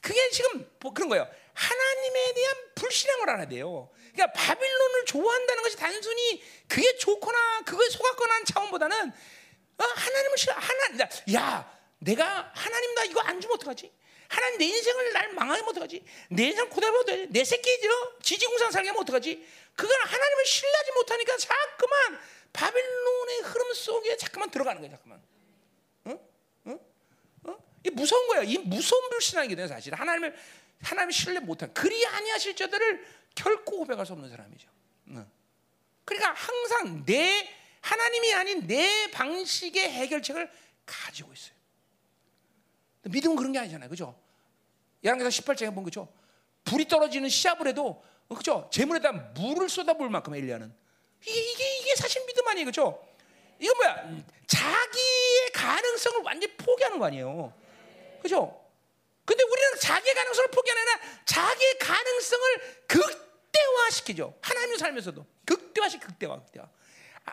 그게 지금 뭐 그런 거예요. 하나님에 대한 불신앙을 알아야 돼요. 그러니까 바빌론을 좋아한다는 것이 단순히 그게 좋거나 그거에 속았거나 하는 차원보다는 어, 하나님을 싫어. 하나, 야, 내가 하나님 나 이거 안 주면 어떡하지? 하나님 내 인생을 날 망하게 하면 어떡하지? 내 인생 고달려도 돼. 내 새끼 지지공상 살게 하면 어떡하지? 그건 하나님을 신뢰하지 못하니까 자꾸만 바빌론의 흐름 속에 자꾸만 들어가는 거야, 자꾸만. 이 무서운 거야. 이 무서운 불신앙이거든요, 사실. 하나님을 하나님을 신뢰 못한 그리 아니하실 자들을 결코 고백할 수 없는 사람이죠. 응. 그러니까 항상 내 하나님이 아닌 내 방식의 해결책을 가지고 있어요. 믿음은 그런 게 아니잖아요, 그죠? 야랑에서 18장에 보면 그죠? 불이 떨어지는 시합을 해도 그죠? 재물에다 물을 쏟아볼 만큼 엘리야는 이게, 이게 이게 사실 믿음 아니에요, 그죠? 이거 뭐야? 자기의 가능성을 완전히 포기하는 거 아니에요, 그죠? 근데 우리는 자기의 가능성을 포기하는 아니라 자기의 가능성을 극대화시키죠. 하나님을 살면서도 극대화시 극대화, 극대화.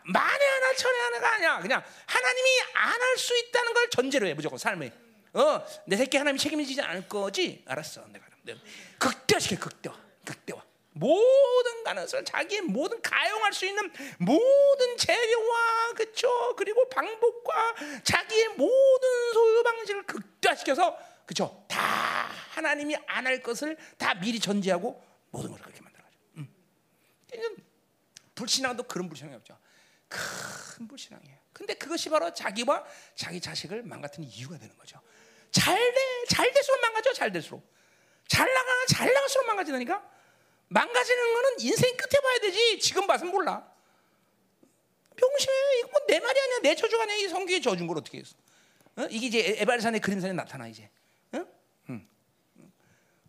만에 하나 천에 하나가 아니야. 그냥 하나님이 안 할 수 있다는 걸 전제로 해 무조건 삶에. 어, 내 새끼 하나님 책임지지 않을 거지. 알았어, 내가. 극대화시켜, 극대화, 극대화. 모든 가능성을 자기의 모든 가용할 수 있는 모든 재료와 그쵸 그리고 방법과 자기의 모든 소유 방식을 극대화시켜서 그쵸 다 하나님이 안 할 것을 다 미리 전제하고 모든 걸 그렇게 만들어가죠. 음. 불신앙도 그런 불신앙이 없죠. 큰 불신앙이에요. 근데 그것이 바로 자기와 자기 자식을 망가뜨는 이유가 되는 거죠. 잘 돼, 잘 될수록 망가져, 잘 될수록. 잘 나가, 잘 나갈수록 망가지다니까? 망가지는 거는 인생 끝에 봐야 되지, 지금 봐서 몰라. 병심해, 이거 뭐 내 말이 아니야, 내 저주가 아니야, 이 성경에 저준 걸 어떻게 했어? 어? 이게 이제 에발산의 그림산에 나타나, 이제.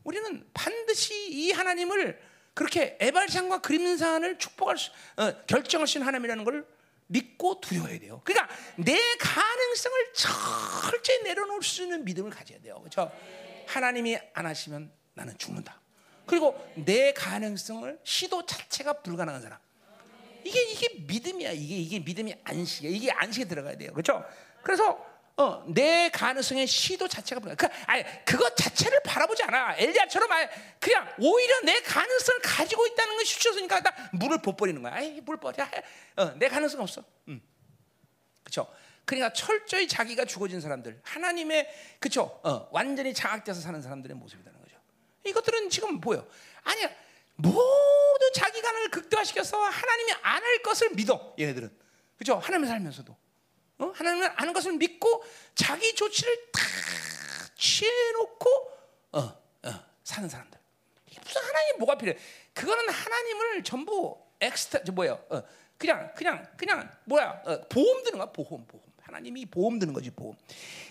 우리는 반드시 이 하나님을 그렇게 에발산과 그림산을 축복할 수, 어, 있는 하나님이라는 걸 믿고 두려워야 돼요. 그러니까 내 가능성을 철저히 내려놓을 수 있는 믿음을 가져야 돼요. 그렇죠? 하나님이 안 하시면 나는 죽는다. 그리고 내 가능성을 시도 자체가 불가능한 사람. 이게 이게 믿음이야. 이게 이게 믿음이 안식이야. 이게 안식에 들어가야 돼요. 그렇죠? 그래서 어, 내 가능성의 시도 자체가 불가능. 그 아니 그것 자체를 바라보지 않아. 엘리야처럼 아예 그냥 오히려 내 가능성을 가지고 있다는 걸 수치었으니까 딱 물을 벗버리는 거야. 아이 물 버려. 어, 내 가능성 없어. 음. 그렇죠? 그러니까 철저히 자기가 죽어진 사람들, 하나님의 그쵸, 어, 완전히 장악돼서 사는 사람들의 모습이라는 거죠. 이것들은 지금 보여. 아니야, 모두 자기 간을 극대화시켜서 하나님이 안 할 것을 믿어. 얘네들은 그죠? 하나님 살면서도 어? 하나님을 아는 것을 믿고 자기 조치를 다 취해놓고 어, 어, 사는 사람들. 무슨 하나님 뭐가 필요해? 그거는 하나님을 전부 엑스타 저 뭐예요? 어, 그냥 그냥 그냥 뭐야? 어, 보험 드는 거야 보험 보험. 하나님이 보험 드는 거지 보험.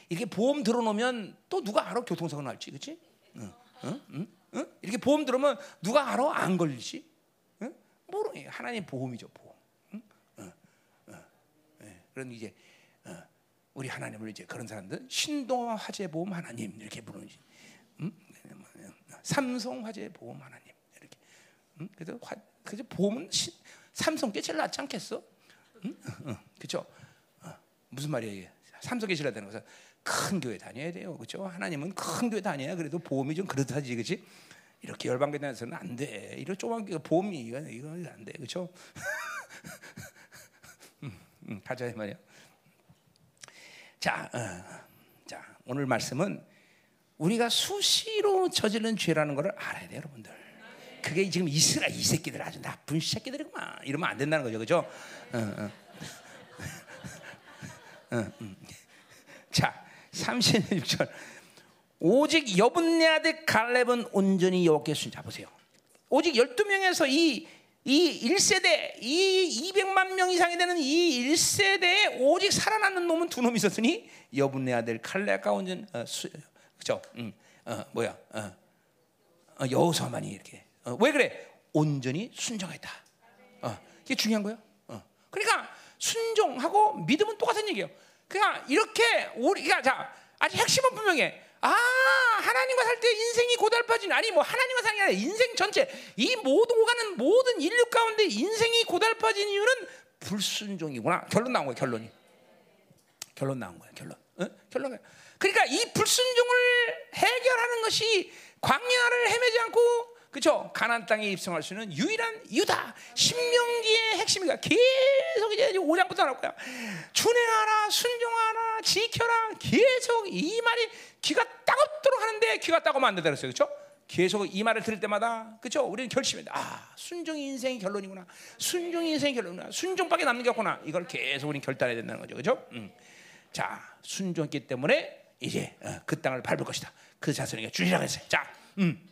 이렇게 보험 들어놓으면 또 누가 알아 교통사고 날지, 그렇지? 응, 응, 응, 응? 이렇게 보험 들으면 누가 알아 안 걸리지? 응? 모르. 하나님 보험이죠 보험. 응? 응, 응, 응. 그런 이제 어, 우리 하나님을 이제 그런 사람들 신동아 화재 보험 하나님 이렇게 부르지. 응? 삼성 화재 보험 하나님 이렇게. 응? 그래서 화, 그저 보험은 시, 삼성께 제일 낫지 않겠어? 응? 응, 그렇죠? 무슨 말이에요? 삼성에 실어야 되는 것은 큰 교회 다녀야 돼요. 그렇죠? 하나님은 큰 교회 다녀야 그래도 보험이 좀 그렇다지. 그렇지? 이렇게 열방교 다녀서는 안 돼. 이런 조그만 교회 보험이 이거 이거 안 돼. 그렇죠? *laughs* 음, 음, 가자 이 말이야. 자, 어, 자, 오늘 말씀은 우리가 수시로 저지른 죄라는 것을 알아야 돼요, 여러분들. 그게 지금 이스라엘 이 새끼들 아주 나쁜 새끼들이구만. 이러면 안 된다는 거죠, 그렇죠? 어, 어. 음. 자, 36절. 오직 여분네 아들 갈렙은 온전히 여호와께 순자 보세요. 오직 12명에서 이, 이 1세대, 이 200만 명 이상이 되는 이 1세대에 오직 살아남는 놈은 두 놈이 있었으니 여분네 아들 칼렙과 온전, 어, 수, 그죠? 음, 어, 뭐야? 어, 어, 여호수아만이 이렇게. 어, 왜 그래? 온전히 순종했다. 어, 이게 중요한 거예요. 어. 그러니까 순종하고 믿음은 똑같은 얘기예요. 그러니까 이렇게 우리가 자 아주 핵심은 분명해. 아 하나님과 살 때 인생이 고달파진 아니 뭐 하나님과 사는 게 아니라 인생 전체. 이 모든 오가는 모든 인류 가운데 인생이 고달파진 이유는 불순종이구나. 결론 나온 거야 결론이. 결론 나온 거야 결론. 어? 결론 그러니까 이 불순종을 해결하는 것이 광야를 헤매지 않고 그렇죠? 가나안 땅에 입성할 수 있는 유일한 이유다. 신명기의 핵심이다. 계속 이제 5장부터 나올 거야. 준행하라, 순종하라, 지켜라. 계속 이 말이 귀가 따갑도록 하는데 귀가 따가면 안 된다 그랬어요. 그렇죠? 계속 이 말을 들을 때마다 그렇죠? 우리는 결심했다. 아, 순종이 인생의 결론이구나. 순종이 인생의 결론이구나. 순종밖에 남는 게 없구나. 이걸 계속 우리는 결단해야 된다는 거죠. 그렇죠? 음. 자, 순종했기 때문에 이제 어, 그 땅을 밟을 것이다. 그 자손에게 주리라고 했어요. 자, 음.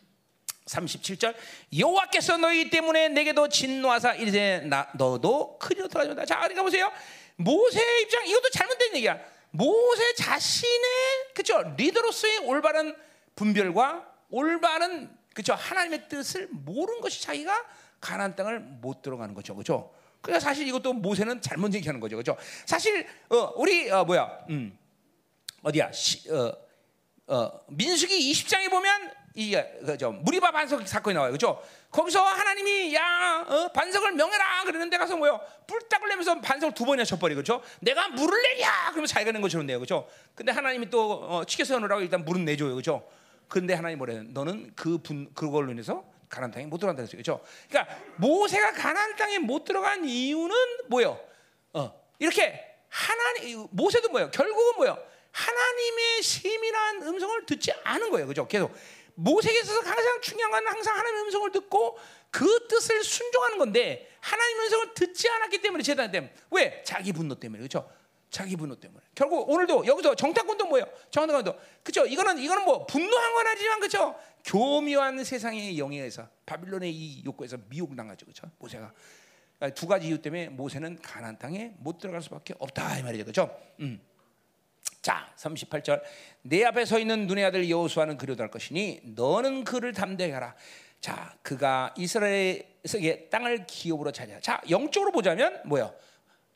37절 여호와께서 너희 때문에 내게도 진노하사 이르되 나 너도 크리로 돌아준다. 자, 그러니까 보세요. 모세의 입장 이것도 잘못된 얘기야. 모세 자신의 그죠 리더로서의 올바른 분별과 올바른 그죠 하나님의 뜻을 모르는 것이 자기가 가나안 땅을 못 들어가는 거죠, 그죠? 그러니까 사실 이것도 모세는 잘못 얘기하는 거죠, 그죠? 사실 어, 우리 어, 뭐야, 음, 어디야, 시, 어, 어, 민수기 20장에 보면 이게 그죠 무리바 반석 사건이 나와요, 그죠? 거기서 하나님이 야 어, 반석을 명해라 그러는데 가서 뭐요? 불닭을 내면서 반석을 두 번이나 쳐버리 그죠? 내가 물을 내랴 그러면 자기가 낸 것처럼 내요, 그죠? 근데 하나님이 또 어, 치켜서 놓으라고 일단 물은 내줘요, 그죠? 근데 하나님 뭐래요? 너는 그분 그걸로 인해서 가나안 땅에 못 들어간다 그랬어요, 그죠? 그러니까 모세가 가나안 땅에 못 들어간 이유는 뭐요? 어 이렇게 하나님 모세도 뭐요? 결국은 뭐요? 하나님의 세밀한 음성을 듣지 않은 거예요, 그죠? 계속 모세에게 있어서 가장 중요한 건 항상 하나님의 음성을 듣고 그 뜻을 순종하는 건데 하나님의 음성을 듣지 않았기 때문에 재단 때문에 왜 자기 분노 때문에 그렇죠? 자기 분노 때문에 결국 오늘도 여기서 정탐꾼도 뭐예요? 정탐꾼도 그렇죠? 이거는 이거는 뭐 분노한 건 아니지만 그렇죠? 교묘한 세상의 영향에서 바빌론의 이 욕구에서 미혹당하죠, 그렇죠? 모세가 두 가지 이유 때문에 모세는 가나안 땅에 못 들어갈 수밖에 없다 이 말이죠, 그렇죠? 음. 자, 38절. 내 앞에 서 있는 눈의 아들 여호수아는 그려도 할 것이니 너는 그를 담대하라. 자, 그가 이스라엘에게 땅을 기업으로 차지하. 자, 영적으로 보자면 뭐야?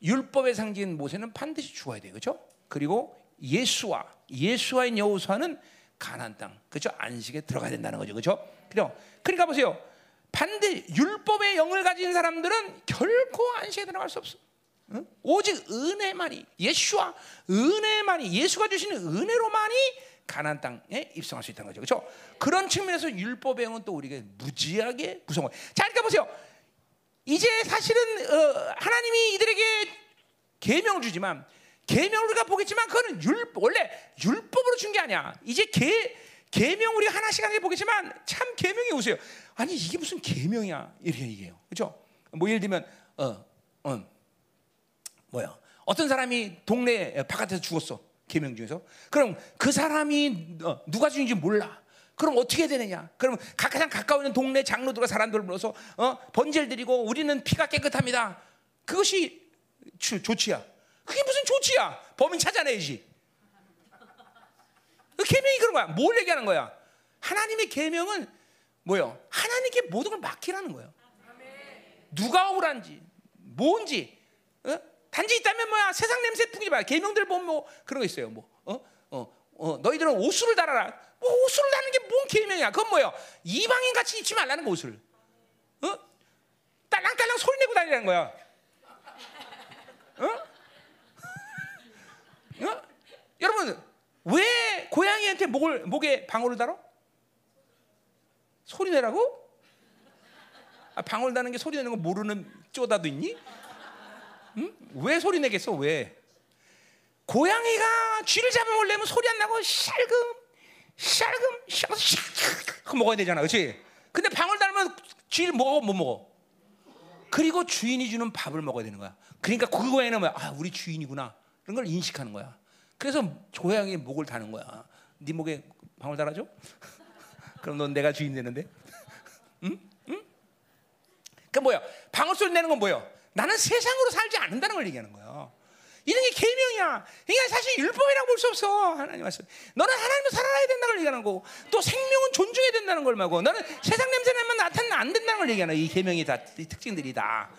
율법의 상징인 모세는 반드시 죽어야 돼요. 그렇죠? 그리고 예수와 예수와인 여호수아는 가나안 땅. 그렇죠? 안식에 들어가야 된다는 거죠. 그렇죠? 그죠? 그러니까 보세요. 반대 율법의 영을 가진 사람들은 결코 안식에 들어갈 수 없어. 응? 오직 은혜만이 예수와 은혜만이 예수가 주시는 은혜로만이 가나안 땅에 입성할 수 있다는 거죠. 그렇죠? 그런 측면에서 율법의 영은 또 우리에게 무지하게 무서운 거예요. 자, 그러니까 보세요. 이제 사실은 어, 하나님이 이들에게 계명을 주지만 계명을 우리가 보겠지만 그거는 율 원래 율법으로 준 게 아니야. 이제 계 계명 우리 하나씩 하게 보겠지만 참 계명이 오세요. 아니 이게 무슨 계명이야 이렇게 얘기해요. 그렇죠? 뭐 예를 들면 어, 어 뭐야? 어떤 사람이 동네 바깥에서 죽었어. 계명 중에서. 그럼 그 사람이 어, 누가 죽인지 몰라. 그럼 어떻게 되느냐? 그럼 가장 가까운 동네 장로들과 사람들을 불러서 어? 번제를 드리고 우리는 피가 깨끗합니다. 그것이 주, 조치야. 그게 무슨 조치야? 범인 찾아내야지. 그 계명이 그런 거야. 뭘 얘기하는 거야? 하나님의 계명은 뭐요? 하나님께 모든 걸 맡기라는 거예요. 누가 억울한지, 뭔지, 어? 단지 있다면 뭐야? 세상 냄새 풍기지 마. 계명들 보면 뭐 그런 거 있어요. 뭐, 어, 어, 어, 너희들은 옷수를 달아라. 뭐 옷수를 다는 게뭔 계명이야? 그건 뭐야? 이방인 같이 입지 말라는 거 옷을. 어? 딸랑딸랑 소리 내고 다니라는 거야. 어? 어? 여러분 왜 고양이한테 목을 목에 방울을 달어? 소리 내라고? 아, 방울 다는 게 소리 내는 거 모르는 쪼다도 있니? 응? 왜 소리 내겠어? 왜? 고양이가 쥐를 잡아먹려면 소리 안 나고 샬금, 샬금, 샬금, 샬금 먹어야 되잖아, 그렇지? 근데 방울 달면 쥐를 먹어 못 먹어? 그리고 주인이 주는 밥을 먹어야 되는 거야. 그러니까 그 고양이는 뭐야? 아, 우리 주인이구나. 그런 걸 인식하는 거야. 그래서 고양이 목을 다는 거야. 네 목에 방울 달아줘? *laughs* 그럼 넌 내가 주인 되는데? 응? 응? 그 뭐야? 방울 소리 내는 건 뭐야? 나는 세상으로 살지 않는다는 걸 얘기하는 거야. 이런 게 계명이야. 그러니까 사실 율법이라고 볼 수 없어. 하나님 말씀. 너는 하나님을 살아야 된다는 걸 얘기하는 거고, 또 생명은 존중해야 된다는 걸 말고, 너는 세상 냄새 나면 나타나면 안 된다는 걸 얘기하는 이 계명이 다, 이 특징들이 다.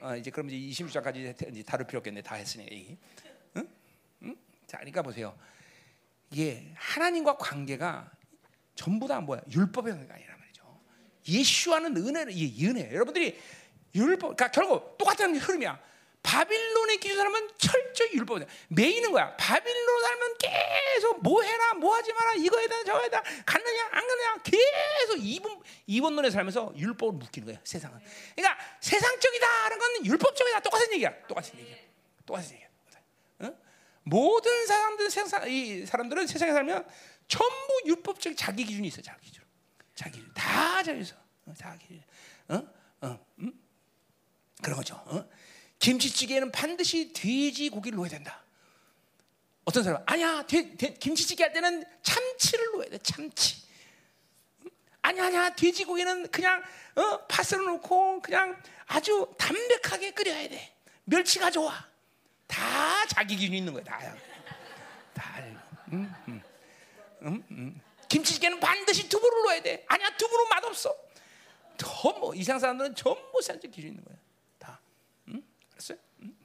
어, 이제 그럼 이제 26장까지 이제 다룰 필요 없겠네. 다 했으니까 이 응? 응? 자, 그러니까 보세요. 이게 하나님과 관계가 전부 다 뭐야? 율법의 관계가 아니란 말이죠. 예수와는 은혜는 이 은혜. 여러분들이 율법, 그러니까 결국 똑같은 흐름이야. 바빌론의 기준 사람은 철저히 율법이야. 매이는 거야. 바빌론 살면 계속 뭐 해라, 뭐 하지 마라, 이거 해다, 저거 해다, 갔느냐, 안 갔느냐, 계속 이분 이번론에 살면서 율법을 묶이는 거야. 세상은. 그러니까 세상적이다라는 건 율법적이다. 똑같은 얘기야. 똑같은 얘기야. 똑같은 얘기야. 어? 모든 사람들 세상 이 사람들은 세상에 살면 전부 율법적 자기 기준이 있어. 자기 기준. 자기 기준. 다 자기서. 어, 자기. 어? 어? 음? 그런 거죠. 어? 김치찌개에는 반드시 돼지 고기를 넣어야 된다. 어떤 사람 아니야 돼, 돼, 김치찌개 할 때는 참치를 넣어야 돼 참치. 아니야 아니야 돼지고기는 그냥 어, 파스를 넣고 그냥 아주 담백하게 끓여야 돼. 멸치가 좋아. 다 자기 기준 있는 거야 다. 다. 음, 음, 음, 음. 김치찌개는 반드시 두부를 넣어야 돼. 아니야 두부는 맛없어. 전부 이상 사람들은 전부 산적 기준 있는 거야. 알았어요? 음?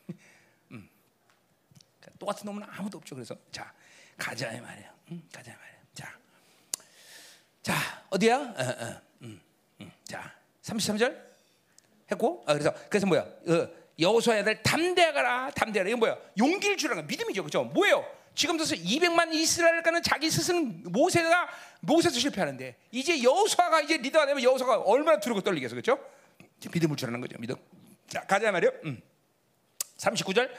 음. 똑같은 놈은 아무도 없죠. 그래서 자 가자 이 말이에요. 음, 가자 이 말이에요. 자, 자 어디야? 어, 어, 음, 음. 자 33절 했고 아, 그래서 그래서 뭐야? 어, 여호수아 애들 담대하라 담대하라 이건 뭐야? 용기를 주라는 거 믿음이죠, 그렇죠? 뭐예요? 지금 들어서 200만 이스라엘 가는 자기 스승 모세가 모세도 실패하는데 이제 여호수아가 이제 리더가 되면 여호수아가 얼마나 두렵고 떨리겠어, 그렇죠? 믿음을 주라는 거죠, 믿음. 자 가자 말이요. 음. 39절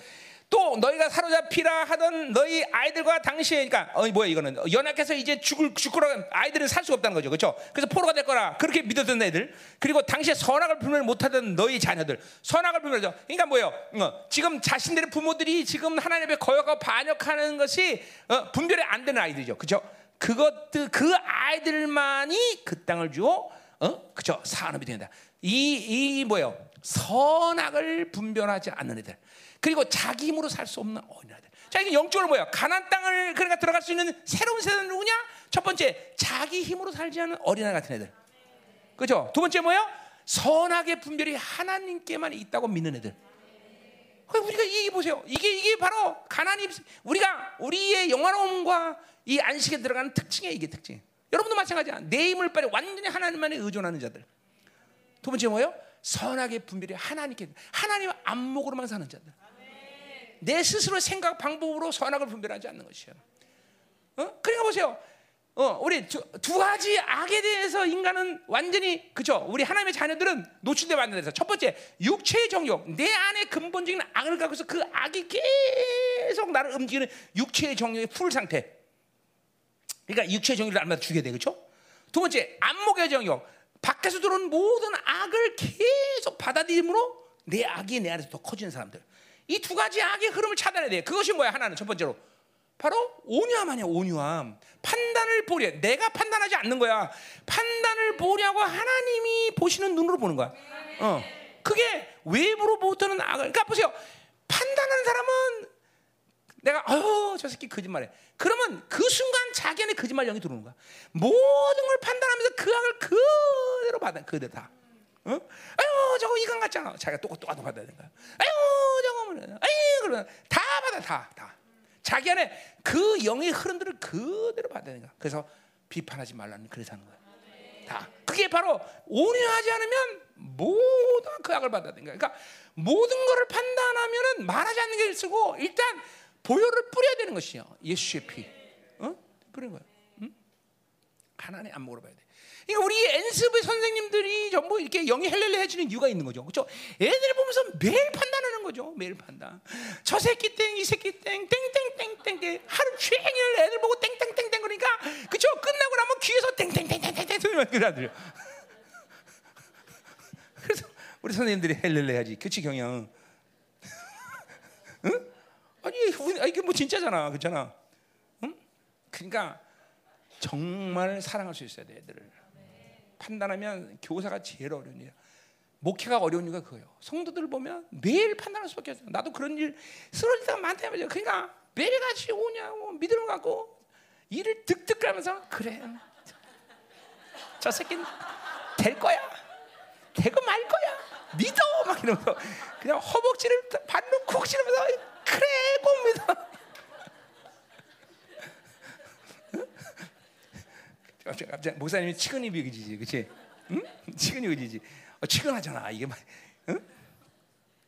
또 너희가 사로잡히라 하던 너희 아이들과 당시에 그러니까 어 뭐야 이거는 연약해서 이제 죽을 죽거라 아이들은 살 수가 없다는 거죠. 그렇죠? 그래서 포로가 될 거라 그렇게 믿었던 애들 그리고 당시에 선악을 분별 못 하던 너희 자녀들 선악을 분별하죠. 그러니까 뭐예요? 어, 지금 자신들의 부모들이 지금 하나님 앞에 거역하고 반역하는 것이 어, 분별이 안 되는 아이들이죠. 그렇죠? 그것들 그 아이들만이 그 땅을 주어 어? 그죠? 산업이 된다. 이, 이 뭐예요? 선악을 분별하지 않는 애들. 그리고 자기 힘으로 살 수 없는 어린아이들. 자, 이게 영적으로 뭐야? 가난 땅을 그러니까 들어갈 수 있는 새로운 세대는 누구냐? 첫 번째, 자기 힘으로 살지 않는 어린아이 같은 애들. 그죠? 두 번째 뭐야? 선악의 분별이 하나님께만 있다고 믿는 애들. 우리가 이게 보세요. 이게 이게 바로 가난이 우리가 우리의 영화로움과 이 안식에 들어가는 특징이에요. 이게 특징. 여러분도 마찬가지야. 내 힘을 빨리 완전히 하나님만에 의존하는 자들. 두 번째 뭐예요? 선악의 분별이 하나님께 하나님 안목으로만 사는 자들. 내 스스로 생각 방법으로 선악을 분별하지 않는 것이요. 어? 그러니까 보세요. 어, 우리 두, 두, 가지 악에 대해서 인간은 완전히 그죠? 우리 하나님의 자녀들은 노출돼 왔는 데서 첫 번째 육체의 정욕, 내 안에 근본적인 악을 갖고서 그 악이 계속 나를 움직이는 육체의 정욕의 풀 상태. 그러니까 육체의 정욕을 날마다 주게 돼, 그렇죠? 두 번째 안목의 정욕, 밖에서 들어온 모든 악을 계속 받아들임으로 내 악이 내 안에서 더 커지는 사람들. 이 두 가지 악의 흐름을 차단해야 돼. 그것이 뭐야? 하나는 첫 번째로. 바로 온유함 아니야 온유함. 판단을 보려. 내가 판단하지 않는 거야. 판단을 보려고 하나님이 보시는 눈으로 보는 거야. 어. 그게 외부로 못하는 악을 그러니까 보세요. 판단하는 사람은 내가 아유 저 새끼 거짓말해. 그러면 그 순간 자기 안에 거짓말 영이 들어오는 거야. 모든 걸 판단하면서 그 악을 그대로 받아 그대로 다 어? 아유 저거 이강 같잖아 자기가 똑똑똑 받아야 되는 거야 아유 저거 뭐 아유 그러면 다 받아 다 다 자기 안에 그 영의 흐름들을 그대로 받아야 거야. 그래서 비판하지 말라는 그래서 하는 거야. 다. 그게 바로 온유하지 않으면 모든 그 악을 받아야 거야. 그러니까 모든 것을 판단하면은 말하지 않는 게 쓰고 일단 보혈을 뿌려야 되는 것이요. 예수의 피. 어? 뿌리는 거야. 응? 하나님 안 물어봐야 돼. 그러니까 우리 엔스부 선생님들이 전부 이렇게 영이 헬렐레 해지는 이유가 있는 거죠. 그렇죠? 애들 보면서 매일 판단하는 거죠. 매일 판단. 저 새끼 땡, 이 새끼 땡, 땡땡땡땡 하루 종일 애들 보고 땡땡땡땡 그러니까 그렇죠? 끝나고 나면 귀에서 땡땡땡땡땡 소리만 그러더요. 그래서 우리 선생님들이 헬렐레하지. 교치 경영. 응? 아니 이게 뭐 진짜잖아, 그렇잖아. 응? 그러니까 정말 사랑할 수 있어야 돼, 애들을. 판단하면 교사가 제일 어려운 일. 목회가 어려운 이유가 그거예요. 성도들 보면 매일 판단할 수밖에 없어요. 나도 그런 일 쓰러질 때가 많다 말이죠. 그러니까 매일같이 오냐고 믿음을 갖고 일을 득득 가면서 그래. 저 새끼는 될 거야. 되고 말 거야. 믿어 막 이러면서 그냥 허벅지를 반로 쿡 치면서 그래 꼭 믿어. 갑자기 목사님이 치근이 여기지지, 그렇지? 응? 치근이 여기지지. 어, 치근하잖아. 이게 막, 응?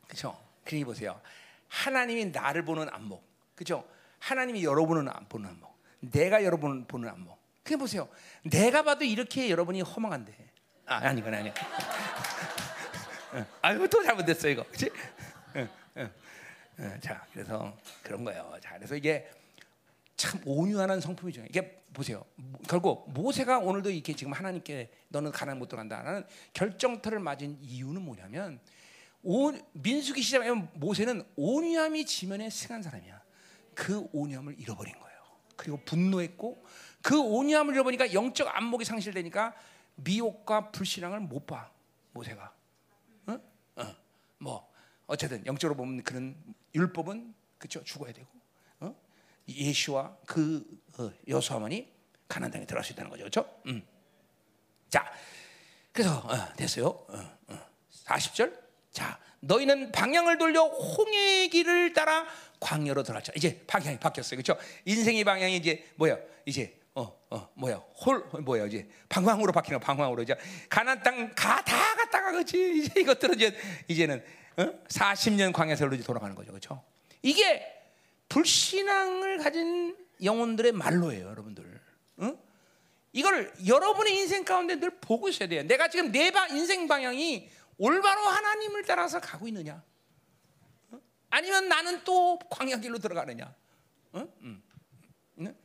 그렇죠? 그러니 보세요. 하나님이 나를 보는 안목, 그렇죠? 하나님이 여러분을 안 보는 안목, 내가 여러분을 보는 안목. 그게 보세요. 내가 봐도 이렇게 여러분이 허망한데. 아, 아니 건 아니야. 아유 또 잘못됐어 이거, 그렇지? 응, 응. 응, 자, 그래서 그런 거예요. 자, 그래서 이게 참 온유한 성품이죠. 이게 보세요. 결국 모세가 오늘도 이렇게 지금 하나님께 너는 가난 못 들어간다라는 결정터를 맞은 이유는 뭐냐면 오, 민수기 시작에 모세는 온유함이 지면에 승한 사람이야. 그 온유함을 잃어버린 거예요. 그리고 분노했고 그 온유함을 잃어버리니까 영적 안목이 상실되니까 미혹과 불신앙을 못 봐. 모세가. 어? 어. 뭐 어쨌든 영적으로 보면 그런 율법은 그쵸 죽어야 되고 예수와 그 어, 여수아만이 가나안 땅에 들어갈 수 있다는 거죠, 그렇죠? 음. 자, 그래서 어, 됐어요. 어, 어. 40절. 자, 너희는 방향을 돌려 홍해의 길을 따라 광야로 들어갔죠. 이제 방향이 바뀌었어요, 그렇죠? 인생의 방향이 이제 뭐야? 이제 어, 어, 뭐야? 홀 뭐야? 이제 방황으로 바뀌는 방황으로 이제 가나안 땅가 다 갔다가 그렇지. 이제 이것들은 이제 이제는 어? 40년 광야세로 돌아가는 거죠, 그렇죠? 이게 불신앙을 가진 영혼들의 말로예요, 여러분들. 응? 이걸 여러분의 인생 가운데 늘 보고 있어야 돼요. 내가 지금 내 인생 방향이 올바로 하나님을 따라서 가고 있느냐? 아니면 나는 또 광야 길로 들어가느냐? 응? 응. 응?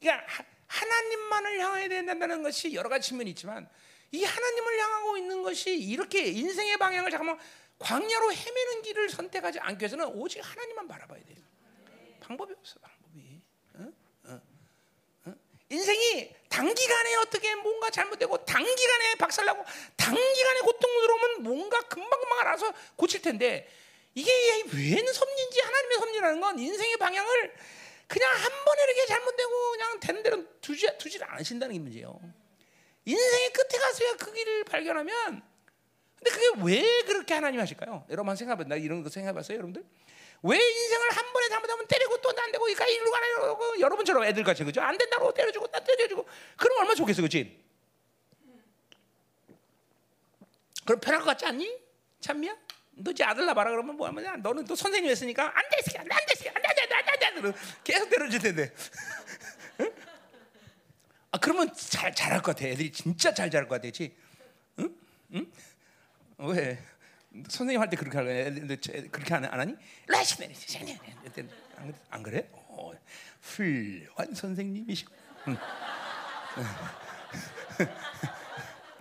그러니까 하- 하나님만을 향해야 된다는 것이 여러 가지 측면이 있지만 이 하나님을 향하고 있는 것이 이렇게 인생의 방향을 잠깐만 광야로 헤매는 길을 선택하지 않기 위해서는 오직 하나님만 바라봐야 돼요. 방법이 없어 방법이. 응? 응? 응? 인생이 단기간에 어떻게 뭔가 잘못되고 단기간에 박살나고 단기간에 고통 들어오면 뭔가 금방금방 알아서 고칠 텐데 이게 웬 섭리인지 하나님의 섭리라는 건 인생의 방향을 그냥 한 번에 이렇게 잘못되고 그냥 되는 대로 두지, 두지 않으신다는 게 문제예요. 인생의 끝에 가서야 그 길을 발견하면 근데 그게 왜 그렇게 하나님 하실까요? 여러분 생각해봐. 나 이런 거 생각해봤어요, 여러분들? 왜 인생을 한 번에 잘못하면 때리고 또 안 되고 그러니까 일로 가라 이러고 여러분처럼 애들 같이 그죠? 안 된다고 때려주고 나 때려주고 그럼 얼마나 좋겠어, 그렇지? 그럼 편할 것 같지 않니? 참미야? 너 이제 아들 낳아라 그러면 뭐 하면 너는 또 선생님 했으니까 안 돼, 새끼, 안 돼, 안 돼, 새끼, 안 돼, 안 돼, 안 돼, 안 돼, 안 돼, 계속 때려줄 텐데. *laughs* 응? 아 그러면 잘 잘할 것 같아. 애들이 진짜 잘 잘할 것 같아, 그렇지? 응? 응? 왜? 선생님 할 때 그렇게 애들 그렇게 안, 안 하니? 라시네, 안, 안 그래? 어, 훌륭한 선생님이시고. 응. *laughs*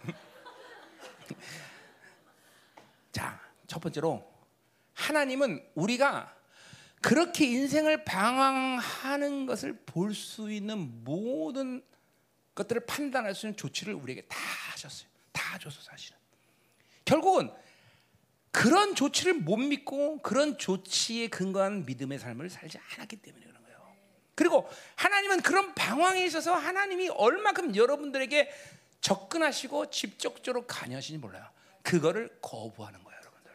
자, 첫 번째로 하나님은 우리가 그렇게 인생을 방황하는 것을 볼 수 있는 모든 것들을 판단할 수 있는 조치를 우리에게 다 하셨어요. 다 줘서 사실은. 결국은 그런 조치를 못 믿고 그런 조치에 근거한 믿음의 삶을 살지 않았기 때문에 그런 거예요. 그리고 하나님은 그런 방황에 있어서 하나님이 얼마큼 여러분들에게 접근하시고 직접적으로 관여하시는지 몰라요. 그거를 거부하는 거예요, 여러분들.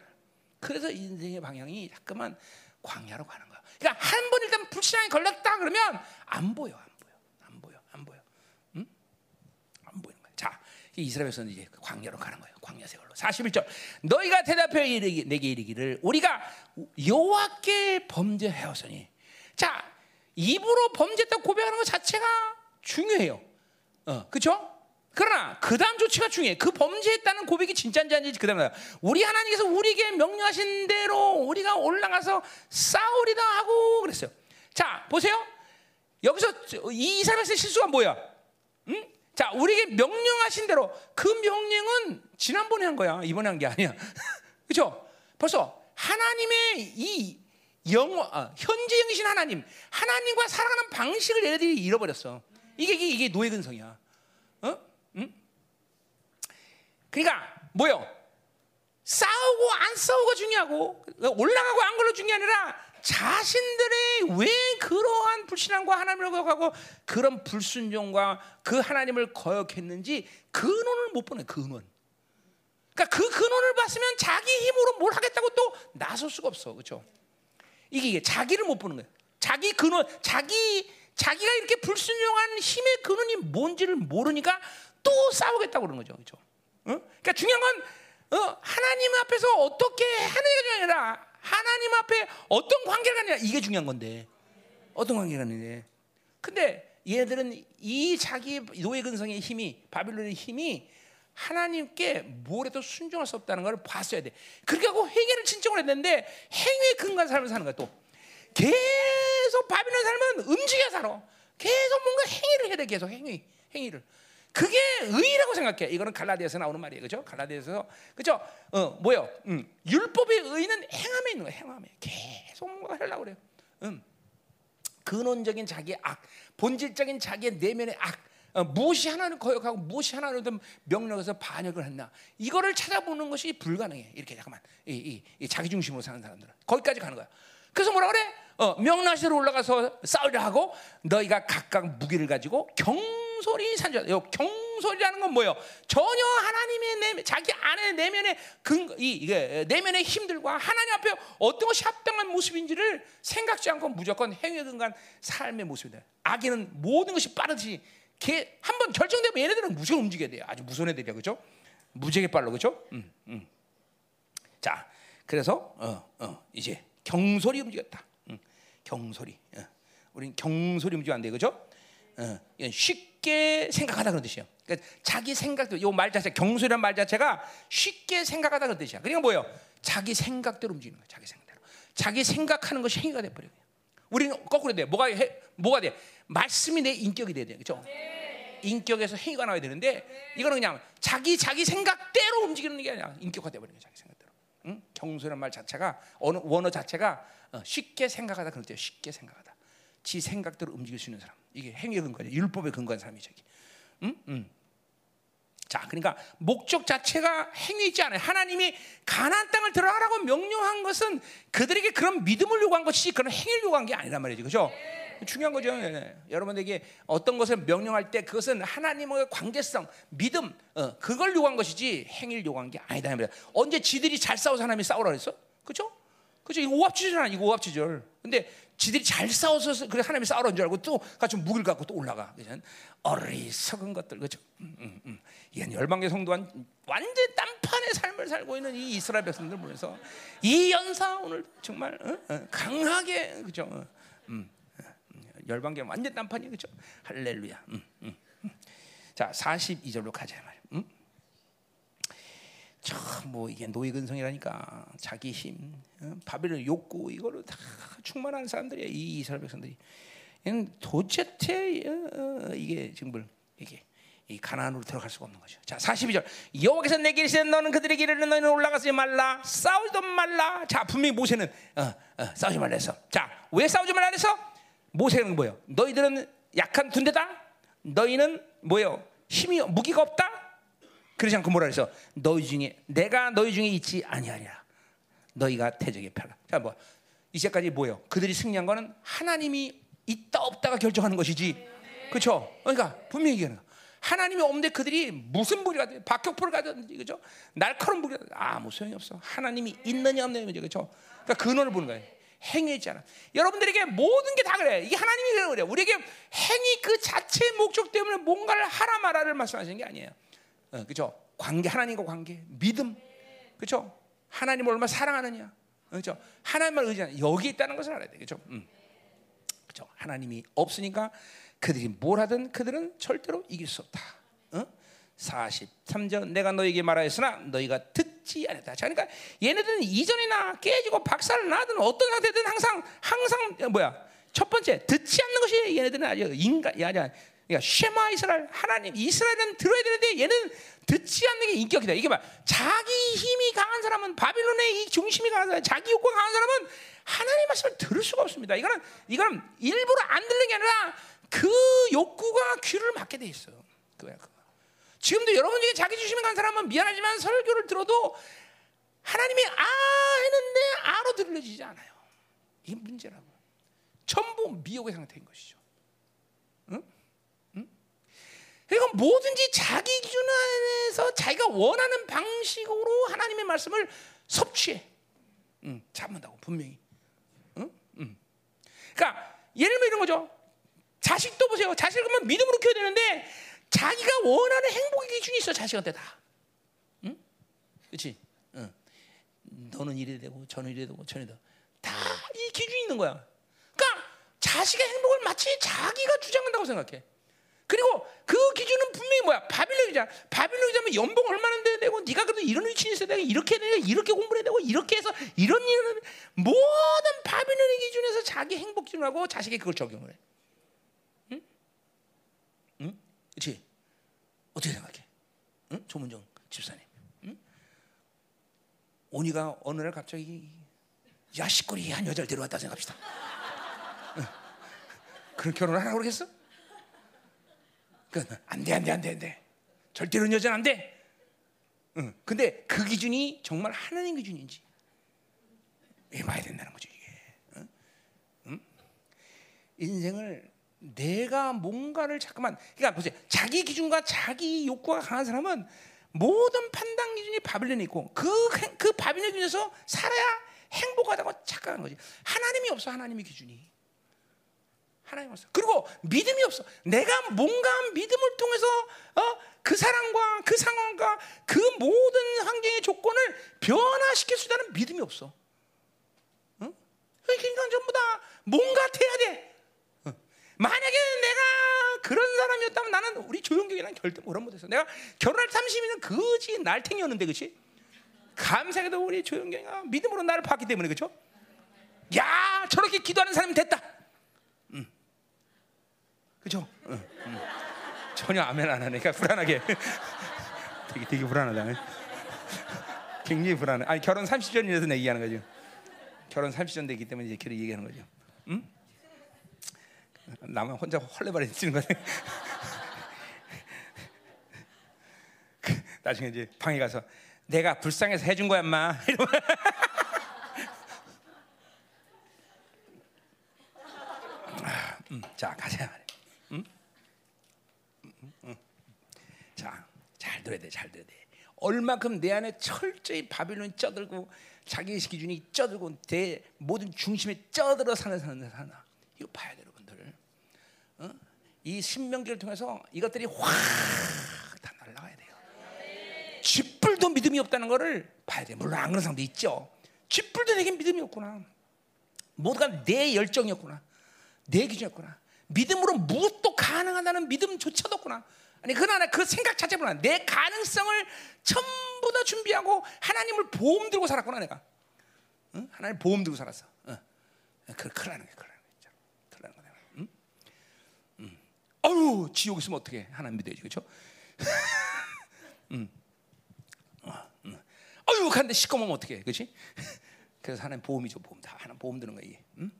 그래서 인생의 방향이 자꾸만 광야로 가는 거야. 그러니까 한 번 일단 불신앙에 걸렸다 그러면 안 보여, 안 보여, 안 보여, 안 보여, 응? 안 보이는 거야. 자, 이스라엘에서는 이제 광야로 가는 거예요. 광야 세월로. 41절. 너희가 대답하여 이르기, 내게 이르기를 우리가 여호와께 범죄하였으니. 자, 입으로 범죄했다고 고백하는 것 자체가 중요해요. 어, 그렇죠? 그러나 그 다음 조치가 중요해. 그 범죄했다는 고백이 진짜인지 아닌지 그 다음에 우리 하나님께서 우리에게 명령하신 대로 우리가 올라가서 싸우리다 하고 그랬어요. 자 보세요. 여기서 이 이스라엘의 실수가 뭐야? 응? 자 우리에게 명령하신 대로 그 명령은 지난번에 한 거야. 이번에 한 게 아니야. *laughs* 그렇죠? 벌써 하나님의 이 영어 아, 현재 영이신 하나님, 하나님과 살아가는 방식을 얘네들이 잃어버렸어. 이게 이게, 이게 노예 근성이야. 어? 응? 그러니까 뭐요? 싸우고 안 싸우고 중요하고 올라가고 안 걸로 중요한 아니라 자신들의 왜 그러한 불신앙과 하나님을 거역하고 그런 불순종과 그 하나님을 거역했는지 근원을 못 보내 근원. 그러니까 그 근원을 봤으면 자기 힘으로 뭘 하겠다고 또 나설 수가 없어, 그렇죠? 이게, 이게 자기를 못 보는 거예요. 자기 근원, 자기 자기가 이렇게 불순종한 힘의 근원이 뭔지를 모르니까 또 싸우겠다고 그러는 거죠, 그렇죠? 어? 그러니까 중요한 건 어, 하나님 앞에서 어떻게 하느냐가 중요한 아니라 하나님 앞에 어떤 관계가 아니라 이게 중요한 건데 어떤 관계가 있는데 근데 얘들은 이 자기 노예 근성의 힘이 바빌론의 힘이 하나님께 뭘 해도 순종할 수 없다는 걸 봤어야 돼. 그렇게 하고 행위를 진정을 했는데 행위에 근거한 삶을 사는 거야 또. 계속 바빌론 삶은 움직여 살아. 계속 뭔가 행위를 해야 돼. 계속 행위, 행위를. 그게 의라고 생각해. 이거는 갈라디아에서 나오는 말이에요. 그죠? 갈라디아에서. 그죠? 어, 뭐요? 음. 율법의 의는 행함에 있는 거야. 행함에. 계속 뭔가 하려고 그래요. 음. 근원적인 자기의 악, 본질적인 자기의 내면의 악, 어, 무엇이 하나를 거역하고 무엇이 하나를 명령해서 반역을 했나 이거를 찾아보는 것이 불가능해. 이렇게 잠깐만 이, 이, 이 자기 중심으로 사는 사람들은 거기까지 가는 거야. 그래서 뭐라 그래? 어, 명나시로 올라가서 싸우려 하고 너희가 각각 무기를 가지고 경 솔이 산자. 요 경솔이라는 건 뭐예요? 전혀 하나님의 내, 자기 안에 내면의 근, 이, 이게 내면의 힘들과 하나님 앞에 어떤 것이 합당한 모습인지를 생각지 않고 무조건 행위에 근간 삶의 모습이다. 악에는 모든 것이 빠르듯이 한번 결정되면 얘네들은 무조건 움직여야 돼요. 아주 무서운 애들이야, 그죠? 무지하게 빨라, 그죠? 음, 음. 자, 그래서 어, 어, 이제 경솔이 움직였다. 음, 경솔이. 어. 우리는 경솔이 움직이면 안 돼, 그죠? 어, 쉽게 생각하다 그런 뜻이에요. 그러니까 자기 생각도 요말 자체 경솔이란 말 자체가 쉽게 생각하다 그런 뜻이야. 그러니까 뭐예요? 자기 생각대로 움직이는 거야. 자기 생각대로. 자기 생각하는 것이 행위가 돼 버려요. 우리는 거꾸로 돼. 뭐가 해, 뭐가 돼? 말씀이 내 인격이 돼야 돼. 그렇죠? 인격에서 행위가 나와야 되는데 이거는 그냥 자기 자기 생각대로 움직이는 게 아니라 인격화 돼 버리는 거예요. 자기 생각대로. 응? 경소란 말 자체가 원어 자체가 어, 쉽게 생각하다 그럴 때 쉽게 생각하다. 지 생각대로 움직일 수 있는 사람. 이게 행위의 근거죠. 율법에 근거한 사람이죠. 이게. 응? 응. 자, 그러니까 목적 자체가 행위있지 않아요. 하나님이 가나안 땅을 들어가라고 명령한 것은 그들에게 그런 믿음을 요구한 것이지 그런 행위를 요구한 게 아니란 말이죠. 그렇죠? 중요한 거죠. 예. 여러분에게 어떤 것을 명령할 때 그것은 하나님의 관계성, 믿음, 어, 그걸 요구한 것이지 행위를 요구한 게 아니다. 말이야. 언제 지들이 잘 싸워서 하나님이 싸우라 그랬어? 그렇죠? 그죠? 이거 오합지절 아니고 오합지절. 근데 지들이 잘 싸워서 그래 하나님이 싸우는 줄 알고 또 같이 무기를 갖고 또 올라가. 그죠? 어리석은 것들 그죠? 음, 음, 음. 이건 열방의 성도한 완전 딴판의 삶을 살고 있는 이 이스라엘 백성들 보면서 이 연사 오늘 정말 어? 어, 강하게 그죠? 어, 음, 어, 열방계 완전 딴판이 그죠? 할렐루야. 음, 음, 음. 자 42절로 가자 말. 음? 참뭐 이게 노예 근성이라니까 자기 힘, 어? 바벨론 욕구 이거를 다 충만한 사람들이야 이 이스라엘 백성들이. 도대체 어, 이게 지금 뭘 이게 이 가나안으로 들어갈 수가 없는 거죠. 자, 42절. 여호와께서 내게 이르시되 너는 그들에게 이르는 너희는 올라가지 말라. 싸우지도 말라. 자, 분명히 모세는 어, 어, 싸우지 말라 했어. 자, 왜 싸우지 말라 했어? 모세는 뭐예요? 너희들은 약한 군대다. 너희는 뭐예요? 힘이 무기가 없다. 그러지 않고 뭐라 그랬어? 너희 중에 내가 너희 중에 있지 아니하리라. 너희가 태적의 패라. 자, 뭐 이제까지 뭐예요? 그들이 승리한 거는 하나님이 있다 없다가 결정하는 것이지. 그렇죠? 그러니까 분명히 얘기하는 거. 하나님이 없는데 그들이 무슨 무기가 돼? 박격포를 가든지 그죠? 날카로운 무기가 아무 소용이 없어. 하나님이 있느냐 없느냐 거죠. 그렇죠? 그러니까 근원을 보는 거예요. 행위잖아. 여러분들에게 모든 게 다 그래. 이게 하나님이 그래. 우리에게 행위 그 자체의 목적 때문에 뭔가를 하라 말아를 말씀하시는 게 아니에요. 어, 그죠? 관계 하나님과 관계, 믿음, 그죠? 하나님을 얼마나 사랑하느냐, 그죠? 하나님을 의지하는 여기 있다는 것을 알아야 돼, 그죠? 음. 그죠? 하나님이 없으니까 그들이 뭘 하든 그들은 절대로 이길 수 없다. 어? 43절 내가 너에게 말하였으나 너희가 듣지 않았다. 자, 그러니까 얘네들은 이전이나 깨지고 박살을 나든 어떤 상태든 항상 항상 뭐야? 첫 번째 듣지 않는 것이 얘네들은 아주 인간 아니야. 그러니까 쉐마 이스라엘 하나님 이스라엘은 들어야 되는데 얘는 듣지 않는 게 인격이다. 이게 봐. 자기 힘이 강한 사람은 바빌론의 이 중심이 강한 사람, 자기 욕구가 강한 사람은 하나님 말씀을 들을 수가 없습니다. 이거는 이거는 일부러 안 듣는 게 아니라 그 욕구가 귀를 막게 돼 있어. 그거야, 그거. 지금도 여러분 중에 자기 중심이 강한 사람은 미안하지만 설교를 들어도 하나님이 아 했는데 아로 들려지지 않아요. 이게 문제라고. 전부 미혹의 상태인 것이죠. 그러니까 뭐든지 자기 기준 안에서 자기가 원하는 방식으로 하나님의 말씀을 섭취해. 응, 잡는다고 분명히. 그러니까 예를 들면 이런 거죠. 자식도 보세요. 자식을 그러면 믿음으로 키워야 되는데 자기가 원하는 행복의 기준이 있어 자식한테 다. 응? 그렇지? 응. 너는 이래 되고 저는 이래 되고 저는 되고 다이 기준이 있는 거야. 그러니까 자식의 행복을 마치 자기가 주장한다고 생각해. 그리고 그 기준은 분명히 뭐야? 바빌론이잖아. 바빌론이자면 연봉 얼마나 돼야 되고 네가 그래도 이런 위치에 있어야 되고 이렇게 되고 이렇게 공부를 해야 되고 이렇게 해서 이런 일은 모든 바빌론의 기준에서 자기 행복 기준하고 자식이 그걸 적용을 해. 응? 응? 그렇지? 어떻게 생각해? 응? 조문정 집사님. 응? 오니가 어느 날 갑자기 야식거리 한 여자를 데려왔다 생각합시다. 응. 그런 결혼을 하라고 그러겠어? 안돼 안돼 안돼 안돼 절대로 여자는 안 돼. 응. 근데 그 기준이 정말 하나님 기준인지 해봐야 된다는 거죠 이게. 응? 응? 인생을 내가 뭔가를 자꾸만 그러니까 보세요 자기 기준과 자기 욕구가 강한 사람은 모든 판단 기준이 바빌론에 있고 그그 그 바빌론 기준에서 살아야 행복하다고 착각하는 거지 하나님이 없어 하나님의 기준이 하나님 없어. 그리고 믿음이 없어. 내가 뭔가 믿음을 통해서 어? 그 사람과 그 상황과 그 모든 환경의 조건을 변화시킬 수 있다는 믿음이 없어. 어? 그러니까 전부 다 뭔가 해야 돼. 어? 만약에 내가 그런 사람이었다면 나는 우리 조용경이랑 절대 뭐라 못했어. 내가 결혼할 30이면 그지 날탱이였는데 그렇지? 감사하게도 우리 조용경이가 믿음으로 나를 봤기 때문에 그렇죠? 야 저렇게 기도하는 사람이 됐다. 음. 그죠? 응, 응. 전혀 아멘 안 하니까 불안하게. *laughs* 되게 되게 불안하다. 굉장히 불안해. 아니 결혼 30전이라서 내 얘기하는 거죠. 결혼 30전 되기 때문에 이제 그렇게 얘기하는 거죠. 응? 나만 혼자 헐레벌레 뛰는 거네. *laughs* 나중에 이제 방에 가서 내가 불쌍해서 해준 거야, 엄마. *laughs* 아, 음, 자 가자. 음? 음, 음, 자, 잘 들어야 돼, 잘 들어야 돼. 얼마큼 내 안에 철저히 바빌론이 쪄들고 자기 기준이 쪄들고 내 모든 중심에 쪄들어 사는 사는 사나 이거 봐야 돼, 여러분들. 어? 이 신명기를 통해서 이것들이 확 다 날아가야 돼요. 쥐뿔도 믿음이 없다는 것을 봐야 돼. 물론 안 그런 사람도 있죠. 쥐뿔도 내게 믿음이 없구나. 모두가 내 열정이었구나. 내 기준이었구나. 믿음으로 무엇도 가능하다는 믿음조차도 없구나. 아니 그러나 그 생각 자체보다 내 가능성을 전부 다 준비하고 하나님을 보험 들고 살았구나 내가. 응? 하나님 보험 들고 살았어. 응. 그 큰일나는 거야, 큰일나는 거야. 큰일나는 거야. 응? 응. 어유 지옥 있으면 어떻게 하나님 믿어야지, 그렇죠? *laughs* 응. 어, 응. 어유 근데 시꺼먼면 어떻게, 그렇지? 그래서 하나님 보험이죠, 보험 다 하나님 보험 드는 거야 이게. 응?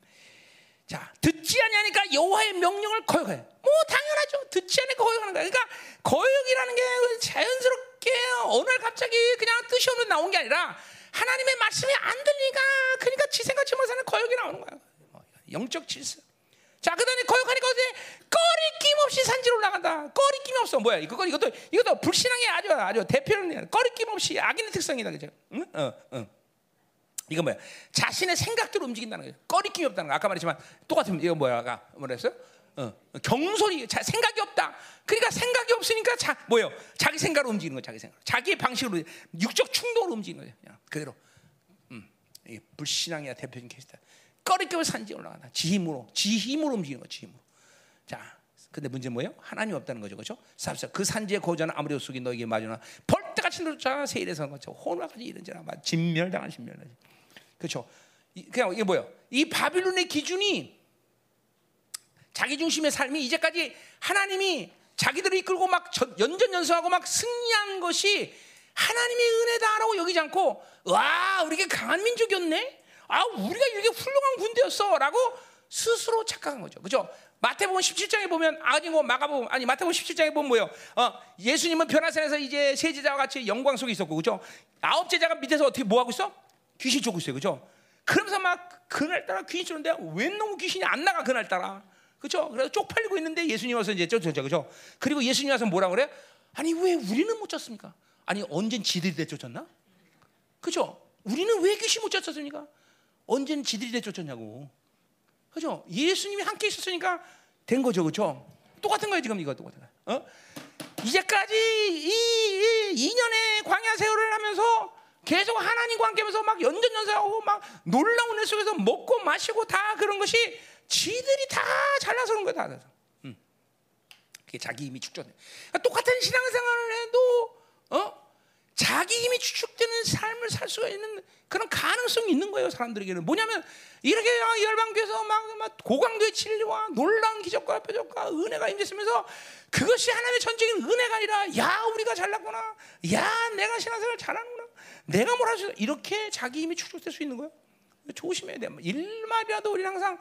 자, 듣지 아니하니까 여호와의 명령을 거역해. 뭐 당연하죠. 듣지 않으니까 거역하는 거야. 그러니까 거역이라는 게 자연스럽게 어느 날 갑자기 그냥 뜻이 없는 나온 게 아니라 하나님의 말씀이 안 들리니까 그러니까 지 생각 지만 사는 거역이 나오는 거야. 뭐, 영적 질서. 자, 그다음에 거역하니까 어제 꺼리낌 없이 산지로 올라간다. 꺼리낌 없어. 뭐야? 이거 이것도 이것도 불신앙의 아주 아주 대표는 꺼리낌 없이 악인의 특성이다. 그죠? 응? 어, 어. 이거 뭐야? 자신의 생각대로 움직인다는 거예요. 꺼리낌이 없다는 거. 아까 말했지만 똑같은 이거 뭐야? 아까 뭐랬어요? 어, 경솔이 자, 생각이 없다. 그러니까 생각이 없으니까 자 뭐요? 자기 생각으로 움직이는 거 자기 생각. 자기의 방식으로 육적 충동으로 움직이는 거예요. 그냥 그대로. 음, 이 불신앙이야 대표적인 케이스다. 꺼리낌을 산지 올라간다. 지 힘으로, 지 힘으로 움직이는 거, 지 힘으로. 자, 근데 문제 뭐예요? 하나님 없다는 거죠, 그렇죠? 그 산지의 고전은 아무리 속이 너에게 맞으나 벌 떼같이 노자 세일에서 거죠. 호나까지 이런지라 진멸당한 진멸하지. 그렇죠? 그냥 이게 뭐예요? 이 바빌론의 기준이 자기 중심의 삶이 이제까지 하나님이 자기들을 이끌고 막 연전연승하고 막 승리한 것이 하나님의 은혜다라고 여기지 않고 와 우리가 강한 민족이었네. 아 우리가 이렇게 훌륭한 군대였어라고 스스로 착각한 거죠. 그죠? 마태복음 17장에 보면 아니 뭐 마가복음 아니 마태복음 17장에 보면 뭐요? 어, 예수님은 변화산에서 이제 세 제자와 같이 영광 속에 있었고 그죠? 아홉 제자가 밑에서 어떻게 뭐 하고 있어? 귀신 쫓고 있어요. 그죠? 그러면서 막 그날따라 귀신 쫓는데 웬 놈의 귀신이 안 나가 그날따라. 그죠? 그래서 쪽팔리고 있는데 예수님 와서 이제 쫓았죠. 그죠? 그리고 예수님 와서 뭐라 그래? 아니 왜 우리는 못 쫓습니까? 아니 언젠 지들이 대 쫓았나? 그죠? 우리는 왜 귀신 못 쫓았습니까? 언젠 지들이 대 쫓았냐고. 그죠? 예수님이 함께 있었으니까 된 거죠. 그죠? 똑같은 거예요, 지금 이거 똑같은 거. 어? 이제까지 이, 이 2년의 광야 세월을 하면서 계속 하나님과 함께하면서 막 연전연사하고 막 놀라운 애 속에서 먹고 마시고 다 그런 것이 지들이 다 잘나서 그런 거야 다. 음. 그게 자기 힘이 축적돼. 그러니까 똑같은 신앙생활을 해도 어? 자기 힘이 추측되는 삶을 살 수가 있는 그런 가능성이 있는 거예요 사람들에게는. 뭐냐면 이렇게 열방교에서 막, 막 고강도의 진리와 놀라운 기적과 표적과 은혜가 임했으면서 그것이 하나님의 전적인 은혜가 아니라 야 우리가 잘났구나. 야 내가 신앙생활 잘하는구나. 내가 뭘 할 수 있어. 이렇게 자기 힘이 축적될 수 있는 거예요. 조심해야 돼 일말이라도 우리 항상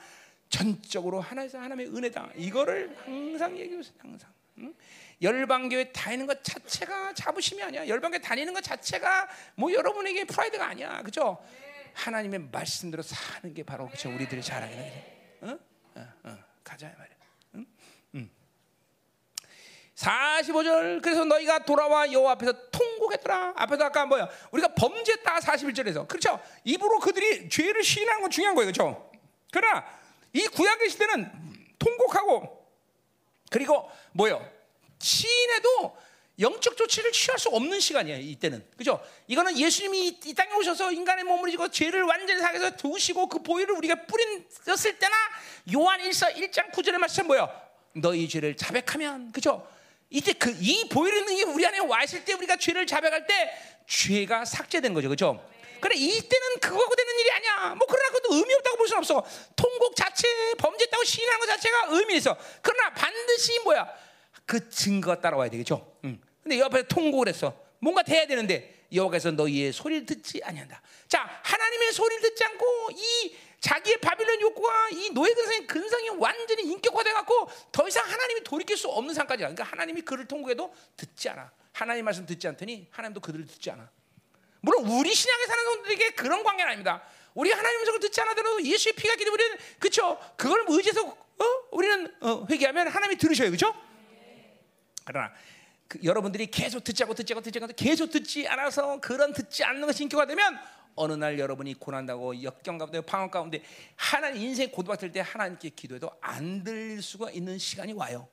전적으로 하나님의 은혜다. 이거를 항상 얘기해요 항상 응? 열방교회 다니는 것 자체가 자부심이 아니야. 열방교회 다니는 것 자체가 뭐 여러분에게 프라이드가 아니야. 그죠? 하나님의 말씀대로 사는 게 바로 그죠? 우리들의. 어? 어, 어. 가자 말이야. 응? 응. 45절 그래서 너희가 돌아와 여호와 앞에서 통곡했더라. 앞에서 아까 뭐야? 우리가 범죄했다 41절에서. 그렇죠? 입으로 그들이 죄를 시인하는 건 중요한 거예요. 그렇죠? 그러나 이 구약의 시대는 통곡하고 그리고 뭐요? 시인해도 영적 조치를 취할 수 없는 시간이에요. 이때는 그죠? 이거는 예수님이 이 땅에 오셔서 인간의 몸을 지고 죄를 완전히 사해서 두시고 그 보혈을 우리가 뿌렸을 때나 요한 1서 1장 9절의 말씀 뭐요? 너희 죄를 자백하면 그죠? 이때 그 이 보혈의 능력이 우리 안에 와 있을 때 우리가 죄를 자백할 때 죄가 삭제된 거죠. 그죠? 그래 이때는 그거하고 되는 일이 아니야. 뭐 그러나 그것도 의미 없다고 볼 수는 없어. 통곡 자체 범죄했다고 시인하는 것 자체가 의미 있어. 그러나 반드시 뭐야 그 증거가 따라와야 되겠죠. 응. 근데 옆에 통곡을 했어. 뭔가 돼야 되는데 여호와께서 너희의 소리를 듣지 아니한다. 자 하나님의 소리를 듣지 않고 이 자기의 바빌론 욕구와 이 노예 근성의 근성이 완전히 인격화돼 갖고 더 이상 하나님이 돌이킬 수 없는 상까지 가. 그러니까 하나님이 그를 통곡해도 듣지 않아. 하나님 말씀 듣지 않더니 하나님도 그들을 듣지 않아. 물론 우리 신앙에 사는 사람들에게 그런 관계는 아닙니다. 우리 하나님 음성을 듣지 않아도 예수의 피가 기도 우리는 그렇죠. 그걸 의지해서 어? 우리는 어, 회개하면 하나님이 들으셔요, 그렇죠? 그러나 그 여러분들이 계속 않고 듣지 않고 계속 듣지 않아서 그런 듣지 않는 것이 인격화 되면 어느 날 여러분이 고난다고 역경 가운데 방황 가운데 하나님 인생 고도박될 때 하나님께 기도해도 안 들릴 수가 있는 시간이 와요.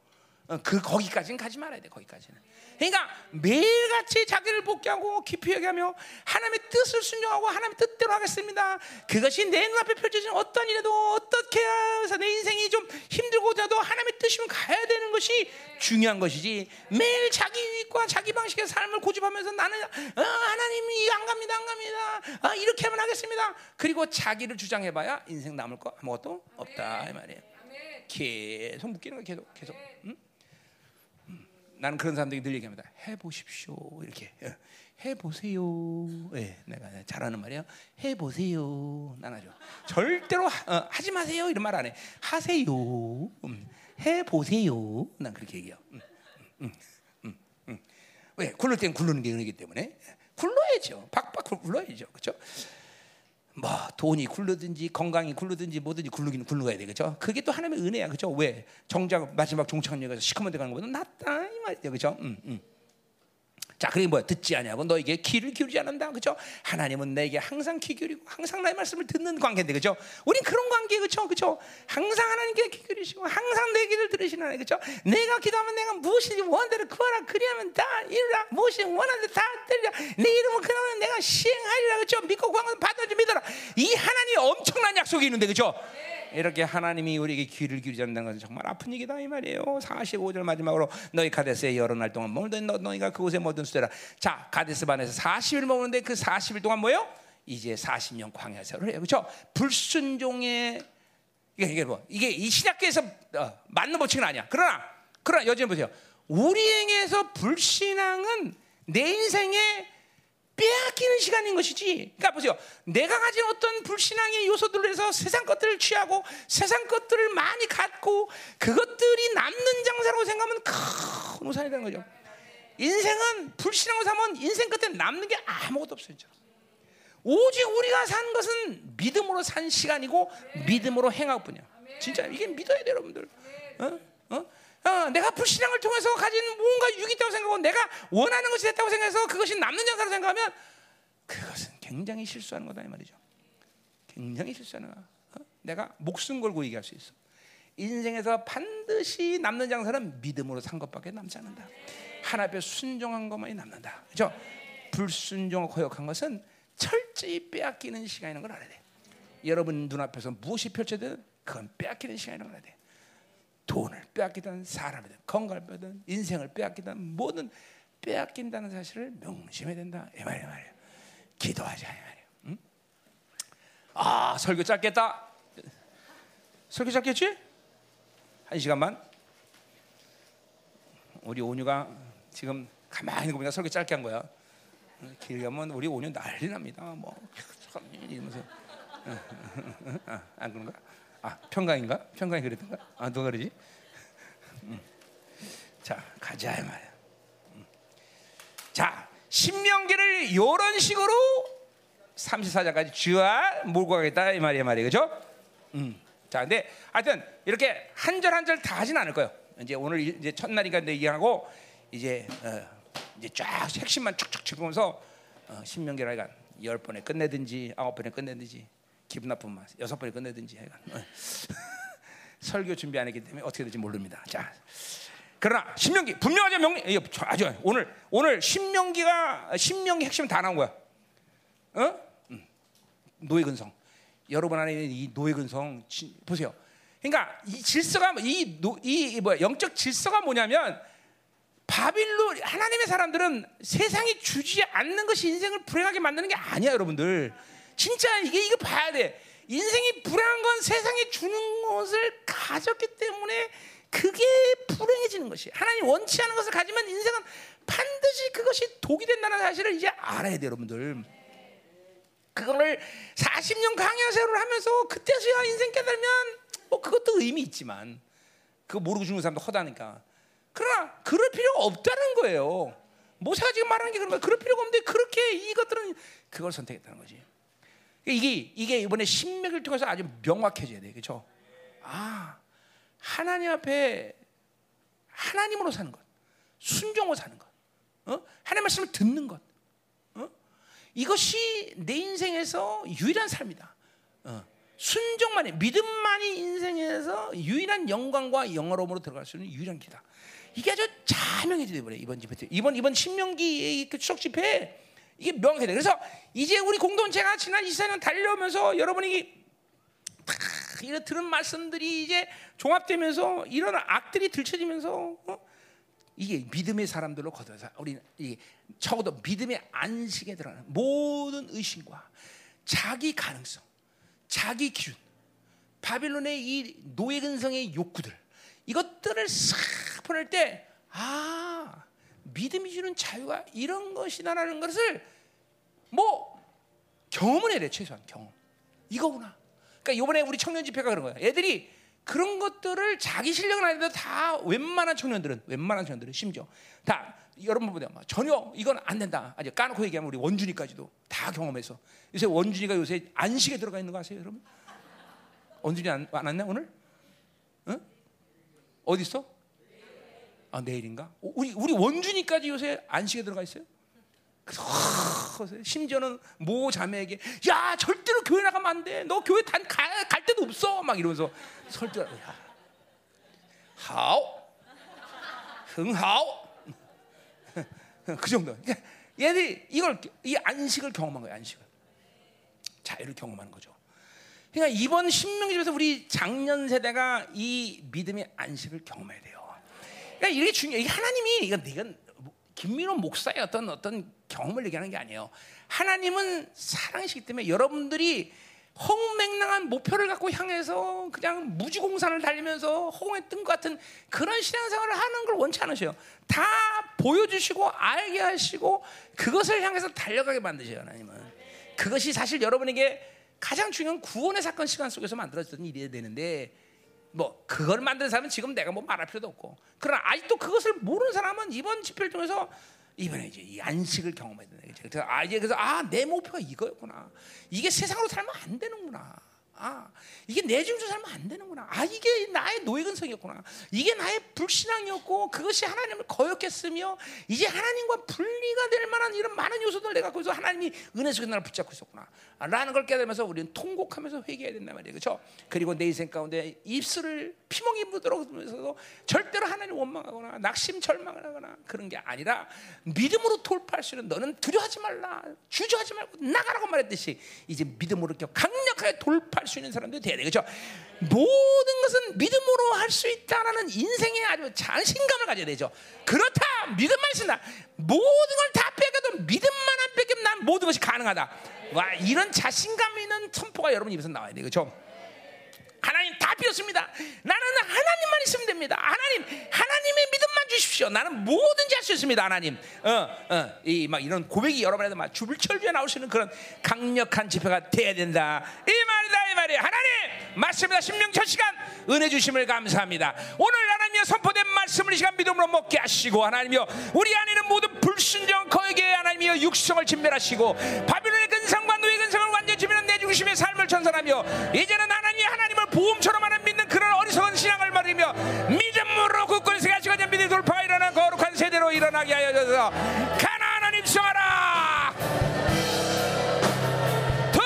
어, 그 거기까지는 가지 말아야 돼. 거기까지는. 그러니까 매일같이 자기를 복귀하고 깊이 얘기하며 하나님의 뜻을 순종하고 하나님의 뜻대로 하겠습니다. 그것이 내 눈앞에 펼쳐진 어떤 일에도 어떻게 해서 내 인생이 좀 힘들고자도 하나님의 뜻이면 가야 되는 것이 중요한 것이지 매일 자기 유익과 자기 방식의 삶을 고집하면서 나는 어, 하나님이 안 갑니다 안 갑니다 아, 이렇게 하면 하겠습니다 그리고 자기를 주장해봐야 인생 남을 거 아무것도 없다 이 말이에요 계속 묶이는 거 계속 계속 응? 나는 그런 사람들이 늘 얘기합니다. 해 보십시오. 이렇게 예. 해보세요. 예, 내가 잘하는 말이야. 해 보세요. 난 아주 절대로 하, 어, 하지 마세요. 이런 말 안 해. 하세요. 음, 해 보세요. 난 그렇게 얘기해요. 음, 음, 음, 음. 왜? 굴릴 땐 굴르는 게 은혜기 때문에 굴러야죠. 박박 굴러야죠. 그렇죠? 뭐 돈이 굴르든지 건강이 굴르든지 뭐든지 굴르기는 굴러가야 되겠죠. 그게 또 하나님의 은혜야, 그렇죠? 왜 정작 마지막 종착역에서 시커먼 데 가는 것보다 낫다 이 말이죠, 그렇죠? 음, 음. 자, 그게 뭐야? 듣지 아니하고 너에게 귀를 기울이지 않는다. 그죠? 하나님은 내게 항상 귀 기울이고 항상 나의 말씀을 듣는 관계인데 그죠? 우린 그런 관계 그죠? 그죠? 항상 하나님께 귀 기울이시고 항상 내 귀를 들으시는 하나님 그죠? 내가 기도하면 내가 무엇이지 원하는 대로 구하라 그리하면 다 이루라 무엇이 원하는 대로 다 들리라 내 이름을 그러면 내가 시행하리라 그죠? 믿고 구하면 받아주 믿어라 이 하나님이 엄청난 약속이 있는데 그죠? 이렇게 하나님이 우리에게 귀를 기울이지 않는 것은 정말 아픈 얘기다 이 말이에요. 45절 마지막으로 너희 가데스에 여러 날 동안 머물던 너, 너희가 그곳에 머든 수대라. 자 가데스 반에서 40일 머무는데 그 40일 동안 뭐요? 이제 40년 광야 세월을 해요. 그렇죠? 불순종의 이게 이게 뭐 이게 이 신약계에서 어, 맞는 법칙은 아니야. 그러나 그러나 여전히 보세요. 우리에게서 불신앙은 내 인생의 빼앗기는 시간인 것이지. 그러니까 보세요. 내가 가진 어떤 불신앙의 요소들로 해서 세상 것들을 취하고 세상 것들을 많이 갖고 그것들이 남는 장사라고 생각하면 큰 우산이 되는 거죠. 인생은 불신앙으로 사면 인생 끝에 남는 게 아무것도 없어요. 진짜. 오직 우리가 산 것은 믿음으로 산 시간이고 믿음으로 행할 뿐이야. 진짜 이게 믿어야 돼 여러분들. 어? 어? 어, 내가 불신앙을 통해서 가진 뭔가 유익이 있다고 생각하고 내가 원하는 것이 됐다고 생각해서 그것이 남는 장사로 생각하면 그것은 굉장히 실수하는 거다 이 말이죠. 굉장히 실수하는 거야. 어? 내가 목숨 걸고 얘기할 수 있어. 인생에서 반드시 남는 장사는 믿음으로 산 것밖에 남지 않는다. 하나 앞에 순종한 것만이 남는다. 그죠? 불순종하고 거역한 것은 철저히 빼앗기는 시간이라는 걸 알아야 돼. 여러분 눈앞에서 무엇이 펼쳐든 그건 빼앗기는 시간이라는 걸 알아야 돼. 돈을 빼앗기든 사람이든 건강을 빼든 인생을 빼앗기든 뭐든 빼앗긴다는 사실을 명심해야 된다. 이 말이야 말이야. 기도하자 이 말이야. 응? 아 설교 짧겠다. 설교 짧겠지? 한 시간만. 우리 온유가 지금 가만히 보니까 설교 짧게 한 거야. 길게 하면 우리 온유 난리 납니다. 뭐 *laughs* 이러면서 아, 안 그런가? 아 평강인가? 평강이 그랬던가? 아 누가 그러지? 음. 자 가자 이 말이야. 음. 자 신명기를 이런 식으로 34장까지 쥐와 몰고 가겠다 이 말이야 말이야 그죠? 음. 자 근데 하여튼 이렇게 한 절 한 절 다 하진 않을 거예요. 이제 오늘 이제 첫날이니까 얘기하고 이제 어, 이제 쫙 핵심만 쭉쭉 짚으면서 어, 신명기를 하여간 열 번에 끝내든지 아홉 번에 끝내든지 기분 나쁘면 여섯 번에 끝내든지 해가 어. *laughs* 설교 준비 안 했기 때문에 어떻게 될지 모릅니다. 자, 그러나 신명기 분명하죠 명리 아주 오늘 오늘 신명기가 신명기 핵심 다 나온 거야. 어? 음. 노예 근성. 여러분 안에 있는 이 노예 근성 보세요. 그러니까 이 질서가 이, 노, 이 뭐야 영적 질서가 뭐냐면 바빌론 하나님의 사람들은 세상이 주지 않는 것이 인생을 불행하게 만드는 게 아니야, 여러분들. 진짜 이게 이거 봐야 돼. 인생이 불행한 건 세상에 주는 것을 가졌기 때문에 그게 불행해지는 것이. 하나님 원치 않은 것을 가지면 인생은 반드시 그것이 독이 된다는 사실을 이제 알아야 돼, 여러분들. 그거를 40년 강야 세월을 하면서 그때서야 인생 깨달으면 뭐 그것도 의미 있지만 그거 모르고 죽는 사람도 허다니까. 그러나 그럴 필요가 없다는 거예요. 모세가 지금 말하는 게 그런 거야. 그럴 필요가 없는데 그렇게 이것들은 그걸 선택했다는 거지. 이게 이게 이번에 신맥을 통해서 아주 명확해져야 돼, 그렇죠? 아 하나님 앞에 하나님으로 사는 것, 순종으로 사는 것, 어? 하나님 말씀을 듣는 것, 어? 이것이 내 인생에서 유일한 삶이다. 어. 순종만이 믿음만이 인생에서 유일한 영광과 영어로움으로 들어갈 수 있는 유일한 길이다. 이게 아주 자명해지돼 버려 이번 집회 때. 이번 이번 신명기 그 추석 집회 이게 명확해 돼. 그래서 이제 우리 공동체가 지난 24년 달려오면서 여러분이 이런 들은 말씀들이 이제 종합되면서 이런 악들이 들춰지면서 어? 이게 믿음의 사람들로 거둬서 우리 이 적어도 믿음의 안식에 들어가는 모든 의심과 자기 가능성, 자기 기준, 바빌론의 이 노예 근성의 욕구들 이것들을 싹 보낼 때 아, 믿음이 주는 자유가 이런 것이다라는 것을 뭐 경험을 해야 돼 최소한 경험. 이거구나. 그러니까 이번에 우리 청년 집회가 그런 거야. 애들이 그런 것들을 자기 실력은 아닌데도 다 웬만한 청년들은 웬만한 청년들은 심지어 다 여러분 보면 전혀 이건 안 된다. 아직 까놓고 얘기하면 우리 원준이까지도 다 경험해서 요새 원준이가 요새 안식에 들어가 있는 거 아세요, 여러분? 원준이 안, 안 왔나 오늘? 응? 어디 있어? 아 내일인가? 우리 우리 원준이까지 요새 안식에 들어가 있어요? 그래서 심지어는 모 자매에게 야 절대로 교회 나가면 안 돼. 너 교회 단갈 데도 없어. 막 이러면서 설득. 야, 하오, 흥하오. *laughs* 그 정도. 그러니까 얘들이 이걸 이 안식을 경험한 거예요. 안식을 자유를 경험하는 거죠. 그러니까 이번 신명집에서 우리 작년 세대가 이 믿음의 안식을 경험해야 돼요. 그러니까 이게 중요해. 이게 하나님이 이건 이건 김민호 목사의 어떤 어떤 경험을 얘기하는 게 아니에요. 하나님은 사랑이시기 때문에 여러분들이 허무맹랑한 목표를 갖고 향해서 그냥 무지공산을 달리면서 허공에 뜬 것 같은 그런 신앙생활을 하는 걸 원치 않으셔요. 다 보여주시고 알게 하시고 그것을 향해서 달려가게 만드셔요. 하나님은 그것이 사실 여러분에게 가장 중요한 구원의 사건 시간 속에서 만들어졌던 일이 되는데 뭐 그걸 만든 사람은 지금 내가 뭐 말할 필요도 없고 그러나 아직도 그것을 모르는 사람은 이번 집회를 통해서 이번에 이제 이 안식을 경험해야 거죠. 그래서 아 이제 그래서 아 내 목표가 이거였구나. 이게 세상으로 살면 안 되는구나. 아, 이게 내 중에서 살면 안 되는구나. 아, 이게 나의 노예근성이었구나. 이게 나의 불신앙이었고 그것이 하나님을 거역했으며 이제 하나님과 분리가 될 만한 이런 많은 요소들 내가 거기서 하나님이 은혜 속에 나를 붙잡고 있었구나. 아, 라는 걸 깨달으면서 우리는 통곡하면서 회개해야 된단 말이에요. 그렇죠? 그리고 내 인생 가운데 입술을 피멍이 하면서도 절대로 하나님 원망하거나 낙심 절망을 하거나 그런 게 아니라 믿음으로 돌파할 수 있는 너는 두려워하지 말라. 주저하지 말고 나가라고 말했듯이 이제 믿음으로 강력하게 돌파할 수 있는 사람들이 돼야 되겠죠. 모든 것은 믿음으로 할 수 있다라는 인생의 아주 자신감을 가져야 되죠. 그렇다 믿음만 있으나 모든 걸다 뺏겨도 믿음만 안 뺏기면 난 모든 것이 가능하다. 와 이런 자신감 있는 선포가 여러분 입에서 나와야 되겠죠. 하나님 다 비었습니다. 나는 하나님만 있으면 됩니다. 하나님, 하나님의 믿음만 주십시오. 나는 뭐든지 할 수 있습니다. 하나님. 어, 어, 이 막 이런 고백이 여러분한테 막 주불철주에 나올 수 있는 그런 강력한 집회가 돼야 된다. 이 말이다, 이 말이야. 하나님, 맞습니다. 신명 첫 시간 은혜 주심을 감사합니다. 오늘 하나님의 선포된 말씀을 이 시간 믿음으로 먹게 하시고 하나님이여 우리 안에 있는 모든 불순정 거에게 하나님이여 육성을 진멸하시고 바빌론의 근성과 중심의 삶을 전선하며 이제는 하나님 하나님을 보험처럼 하는 믿는 그런 어리석은 신앙을 말이며 믿음으로 굳건히 세가시고 믿음의 돌파가 일어나 거룩한 세대로 일어나게 하여 주소서 가나 하나님 성하라! 더!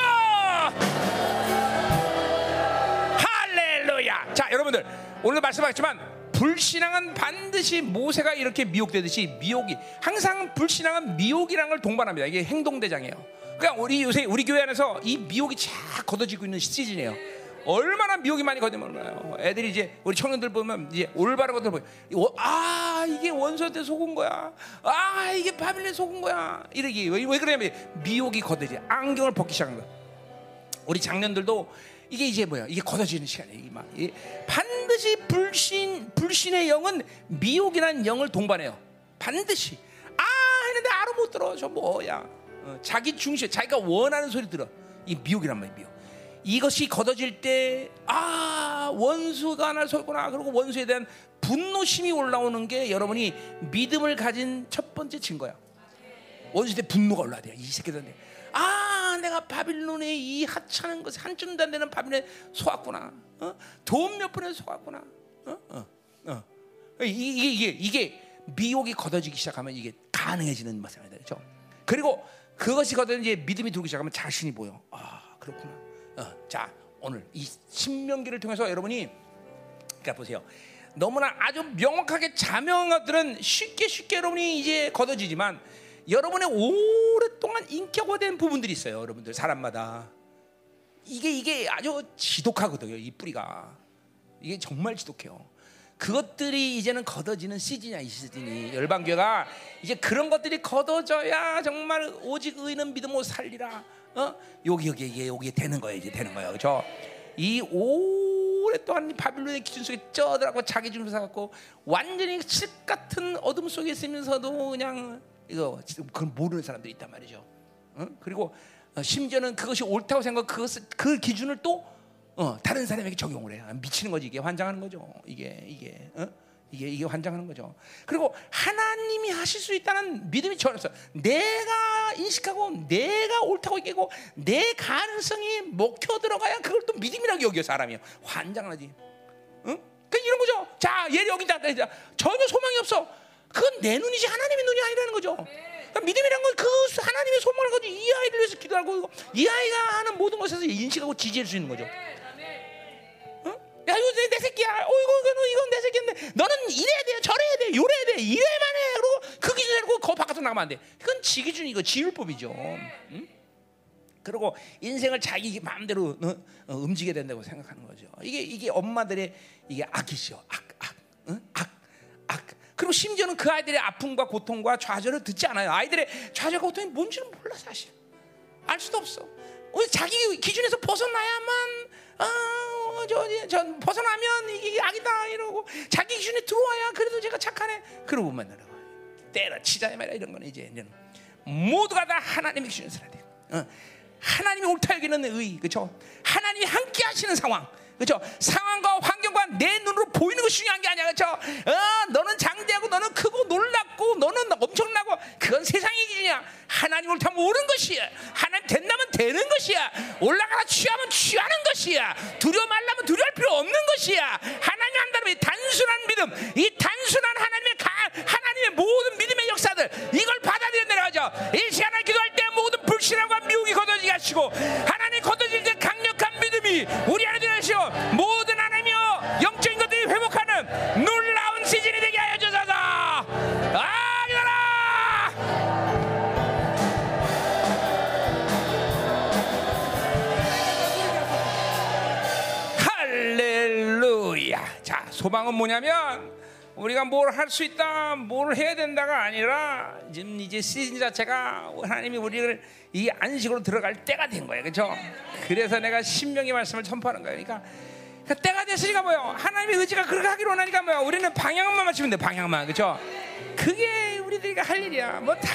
할렐루야! 자 여러분들 오늘 말씀하셨지만 불신앙은 반드시 모세가 이렇게 미혹되듯이 미혹이 항상 불신앙은 미혹이라는 걸 동반합니다. 이게 행동 대장이에요 그러니까 우리 요새 우리 교회 안에서 이 미혹이 쫙 걷어지고 있는 시즌이에요 얼마나 미혹이 많이 거듭나요. 애들이 이제 우리 청년들 보면 이제 올바른 것들 보면 아아 이게 원수한테 속은 거야. 아 이게 바빌론에 속은 거야. 이러기 왜, 왜 그러냐면 미혹이 걷어지 안경을 벗기 시작한 거야. 우리 장년들도 이게 이제 뭐야? 이게 걷어지는 시간이야. 이게 막 반드시 불신 불신의 영은 미혹이라는 영을 동반해요. 반드시 아 했는데 알아 못 들어. 저 뭐야? 어, 자기 중심, 자기가 원하는 소리 들어. 이 미혹이란 말이야. 미혹. 이것이 걷어질 때, 아, 원수가 날 속구나. 그리고 원수에 대한 분노심이 올라오는 게 여러분이 믿음을 가진 첫 번째 증거야. 원수에 대해 분노가 올라야 돼요. 이 새끼들한테. 아, 내가 바빌론의 이 하찮은 것, 한 줌도 안 되는 바빌론에 속았구나. 어? 돈몇 푼에 속았구나. 어? 어? 어. 이게, 이게, 이게 미혹이 걷어지기 시작하면 이게 가능해지는 마찬가지다. 그죠? 그리고 그것이 걷어 이제 믿음이 들기 시작하면 자신이 보여. 아, 그렇구나. 어, 자, 오늘 이 신명기를 통해서 여러분이 그러니까 보세요. 너무나 아주 명확하게 자명한 것들은 쉽게 쉽게 여러분이 이제 걷어지지만 여러분의 오랫동안 인격화된 부분들이 있어요. 여러분들 사람마다 이게 이게 아주 지독하거든요. 이 뿌리가 이게 정말 지독해요. 그것들이 이제는 걷어지는 시즌이야 이 시즌이 열방교가 이제 그런 것들이 걷어져야 정말 오직 의는 믿음으로 살리라. 어 여기 여기 여기 여기 되는 거예요 이제 되는 거예요. 그렇죠? 이 오랫동안 바빌론의 기준 속에 쩌들하고 자기 중심 사갖고 완전히 실 같은 어둠 속에 있으면서도 그냥 이거 그걸 모르는 사람들이 있단 말이죠. 어? 그리고 심지어는 그것이 옳다고 생각 그그 기준을 또 어, 다른 사람에게 적용을 해요. 미치는 거지 이게 환장하는 거죠. 이게 이게 어? 이게 이게 환장하는 거죠. 그리고 하나님이 하실 수 있다는 믿음이 전혀 없어. 내가 인식하고 내가 옳다고 얘기하고 내 가능성이 먹혀 들어가야 그걸 또 믿음이라고 여겨 사람이 환장하지. 응? 그 이런 거죠. 자, 얘 여기 다 전혀 소망이 없어. 그건 내 눈이지 하나님의 눈이 아니라는 거죠. 그러니까 믿음이란 건 그 하나님의 소망을 가지고 이 아이를 위해서 기도하고 이 아이가 하는 모든 것에서 인식하고 지지할 수 있는 거죠. 야 이거 내, 내 새끼야. 어 이거 이거 이건 내 새끼인데 너는 이래야 돼, 저래야 돼, 요래야 돼, 이래만 해. 그리고 그 기준으로 거 바깥으로 나가면 안 돼. 그건 지 기준 이거 지율법이죠. 응? 그리고 인생을 자기 마음대로 어, 어, 움직여야 된다고 생각하는 거죠. 이게 이게 엄마들의 이게 악이죠. 악, 악, 응? 악, 악. 그리고 심지어는 그 아이들의 아픔과 고통과 좌절을 듣지 않아요. 아이들의 좌절과 고통이 뭔지는 몰라 사실. 알 수도 없어. 자기 기준에서 벗어나야만 아, 저, 저 벗어나면 이게 악이다 이러고 자기 기준에 들어와야 그래도 제가 착하네. 그러고 만나라고. 때려치자 말이야 이런 거는 이제 이제는 모두가 다 하나님의 기준에 살아야 돼. 어. 하나님이 옳다 여기는 의, 그렇죠? 하나님이 함께 하시는 상황. 그렇죠? 상황과 환경과 내 눈으로 보이는 것이 중요한 게 아니야, 그렇죠? 어, 너는 장대하고 너는 크고 놀랍고 너는 엄청나고 그건 세상의 기준이야. 하나님 옳다면 옳은 것이야. 하나님 된다면 되는 것이야. 올라가라 취하면 취하는 것이야. 두려워 말라면 두려워할 필요 없는 것이야. 하나님 한다면 이 단순한 믿음, 이 단순한 하나님의 가, 하나님의 모든 믿음의 역사들 이걸 받아들여내라 하죠. 이 시간을 기도할 때 모든 불신함과 미혹이 걷어지게 하시고 하나님 걷어질 때 강 믿음이 우리 안에 들어가시고 모든 하나님이여 영적인 것들이 회복하는 놀라운 시즌이 되게 하여 주소서. 아기라! 할렐루야. 자 소망은 뭐냐면 우리가 뭘 할 수 있다, 뭘 해야 된다가 아니라 지금 이제 시즌 자체가 하나님이 우리를 이 안식으로 들어갈 때가 된 거예요, 그렇죠? 그래서 내가 신명의 말씀을 선포하는 거예요. 그러니까 그 때가 됐으니까 뭐요? 하나님의 의지가 그렇게 하기로 원하니까 뭐요? 우리는 방향만 맞추면 돼, 방향만, 그렇죠? 그게 우리들이 할 일이야. 뭐 다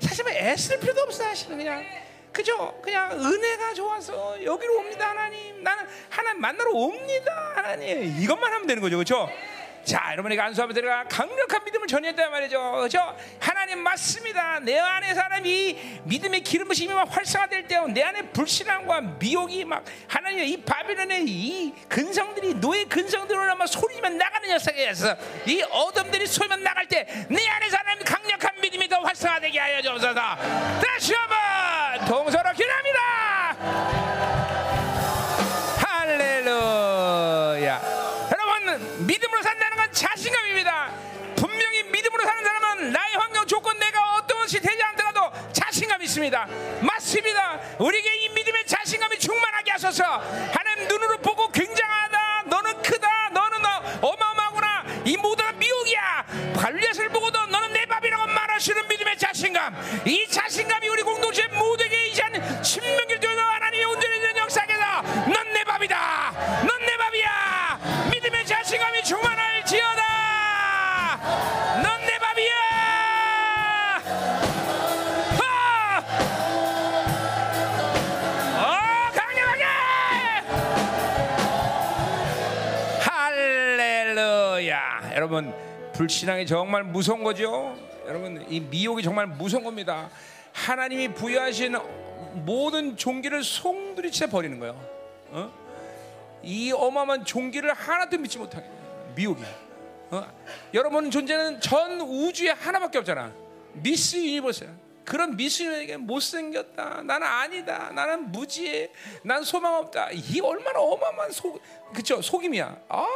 사실 뭐 애쓸 필요도 없어, 사실은 그냥. 그죠? 그냥 은혜가 좋아서 여기로 옵니다, 하나님. 나는 하나님 만나러 옵니다, 하나님. 이것만 하면 되는 거죠, 그렇죠? 자, 여러분이 간수하면 들어가 강력한 믿음을 전했단 말이죠. 그렇죠? 하나님 맞습니다. 내 안에 사람이 믿음의 기름 부심이 막 활성화될 때 내 안에 불신함과 미혹이 막 하나님의 이 바빌론의 이 근성들이 노예 근성들로 막 소리만 나가는 녀석에서 이 어둠들이 소리만 나갈 때 내 안에 사람이 강력한 믿음이 더 활성화되게 하여 주옵소서. 다시 한번 동서로 기도합니다. 할렐루야. 자신감입니다. 분명히 믿음으로 사는 사람은 나의 환경 조건 내가 어떤 것이 되지 않더라도 자신감이 있습니다. 맞습니다. 우리에게 이 믿음의 자신감이 충만하게 하셔서 하나님 눈으로 보고 굉장하다. 너는 크다. 너는 어마어마하구나. 이 모두가 미혹이야. 발렛을 보고도 너는 내 밥이라고 말하시는 믿음의 자신감. 이 자신감이 우리 공동체 모두에게 이제는 신명길 교회 온전해지는 역사에서 넌내 밥이다. 넌 내 밥이야. 믿음의 자신감이 충만할 지어다. 넌 내 밥이야. 아! 어, 강력하게 할렐루야. 여러분 불신앙이 정말 무서운 거죠? 여러분 이 미혹이 정말 무서운 겁니다 하나님이 부여하신 모든 종기를 송두리째 버리는 거예요 어? 이 어마어마한 종기를 하나도 믿지 못하게 미혹이 어? 여러분 존재는 전 우주에 하나밖에 없잖아 미스 유니버스야 그런 미스에게 못생겼다. 나는 아니다. 나는 무지해. 난 소망 없다. 이 얼마나 어마어마한 속, 그쵸? 속임이야. 아,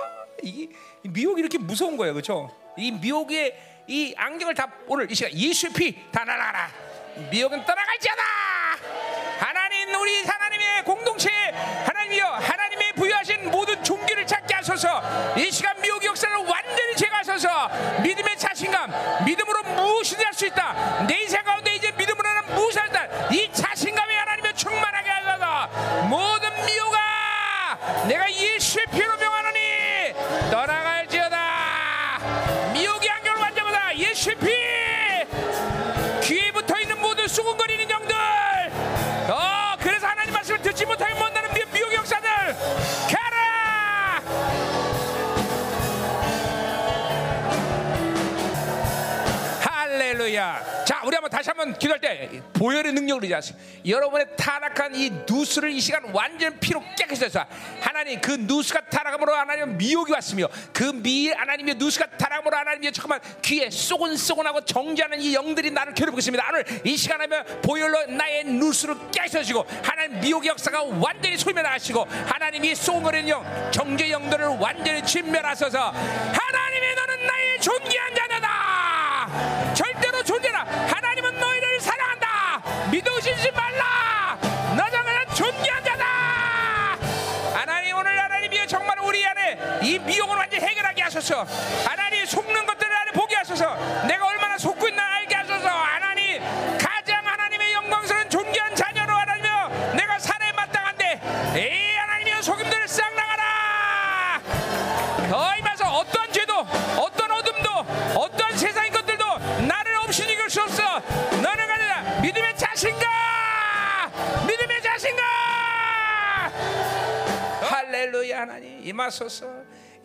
이 미혹이 이렇게 무서운 거예요. 그쵸? 이 미혹의 이 안경을 다 오늘 이 시간 예수의 피 다 날아가라. 미혹은 떠나갈지어다. 하나님 우리 하나님의 공동체 하나님이여 하나님의 부여하신 모든 종기를 찾게 하소서. 이 시간 미혹의 역사를 완전히 제거하소서. 믿음의 자신감 믿음으로 무엇이든 할 수 있다. 내 인생 가운데 이제 믿음으로 하는 무엇을 한다 이 자신감이 하나님의 충만하게 하소서. 모든 미혹아 내가 예수의 피로 명하노니 떠나갈 다시 한번 기도할 때 보혈의 능력을 의지하시 여러분의 타락한 이 누수를 이 시간 완전 피로 깨끗이 해서 하나님 그 누수가 타락함으로 하나님 미혹이 왔으며 그 미 하나님의 누수가 타락함으로 하나님의 잠깐만 귀에 쏘곤쏘곤하고 정지하는 이 영들이 나를 괴롭히고 있습니다. 오늘 이 시간 하면 보혈로 나의 누수를 깨끗해지고 하나님 미혹의 역사가 완전히 소멸하시고 하나님이 쏘고는 영 정죄 영들을 완전히 진멸하셔서. 하나님이 너는 나의 존귀한 자녀 이 미혹을 완전히 해결하게 하소서. 하나님 속는 것들을 안에 보게 하소서. 내가 얼마나 속고 있나 알게 하소서. 하나님 가장 하나님의 영광스러운 존귀한 자녀로 하나님여 내가 살에 마땅한데 이 하나님의 속임들을 싹 나가라! 더 임해서 어떠한 죄도 어떤 어둠도 어떠한 세상의 것들도 나를 없이 이길 수 없어. 너는 가느라 믿음의 자신감 믿음의 자신감 할렐루야 하나님. 임하소서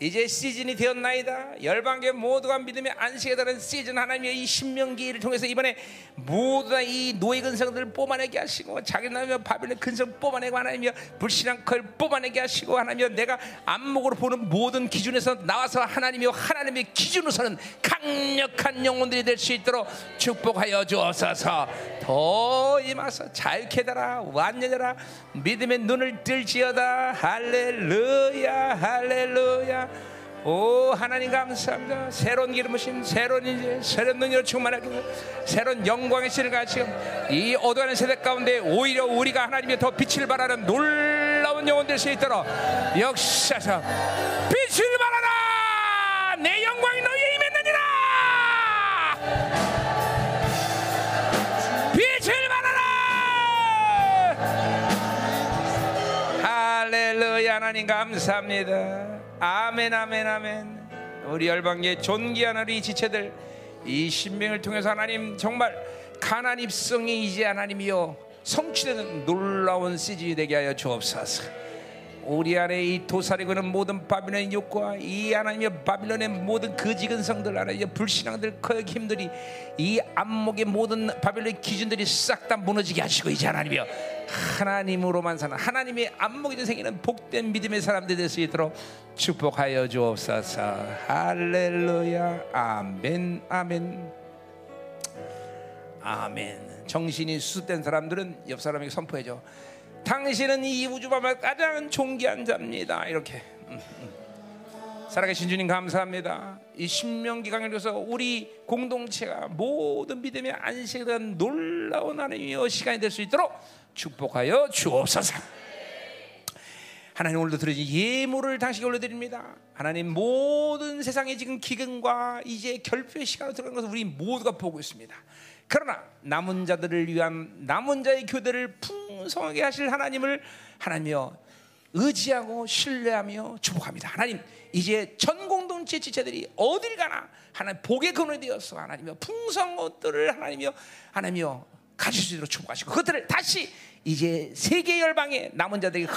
이제 시즌이 되었나이다. 열방계 모두가 믿음의 안식에 다른 시즌 하나님의 이 신명기를 통해서 이번에 모두 다 이 노예 근성들을 뽑아내게 하시고 자기 나라며 바빌론 근성 뽑아내고 하나님이여 불신앙 걸 뽑아내게 하시고 하나님이여 내가 안목으로 보는 모든 기준에서 나와서 하나님이여 하나님의 기준으로서는 강력한 영혼들이 될 수 있도록 축복하여 주옵소서. 더 임하서 잘 깨달아. 완전하라. 믿음의 눈을 뜰지어다. 할렐루야. 할렐루야 오 하나님 감사합니다. 새로운 기름부심 새로운 이제 새로운 능력을 충만하게. 새로운 영광의 신을 가지고 이 어두운 세대 가운데 오히려 우리가 하나님의 더 빛을 발하는 놀라운 영혼 될 수 있도록 역사서 빛을 발하라! 내 영광이 너희에 임했느니라! 빛을 발하라! 할렐루야 하나님 감사합니다 아멘 아멘 아멘. 우리 열방계 존귀한 우리 지체들 이 신명을 통해서 하나님 정말 가난 입성이 이제 하나님이여 성취되는 놀라운 시즌이 되게 하여 주옵소서. 우리 안에 이 도사리고는 모든 바빌론의 욕과 이 하나님의 바빌론의 모든 거지 근 성들 하나님의 불신앙들 거역 힘들이 이 안목의 모든 바빌론의 기준들이 싹 다 무너지게 하시고 이제 하나님이여 하나님으로만 사는 하나님의 안목이 생기는 복된 믿음의 사람들이 될수 있도록 축복하여 주옵소서. 할렐루야. 아멘. 아멘. 아멘. 정신이 수습된 사람들은 옆 사람에게 선포해 줘. 당신은 이 우주 밤에 가장 존귀한 자입니다. 이렇게. 음, 음. 살아계신 주님 감사합니다. 이 신명기 강연에서 우리 공동체가 모든 믿음의 안식에 대한 놀라운 하나님의 시간이 될 수 있도록 축복하여 주옵소서. 하나님 오늘도 들으신 예물을 당신께 올려드립니다. 하나님 모든 세상의 지금 기근과 이제 결핍의 시간으로 들어가는 것을 우리 모두가 보고 있습니다. 그러나 남은 자들을 위한 남은 자의 교대를 풍성하게 하실 하나님을 하나님이여 의지하고 신뢰하며 축복합니다. 하나님 이제 전 공동체 지체들이 어딜 가나 하나님 복의 근원이 되어서 하나님이여 풍성한 것들을 하나님이여 하나님이여 가질 수 있도록 축복하시고 그것들을 다시 이제 세계 열방에 남은 자들에게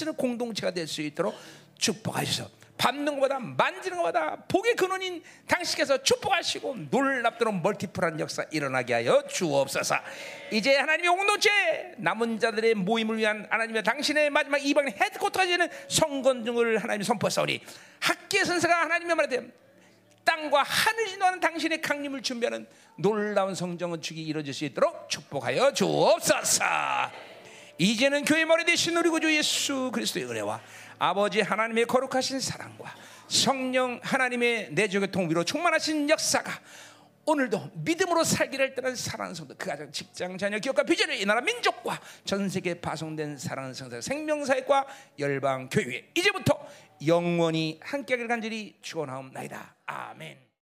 있는 공동체가 될 수 있도록 축복하셔서 밟는 것보다 만지는 것보다 복의 근원인 당신께서 축복하시고 놀랍도록 멀티플한 역사 일어나게 하여 주옵소서. 이제 하나님의 공동체 남은 자들의 모임을 위한 하나님의 당신의 마지막 이방인 헤드코트가 되는 성건중을 하나님이 선포하사오니 학계 선사가 하나님의 말에 땅과 하늘 진동하는 당신의 강림을 준비하는 놀라운 성정은 축이 이루어질 수 있도록 축복하여 주옵소서. 이제는 교회 머리 대신 우리 구주 예수 그리스도의 은혜와 아버지 하나님의 거룩하신 사랑과 성령 하나님의 내적의 통비로 충만하신 역사가 오늘도 믿음으로 살기를 떠난 사랑하는 성도 그 가정 직장 자녀 기업과 비전을 이 나라 민족과 전 세계에 파송된 사랑하는 성도 생명사회과 열방 교회 이제부터 영원히 함께하길 간절히 축원하옵나이다 아멘.